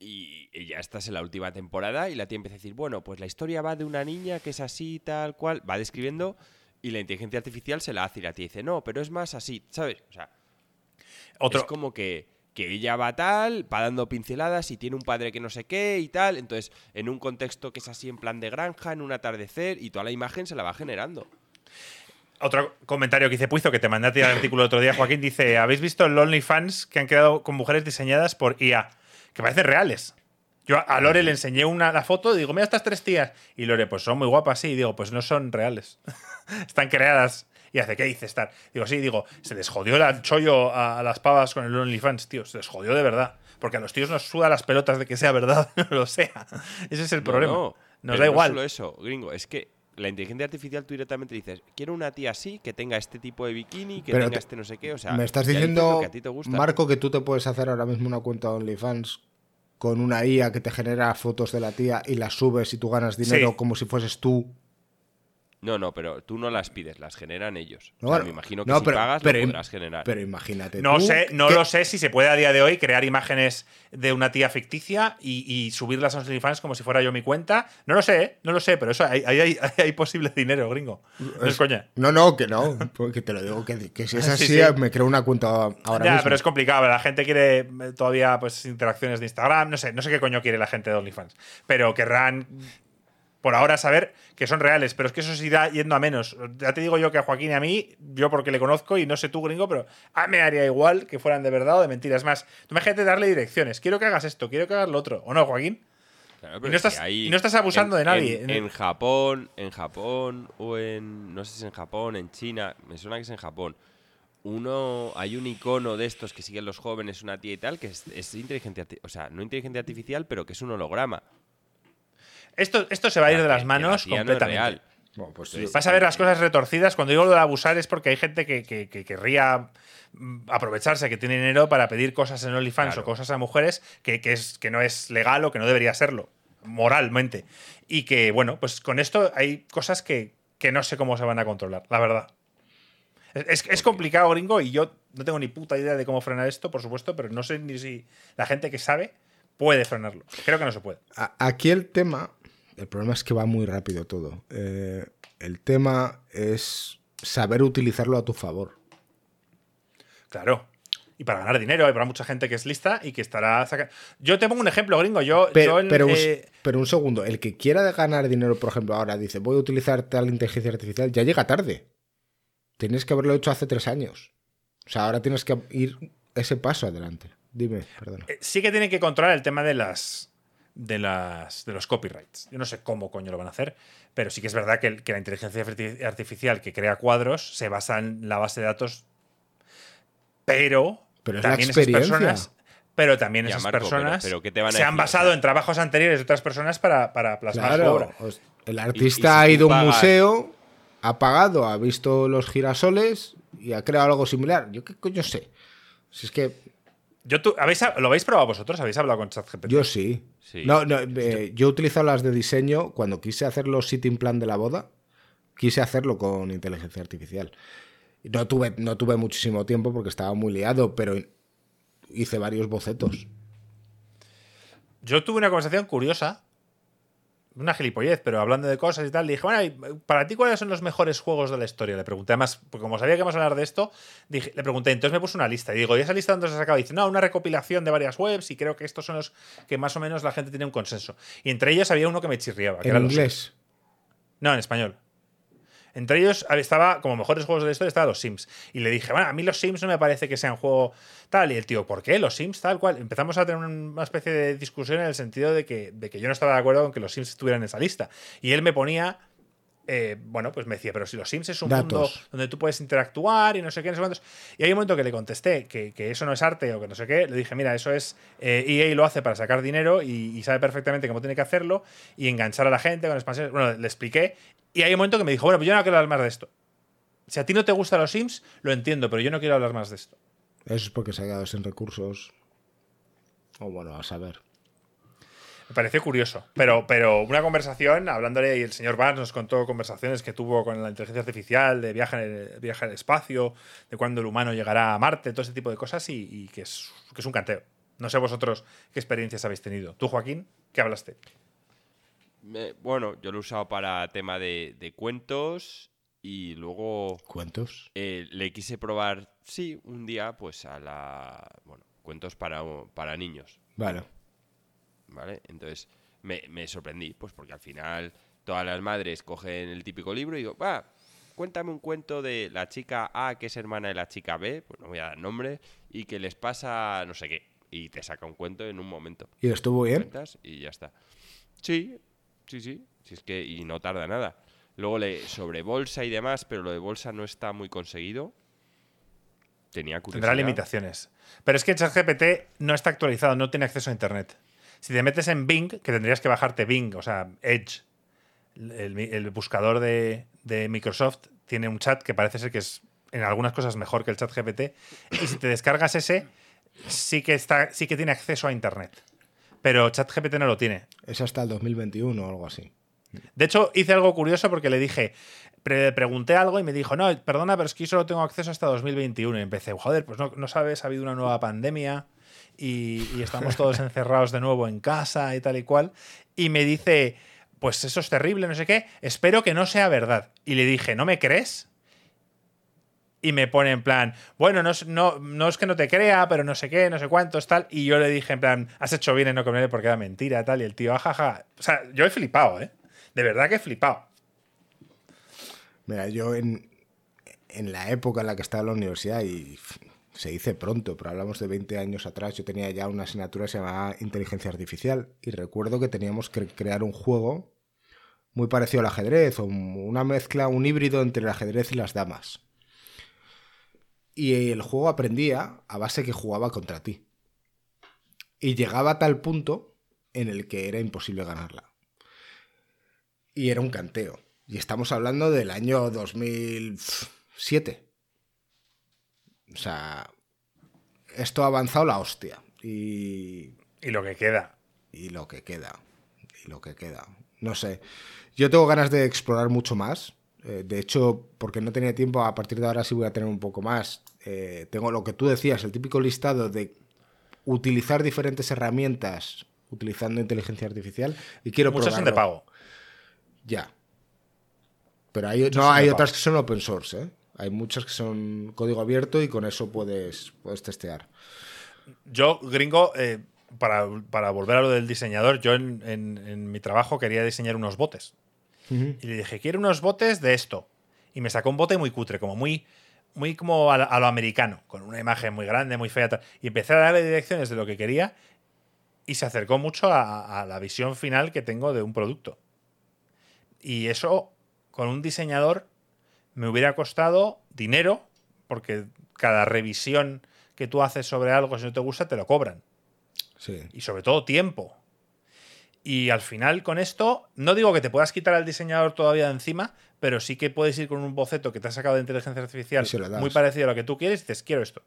y, ya estás en la última temporada y la tía empieza a decir, bueno, pues la historia va de una niña que es así, tal cual, va describiendo y la inteligencia artificial se la hace y la tía dice, no, pero es más así, ¿sabes? O sea, Otro... es como que, que ella va tal, va dando pinceladas y tiene un padre que no sé qué y tal, entonces en un contexto que es así en plan de granja, en un atardecer y toda la imagen se la va generando. Otro comentario que hice Puizo, que te mandé a ti el artículo el otro día, Joaquín, dice: ¿Habéis visto Lonely Fans que han quedado con mujeres diseñadas por IA? Que parecen reales. Yo a Lore le enseñé una, la foto y digo, mira estas tres tías. Y Lore, pues son muy guapas, sí. Y digo, pues no son reales. (laughs) Están creadas. Y hace, ¿qué dice estar? Digo, sí, digo, se les jodió el chollo a, las pavas con el OnlyFans, tío. Se les jodió de verdad. Porque a los tíos nos suda las pelotas de que sea verdad, (laughs) no lo sea. Ese es el problema. No, nos da igual. No solo eso, gringo, es que la inteligencia artificial tú directamente dices, quiero una tía así, que tenga este tipo de bikini, que tenga este no sé qué, o sea... Me estás diciendo, Marco, que tú te puedes hacer ahora mismo una cuenta de OnlyFans con una IA que te genera fotos de la tía y las subes y tú ganas dinero como si fueses tú no, no, pero tú no las pides, las generan ellos. No, me imagino que si pagas lo podrás generar. Pero imagínate. No, sé, no lo sé si se puede a día de hoy crear imágenes de una tía ficticia y, subirlas a los OnlyFans como si fuera yo mi cuenta. No lo sé, ¿eh? no lo sé, pero eso hay, hay, posible dinero, gringo. No es, coña. No, no, que no. Porque te lo digo que, si es así, me creo una cuenta ahora ya, pero es complicado. La gente quiere eh, todavía pues interacciones de Instagram. No sé, no sé qué coño quiere la gente de OnlyFans. Pero querrán por ahora saber que son reales, pero es que eso se irá yendo a menos. Ya te digo yo que a Joaquín y a mí, yo porque le conozco y no sé tú, gringo, pero a mí me haría igual que fueran de verdad o de mentiras. Más, tú imagínate darle direcciones. Quiero que hagas esto, quiero que hagas lo otro. ¿O no, Joaquín? y, no estás, abusando de nadie. En, Japón, en Japón o en. No sé si es en Japón, en China, me suena que es en Japón. Uno, hay un icono de estos que siguen los jóvenes, una tía y tal, que es, es inteligencia, o sea, no inteligencia artificial, pero que es un holograma. Esto, esto se va a ir de las manos completamente. Pues Vas a ver las cosas retorcidas. Cuando digo lo de abusar es porque hay gente que, querría mm, aprovecharse que tiene dinero para pedir cosas en OnlyFans o cosas a mujeres que, es, que no es legal o que no debería serlo, moralmente. Y que, bueno, pues con esto hay cosas que, no sé cómo se van a controlar, la verdad. Es, es, complicado, gringo, y yo no tengo ni puta idea de cómo frenar esto, por supuesto, pero no sé ni si la gente que sabe puede frenarlo. Creo que no se puede. Aquí el tema el problema es que va muy rápido todo. Eh, el tema es saber utilizarlo a tu favor. Claro. Y para ganar dinero, hay para mucha gente que es lista y que estará sacando. Yo te pongo un ejemplo, gringo. Yo, pero, eh, pero, un, segundo, el que quiera ganar dinero, por ejemplo, ahora dice, voy a utilizar tal inteligencia artificial, ya llega tarde. Tienes que haberlo hecho hace tres años. O sea, ahora tienes que ir ese paso adelante. Dime, perdón. Eh, sí que tienen que controlar el tema de las de, las, de los copyrights. Yo no sé cómo coño lo van a hacer, pero sí que es verdad que, la inteligencia artificial que crea cuadros se basa en la base de datos, pero, pero también esas personas pero también esas personas se han basado en trabajos anteriores de otras personas para, para plasmar su obra. El artista ha ido a un museo, ha pagado, ha visto los girasoles y ha creado algo similar. Yo qué coño sé. Si es que Yo, tú, ¿habéis, ¿Lo habéis probado vosotros? ¿Habéis hablado con ChatGPT? Yo sí. Sí. No, no, eh, yo he utilizado las de diseño cuando quise hacer los sitting plan de la boda. Quise hacerlo con inteligencia artificial. No tuve, no tuve muchísimo tiempo porque estaba muy liado, pero hice varios bocetos. Yo tuve una conversación curiosa, una gilipollez, pero hablando de cosas y tal, dije, bueno, ¿y ¿para ti cuáles son los mejores juegos de la historia? Le pregunté, además, porque como sabía que íbamos a hablar de esto, dije- le pregunté, entonces me puso una lista. Y digo, ¿y esa lista dónde se ha sacado? Y dice, no, una recopilación de varias webs y creo que estos son los que más o menos la gente tiene un consenso. Y entre ellos había uno que me chirriaba. Que En los inglés. no, en español. Entre ellos estaba, como mejores juegos de la historia, estaba los Sims. Y le dije, bueno, a mí los Sims no me parece que sean juego tal. Y el tío, ¿por qué? Los Sims tal cual. Empezamos a tener una especie de discusión en el sentido de que, de que yo no estaba de acuerdo con que los Sims estuvieran en esa lista. Y él me ponía, eh, bueno, pues me decía, pero si los Sims es un mundo donde tú puedes interactuar y no sé qué, no sé cuántos. Y hay un momento que le contesté que, que eso no es arte o que no sé qué. Le dije, mira, eso es. eh, EA lo hace para sacar dinero y, y sabe perfectamente cómo tiene que hacerlo y enganchar a la gente con expansiones. Bueno, le expliqué. Y hay un momento que me dijo, bueno, pues yo no quiero hablar más de esto. Si a ti no te gustan los Sims, lo entiendo, pero yo no quiero hablar más de esto. Eso es porque se ha quedado sin recursos. O bueno, a saber. Me pareció curioso. Pero, pero una conversación, hablándole, y el señor Barnes nos contó conversaciones que tuvo con la inteligencia artificial, de viaje, en el- viaje al espacio, de cuándo el humano llegará a Marte, todo ese tipo de cosas, y, y que, es, que es un canteo. No sé vosotros qué experiencias habéis tenido. Tú, Joaquín, ¿qué hablaste? Me- bueno, yo lo he usado para tema de, de cuentos y luego ¿Cuentos? eh, le quise probar, sí, un día, pues a la. Bueno, cuentos para, para niños. Vale. ¿Vale? Entonces me, me sorprendí, pues porque al final todas las madres cogen el típico libro y digo, va, cuéntame un cuento de la chica A que es hermana de la chica B, pues no voy a dar nombre, y que les pasa no sé qué. Y te saca un cuento en un momento. ¿Y estuvo bien? y ya está. Sí, sí, sí. Si es que, y no tarda nada. Luego le sobre bolsa y demás, pero lo de bolsa no está muy conseguido. Tenía curiosidad. Tendrá limitaciones. Pero es que ChatGPT no está actualizado, no tiene acceso a Internet. Si te metes en Bing, que tendrías que bajarte Bing, o sea, Edge, el, el buscador de, de Microsoft, tiene un chat que parece ser que es en algunas cosas mejor que el chat GPT. Y si te descargas ese, sí que, está, sí que tiene acceso a Internet. Pero ChatGPT no lo tiene. Es hasta el 2021 o algo así. De hecho, hice algo curioso porque le dije, pre- pregunté algo y me dijo, no, perdona, pero es que yo solo tengo acceso hasta 2021. Y empecé, joder, pues no, no sabes, ha habido una nueva pandemia y, y estamos todos encerrados de nuevo en casa y tal y cual. Y me dice, pues eso es terrible, no sé qué, espero que no sea verdad. Y le dije, ¿no me crees? Y me pone en plan, bueno, no, no, no es que no te crea, pero no sé qué, no sé cuántos, tal. Y yo le dije, en plan, has hecho bien en no comer porque era mentira, tal. Y el tío, ajaja. O sea, yo he flipado, ¿eh? De verdad que he flipado. Mira, yo en, en la época en la que estaba en la universidad, y se dice pronto, pero hablamos de 20 años atrás, yo tenía ya una asignatura que se llamaba Inteligencia Artificial. Y recuerdo que teníamos que crear un juego muy parecido al ajedrez, o un- una mezcla, un híbrido entre el ajedrez y las damas. Y el juego aprendía a base que jugaba contra ti. Y llegaba a tal punto en el que era imposible ganarla. Y era un canteo. Y estamos hablando del año 2007. O sea, esto ha avanzado la hostia. Y, Y lo que queda. y lo que queda. Y lo que queda. No sé. Yo tengo ganas de explorar mucho más. Eh, de hecho, porque no tenía tiempo, a partir de ahora sí voy a tener un poco más. Eh, tengo lo que tú decías, el típico listado de utilizar diferentes herramientas utilizando inteligencia artificial. Y quiero Muchas son de probarlo. pago. Ya. Pero hay, Muchas no, hay pago. otras que son open source, ¿eh? Hay muchas que son código abierto y con eso puedes, puedes testear. Yo, gringo, eh, para, para volver a lo del diseñador, yo en, en- en mi trabajo quería diseñar unos botes. Y le dije, quiero unos botes de esto. Y me sacó un bote muy cutre, como muy, muy como a, lo americano, con una imagen muy grande, muy fea. tal. Y empecé a darle direcciones de lo que quería y se acercó mucho a, a la visión final que tengo de un producto. Y eso, con un diseñador, me hubiera costado dinero, porque cada revisión que tú haces sobre algo, si no te gusta, te lo cobran Sí. y sobre todo tiempo. Y al final con esto, no digo que te puedas quitar al diseñador todavía de encima, pero sí que puedes ir con un boceto que te has sacado de inteligencia artificial muy parecido a lo que tú quieres y dices, quiero esto.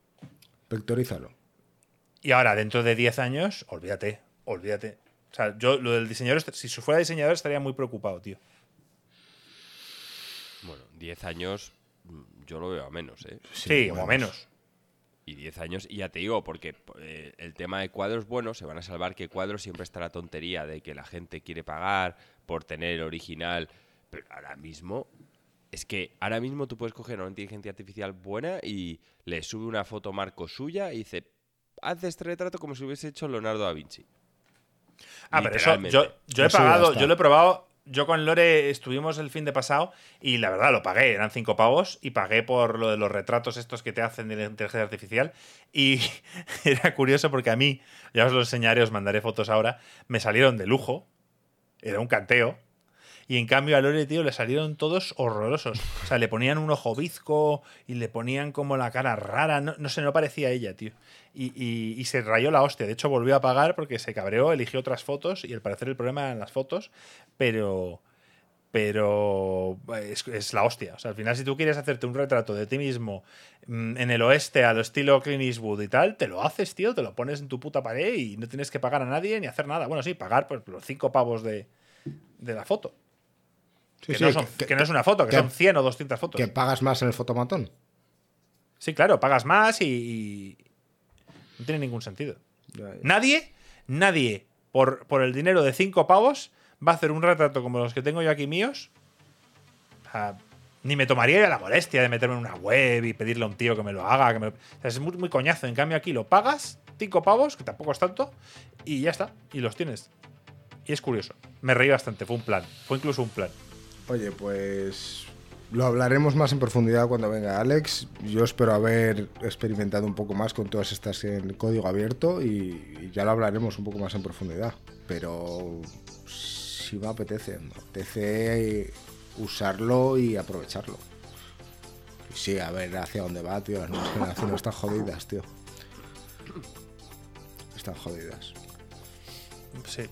Vectorízalo. Y ahora, dentro de 10 años, olvídate, olvídate. O sea, yo lo del diseñador, si fuera diseñador estaría muy preocupado, tío. Bueno, 10 años mm, yo lo veo a menos, ¿eh? Sí, o menos. Y 10 años, y ya te digo, porque eh, el tema de cuadros, bueno, se van a salvar que cuadros siempre está la tontería de que la gente quiere pagar por tener el original. Pero ahora mismo, es que ahora mismo tú puedes coger una inteligencia artificial buena y le sube una foto marco suya y dice, haz este retrato como si hubiese hecho Leonardo da Vinci. Ah, pero eso yo, yo he pagado, yo lo he probado yo con Lore estuvimos el fin de pasado y la verdad lo pagué, eran cinco pavos y pagué por lo de los retratos estos que te hacen de la inteligencia artificial y (laughs) era curioso porque a mí, ya os lo enseñaré, os mandaré fotos ahora, me salieron de lujo, era un canteo y en cambio a Lore, tío, le salieron todos horrorosos. O sea, le ponían un ojo bizco y le ponían como la cara rara. No, no sé, no parecía ella, tío. Y, se rayó la hostia. De hecho, volvió a pagar porque se cabreó, eligió otras fotos y al parecer el problema eran las fotos. Pero. Pero es, la hostia. O sea, al final, si tú quieres hacerte un retrato de ti mismo mm, en el oeste al estilo Clint Eastwood y tal, te lo haces, tío, te lo pones en tu puta pared y no tienes que pagar a nadie ni hacer nada. Bueno, sí, pagar pues, los cinco pavos de, de la foto que, no es una foto, que, son 100 o 200 fotos. Que pagas más en el fotomatón. Sí, claro, pagas más y, no tiene ningún sentido. Nadie, nadie, por, por el dinero de 5 pavos, va a hacer un retrato como los que tengo yo aquí míos. ni me tomaría la molestia de meterme en una web y pedirle a un tío que me lo haga. es muy, muy coñazo. En cambio, aquí lo pagas, 5 pavos, que tampoco es tanto, y ya está. Y los tienes. Y es curioso. Me reí bastante. Fue un plan. Fue incluso un plan. Oye, pues lo hablaremos más en profundidad cuando venga Alex. Yo espero haber experimentado un poco más con todas estas en código abierto y, ya lo hablaremos un poco más en profundidad. Pero si me apetece, me apetece usarlo y aprovecharlo. sí, a ver hacia dónde va, tío. Las nuevas generaciones están jodidas, tío. Están jodidas. Sí,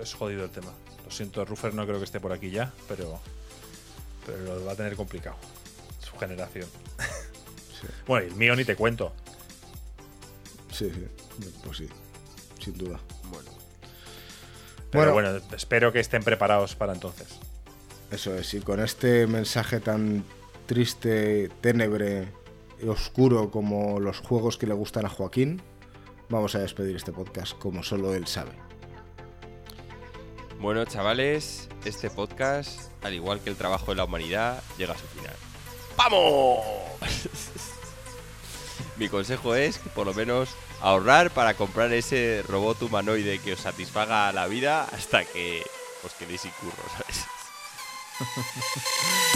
es jodido el tema siento, Ruffer no creo que esté por aquí ya, pero, pero lo va a tener complicado. Su generación. (laughs) bueno, y el mío ni te cuento. Sí, sí, pues sí, sin duda. Bueno. Pero bueno, espero que estén preparados para entonces. Eso es, y con este mensaje tan triste, ténebre y oscuro como los juegos que le gustan a Joaquín, vamos a despedir este podcast como solo él sabe. Bueno, chavales, este podcast, al igual que el trabajo de la humanidad, llega a su final. ¡Vamos! (laughs) Mi consejo es por lo menos ahorrar para comprar ese robot humanoide que os satisfaga la vida hasta que os quedéis sin curro, ¿sabes? (laughs)